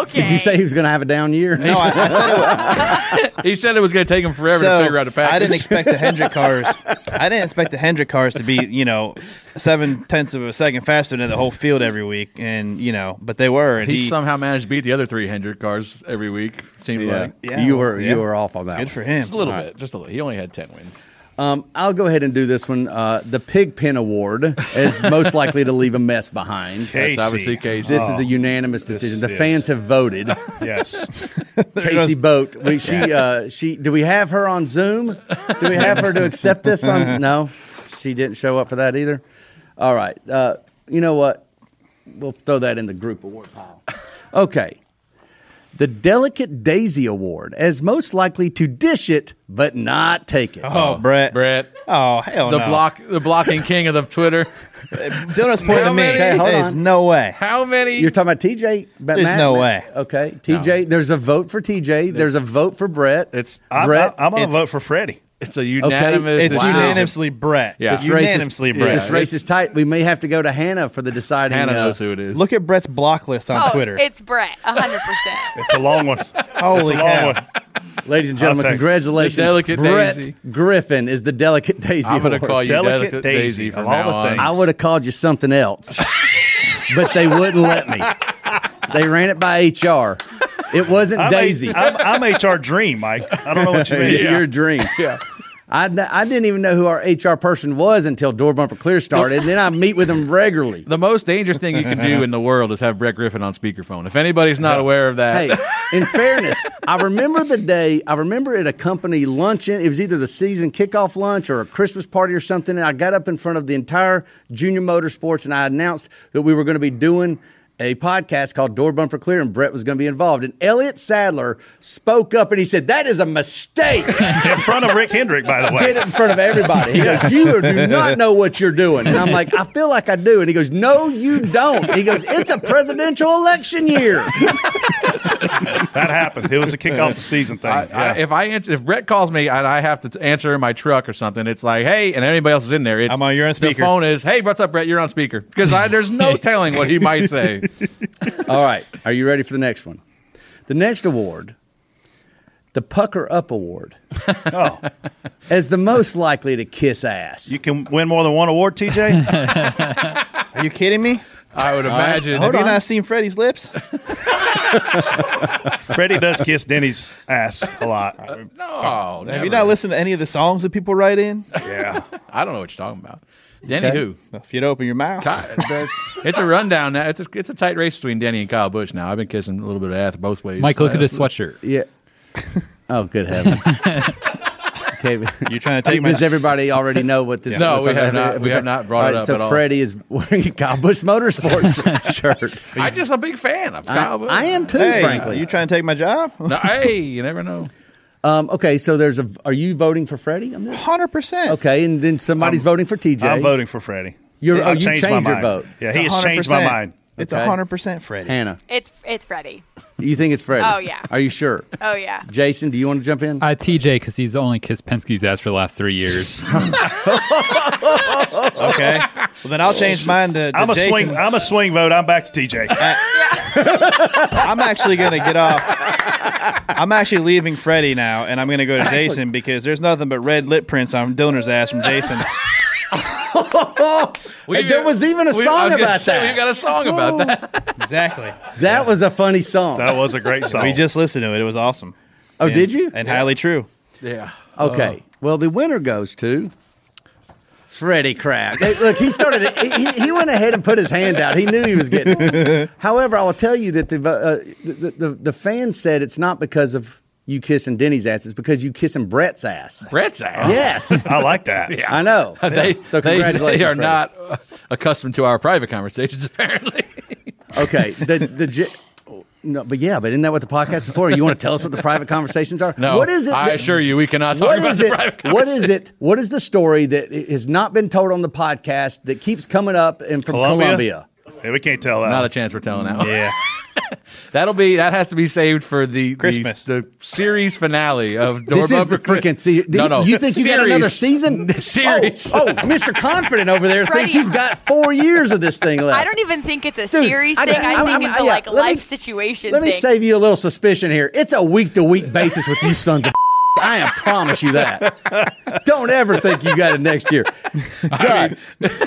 Okay. Did you say he was going to have a down year? No, I, I said it was, he said it was going to take him forever so to figure out a package. I didn't expect the Hendrick cars. I didn't expect the Hendrick cars to be, you know, seven tenths of a second faster than the whole field every week, and you know, but they were. And he, he, somehow managed to beat the other three Hendrick cars every week. Seemed Yeah. like Yeah, you were yeah. you were off on that. good one. for him. just a little All bit, just a little. He only had ten wins. Um, I'll go ahead and do this one. Uh, the Pigpen Award is most likely to leave a mess behind. Casey. That's obviously Casey. This is Oh. a unanimous decision. The is. fans have voted. Yes. Casey Boat. We, she, uh, she. Do we have her on Zoom? Do we have her to accept this? On no, she didn't show up for that either. All right. Uh, you know what? We'll throw that in the group award pile. Okay. The Delicate Daisy Award as most likely to dish it but not take it. oh, oh Brett. Brett, Oh, hell the no. block, the blocking king of the Twitter. Donut's pointing How to me. many? Okay, hold There's on. no way. How many? You're talking about TJ? About There's Matt? no Matt? way. Okay, TJ. There's a vote for TJ. There's a vote for Brett. it's I'm, Brett, I'm going to it's- vote for Freddie. It's a unanimous. It's decision. unanimously Brett. Yeah. It's This race is- unanimously Brett. This race is tight. We may have to go to Hannah for the deciding. Hannah uh, knows who it is. Look at Brett's block list on oh, Twitter. it's Brett, hundred percent. It's a long one. Holy it's a long cow. one. Ladies and gentlemen, I'll take it. congratulations. Delicate Brett Daisy. Griffin is the Delicate Daisy. I'm going to call you Delicate Delicate, Daisy, Daisy, from all now the on. things. I would have called you something else, but they wouldn't let me. They ran it by HR. It wasn't I'm, Daisy. A, I'm, I'm HR Dream, Mike. I don't know what you mean. Your dream. Yeah. I, I didn't even know who our HR person was until Door Bumper Clear started, and then I meet with them regularly. The most dangerous thing you can do in the world is have Brett Griffin on speakerphone. If anybody's not aware of that, Hey, in fairness, I remember the day. I remember at a company luncheon. It was either the season kickoff lunch or a Christmas party or something. And I got up in front of the entire Junior Motorsports and I announced that we were going to be doing a podcast called Door Bumper Clear, and Brett was going to be involved. And Elliott Sadler spoke up and he said, That is a mistake. in front of Rick Hendrick, by the way. Did it in front of everybody. He goes, You do not know what you're doing. And I'm like, I feel like I do. And he goes, No, you don't. He goes, It's a presidential election year. That happened. It was a kick off the season thing. I, I, if I answer, if Brett calls me and I have to t- answer in my truck or something, it's like, hey, and anybody else is in there. It's, I'm on- you're on The speaker. phone is, hey, what's up, Brett? You're on speaker because there's no telling what he might say. All right. Are you ready for the next one? The next award, the Pucker Up Award, oh, as the most likely to kiss ass. you can win more than one award, TJ. Are you kidding me? I would All right, imagine. Have you not seen Freddie's lips? Freddie does kiss Denny's ass a lot. Uh, no, Have you not listened to any of the songs that people write in? Yeah. I don't know what you're talking about. Denny Okay. who? If you'd open your mouth. Kyle, it's, it's a rundown now. It's a, it's a tight race between Denny and Kyle Busch now. I've been kissing a little bit of ass both ways. Mike, look uh, at his sweatshirt. Yeah. Oh, good heavens. okay. You trying to take my- Does everybody already know what this? No, what's we on- have not- we have not brought it up So at all. Freddie is wearing a Kyle Busch Motorsports shirt. I'm just a big fan of Kyle Busch. I am too, Hey, frankly. you trying to take my job? No, hey, you never know. Um, okay, so there's a. Are you voting for Freddie on this? Hundred percent. Okay, and then somebody's I'm- voting for TJ. I'm voting for Freddie. You're, oh, you changed changed your mind. vote. Yeah, he has changed my mind. It's Okay. hundred percent Freddie. Hannah, It's it's Freddie. you think it's Freddie? Oh, yeah. Are you sure? Oh yeah. Jason, do you want to jump in? Uh, TJ, because he's only kissed Penske's ass for the last three years. Okay. Well, then I'll change mine to. to I'm a Jason. swing. I'm a swing vote. I'm back to TJ. I'm actually going to get off. I'm actually leaving Freddie now, and I'm going to go to Actually- Jason because there's nothing but red lip prints on Dillner's ass from Jason. Hey, there was even a we- song about say, that. We got a song about that. exactly. That was a funny song. That was a great song. We just listened to it. It was awesome. Oh, And- did you? And highly true. Yeah. Okay. Uh-huh. well, the winner goes to Freddie Kraft. Look, he started. he, he- he went ahead and put his hand out. He knew he was getting. However, I will tell you that the, uh, the the the fans said it's not because of you kissing Denny's ass. It's because you kissing Brett's ass. Brett's ass. Yes, I like that. I know. They, so congratulations. they are Freddie. not uh, accustomed to our private conversations, apparently. okay. The the. J- No, but yeah, but isn't that what the podcast is for? You want to tell us what the private conversations are? No, what is it? I assure you, we cannot talk about is the it? private What is it? What is the story that has not been told on the podcast that keeps coming up and from Columbia? Columbia? Yeah, we can't tell that. Not a chance we're telling now. Yeah. That'll be that has to be saved for the Christmas. the, the series finale of Door This is the freaking se- No, no. You think you got another season? Series. Oh, oh, Mr. Confident over there thinks he's got four years of this thing left. I don't even think it's a Dude, series I- thing. I- I, I- think I- it's a yeah, like let me- life situation Let me thing. save you a little suspicion here. It's a week to week basis with you sons of. I am promise you that. Don't ever think you got it next year. God,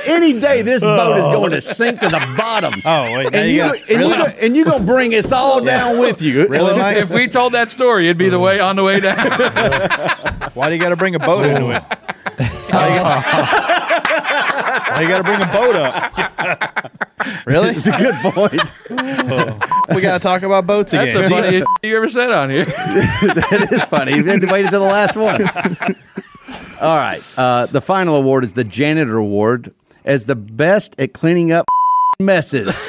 any day this oh. boat is going to sink to the bottom. Oh, wait. and you you, got- and you really? go- and you gonna bring us all down with you. Really, Well, Mike? if we told that story, it'd be the way on the way down. Why do you got to bring a boat into it? Oh. Why you got to bring a boat up? Really? It's a good point. we got to talk about boats That's again. That's the funniest you ever said on here. that is funny. You had to wait until the last one. All right. Uh, the final award is the Janitor Award as the best at cleaning up messes.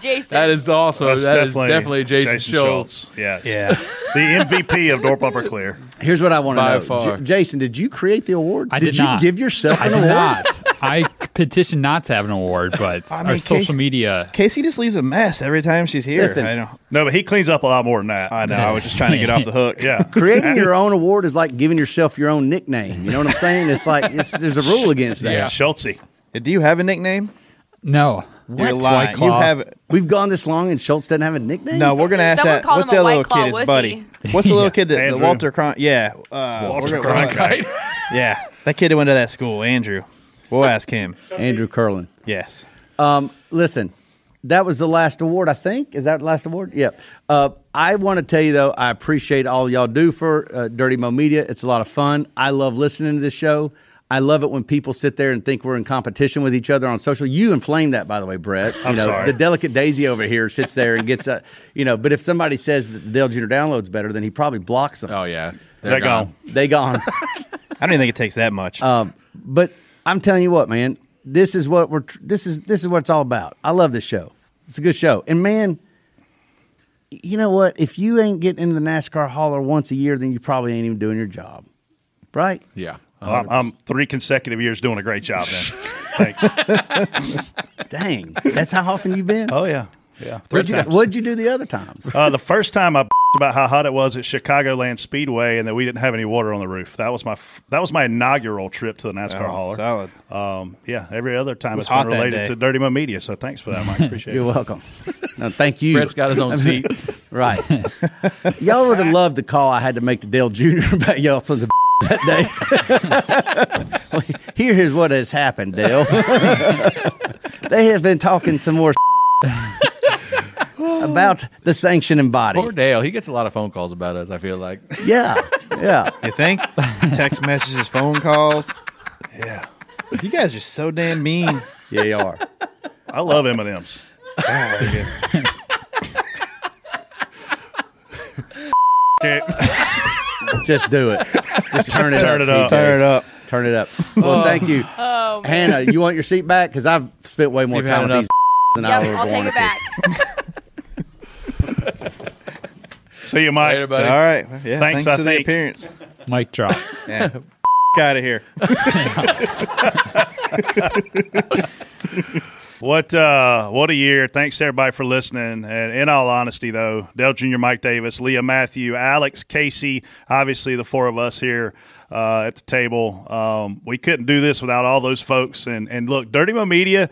Jason. That is also That's that is definitely, definitely Jason, Schultz. Yes. Yeah. The MVP of Door Bumper Clear. Here's what I want to know. far. J- Jason, did you create the award? I did, did you not. give yourself I an did award? Not. I petition not to have an award, but I our social Kate- media. Casey just leaves a mess every time she's here. Listen. I know. No, but he cleans up a lot more than that. I know. I was just trying to get off the hook. Yeah. Creating your own award is like giving yourself your own nickname. You know what I'm saying? It's like it's, there's a rule against that. Yeah. Schultzy. Do you have a nickname? No. You're White lying. You Claw. have. We've gone this long and Schultz doesn't have a nickname. No, we're gonna ask Someone that. What's him that little Claw kid? His wussy. buddy. What's the little kid? That, the Walter Cron. Yeah. Uh, Walter Cronkite. Yeah. That kid that went to that school, Andrew. We'll ask him. Andrew Curlin. Yes. Um, listen, that was the last award, I think. Is that the last award? Yeah. Uh, I want to tell you, though, I appreciate all y'all do for uh, Dirty Mo Media. It's a lot of fun. I love listening to this show. I love it when people sit there and think we're in competition with each other on social. You inflame that, by the way, Brett. You I'm know, sorry. the delicate Daisy over here sits there and gets a, you know. But if somebody says that the Dale Jr. download's better, then he probably blocks them. Oh yeah, They're gone. They gone. I don't even think it takes that much. Um, but I'm telling you what, man, this is what we're. This is this is what it's all about. I love this show. It's a good show. And man, you know what? If you ain't getting into the NASCAR hauler once a year, then you probably ain't even doing your job, right? Yeah. I'm, I'm three consecutive years doing a great job. Then, thanks. Dang, that's how often you've been. Oh yeah, yeah. What'd you, what'd you do the other times? Uh, the first time I about how hot it was at Chicagoland Speedway and that we didn't have any water on the roof. That was my f- that was my inaugural trip to the NASCAR Oh, hauler. solid. Um, yeah, every other time It was it's been hot related to Dirty Mo Media. So thanks for that, Mike. Appreciate it. You're welcome. No, thank you. Brett's got his own seat. right. Y'all would have loved the call I had to make to Dale Jr. about y'all sons of that day. Well, Here is what has happened, Dale. they have been talking some more about the sanctioning body. Poor Dale. He gets a lot of phone calls about us, I feel like. Yeah. Yeah. You think? Text messages, phone calls. Yeah. You guys are so damn mean. Yeah, you are. I love M and M's. Just do it. Just turn it Turn up. it up. Turn it up. Turn it up. Well, Oh. thank you. Oh. Hannah, you want your seat back? Because I've spent way more You've time had with enough. these than I Yep, would I'll take wanted it to. Back. See you, Mike. Later, buddy. All right. Yeah. Thanks, Thanks, I for think. the appearance. Mic drop. Yeah. out of here. What uh, what a year! Thanks everybody for listening. And in all honesty, though, Dale Jr., Mike Davis, Leah Matthew, Alex Casey, obviously the four of us here uh, at the table, um, we couldn't do this without all those folks. And and look, Dirty Mo Media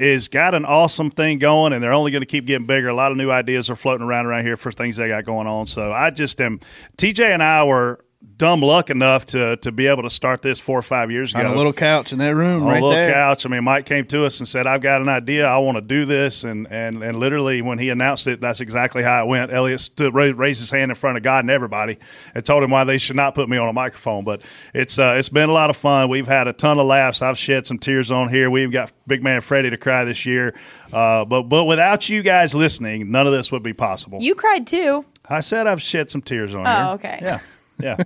is got an awesome thing going, and they're only going to keep getting bigger. A lot of new ideas are floating around around here for things they got going on. So I just am. TJ and I were dumb luck enough to to be able to start this four or five years ago On a little couch in that room on right a little there. couch. I mean, Mike came to us and said, "I've got an idea. I want to do this." And and and literally, when he announced it, that's exactly how it went. Elliott stood, raised his hand in front of God and everybody, and told him why they should not put me on a microphone. But it's uh, it's been a lot of fun. We've had a ton of laughs. I've shed some tears on here. We've got big man Freddie to cry this year. Uh, but but without you guys listening, none of this would be possible. You cried too. I said I've shed some tears on here. Oh, here. okay. Yeah, yeah.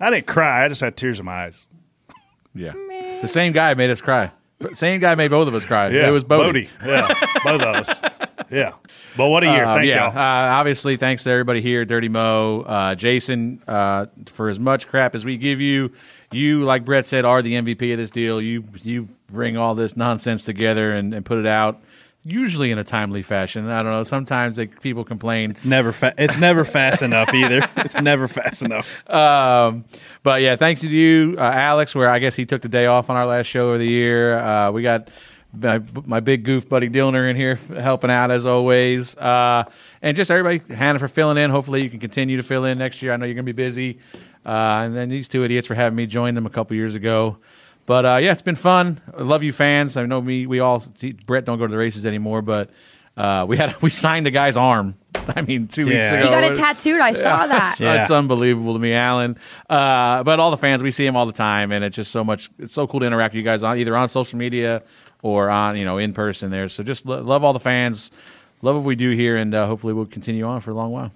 I didn't cry. I just had tears in my eyes. Yeah. The same guy made us cry. Same guy made both of us cry. Yeah, It was Bodie. Yeah, both of us. Yeah. But what a year. Um, Thank yeah, y'all. Uh, obviously, thanks to everybody here, Dirty Mo, uh, Jason, uh, for as much crap as we give you. You, like Brett said, are the MVP of this deal. You you bring all this nonsense together and, and put it out, usually in a timely fashion. I don't know. Sometimes like, people complain. It's never fa- it's never fast enough either. It's never fast enough. Um, but yeah, thanks to you, uh, Alex. Where I guess he took the day off on our last show of the year. Uh, we got my, my big goof buddy Dillner in here helping out as always, uh, and just everybody, Hannah for filling in. Hopefully, you can continue to fill in next year. I know you're gonna be busy, uh, and then these two idiots for having me join them a couple years ago. But uh, yeah, it's been fun. I love you fans. I know me. We all Brett don't go to the races anymore, but. Uh, we had we signed the guy's arm. I mean, two weeks ago. You got it tattooed. I saw that. It's, it's unbelievable to me, Alan. Uh, but all the fans, we see him all the time, and it's just so much. It's so cool to interact with you guys on either on social media or on you know in person there. So just lo- love all the fans, love what we do here, and uh, hopefully we'll continue on for a long while.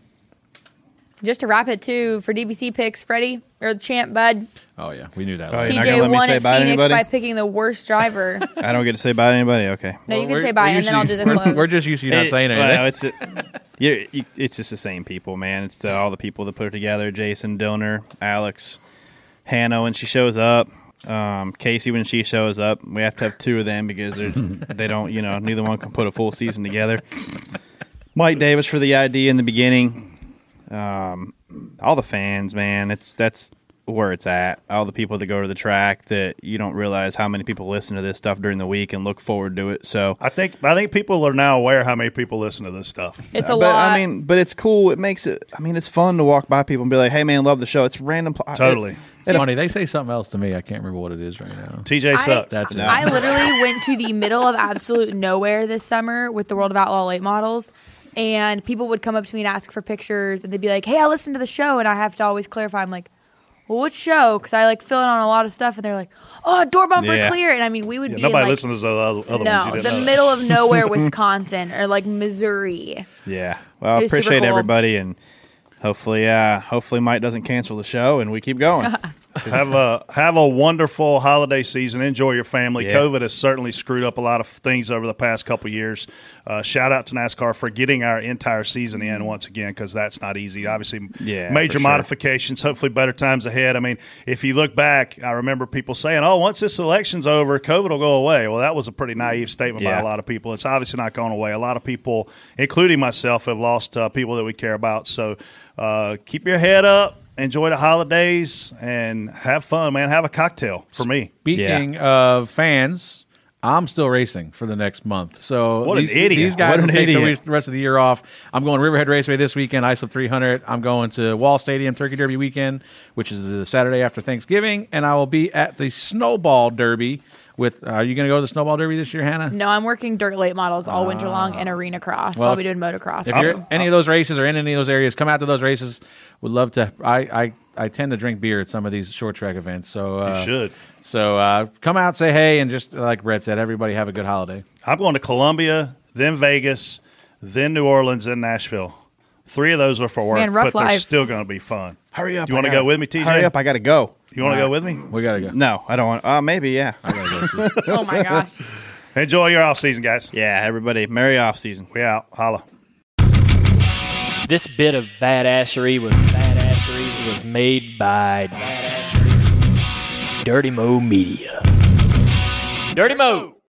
Just to wrap it too, for DBC picks, Freddie or the champ, Bud. Oh yeah, we knew that. Oh, you're not gonna let TJ me won say at bye to Phoenix anybody? by picking the worst driver. I don't get to say bye to anybody. Okay. No, you can say bye, and then I'll do the usually- close. We're just used to you not It- saying anything. well, it's you're, you, it's just the same people, man. It's uh, all the people that put it together: Jason, Dillner, Alex, Hannah when she shows up, um, Casey when she shows up. We have to have two of them because they're, they don't, you know, neither one can put a full season together. Mike Davis for the idea in the beginning. Um, all the fans, man. It's that's where it's at. All the people that go to the track that you don't realize how many people listen to this stuff during the week and look forward to it. So I think I think people are now aware how many people listen to this stuff. It's a but, lot. I mean, but it's cool. It makes it. I mean, it's fun to walk by people and be like, "Hey, man, love the show." It's random. pl- Totally. It, It's funny. They say something else to me. I can't remember what it is right now. TJ I- sucks. That's it. I literally went to the middle of absolute nowhere this summer with the World of Outlaw late models. And people would come up to me and ask for pictures, and they'd be like, "Hey, I listened to the show," and I have to always clarify. I'm like, "Well, what show?" Because I like fill in on a lot of stuff, and they're like, "Oh, door bumper Yeah. clear," and I mean, we would Yeah, be nobody in, like, listens to the other, no, ones. the didn't know. middle of nowhere, Wisconsin or like Missouri. yeah. Well, I It was super appreciate cool. everybody, and hopefully, uh, hopefully, Mike doesn't cancel the show and we keep going. have a have a wonderful holiday season. Enjoy your family. Yeah. COVID has certainly screwed up a lot of things over the past couple years. Uh, shout out to NASCAR for getting our entire season in once again because that's not easy. Obviously, Yeah, major for sure. modifications. Hopefully, better times ahead. I mean, if you look back, I remember people saying, "Oh, once this election's over, COVID will go away." Well, that was a pretty naive statement by a lot of people. It's obviously not going away. A lot of people, including myself, have lost uh, people that we care about. So uh, keep your head up. Enjoy the holidays and have fun, man. Have a cocktail for me. Speaking of fans, I'm still racing for the next month. So What an these, idiot. these guys What will take the idiot. rest- the rest of the year off. I'm going Riverhead Raceway this weekend, Islip 300. I'm going to Wall Stadium Turkey Derby weekend, which is the Saturday after Thanksgiving, and I will be at the Snowball Derby. With are you going to go to the Snowball Derby this year, Hannah? No, I'm working dirt late models all winter long and arena cross. so Well, I'll be doing motocross. If you're at any of those races or in any of those areas, come out to those races. Would love to. I I, I tend to drink beer at some of these short track events. So uh, should. So uh, come out, say hey, and just like Brett said, everybody have a good holiday. I'm going to Columbia, then Vegas, then New Orleans, then Nashville. Three of those are for work, Man, rough but they're still going to be fun. Hurry up! Do You want to go with me, TJ? Hurry up! I got to go. You want to go with me? We got to go. No, I don't want. Uh, maybe yeah. I gotta oh my gosh. Enjoy your off season, guys. Yeah, everybody, merry off season. We out. Holla. This bit of badassery was badassery was made by badassery. Dirty Mo Media. Dirty Mo.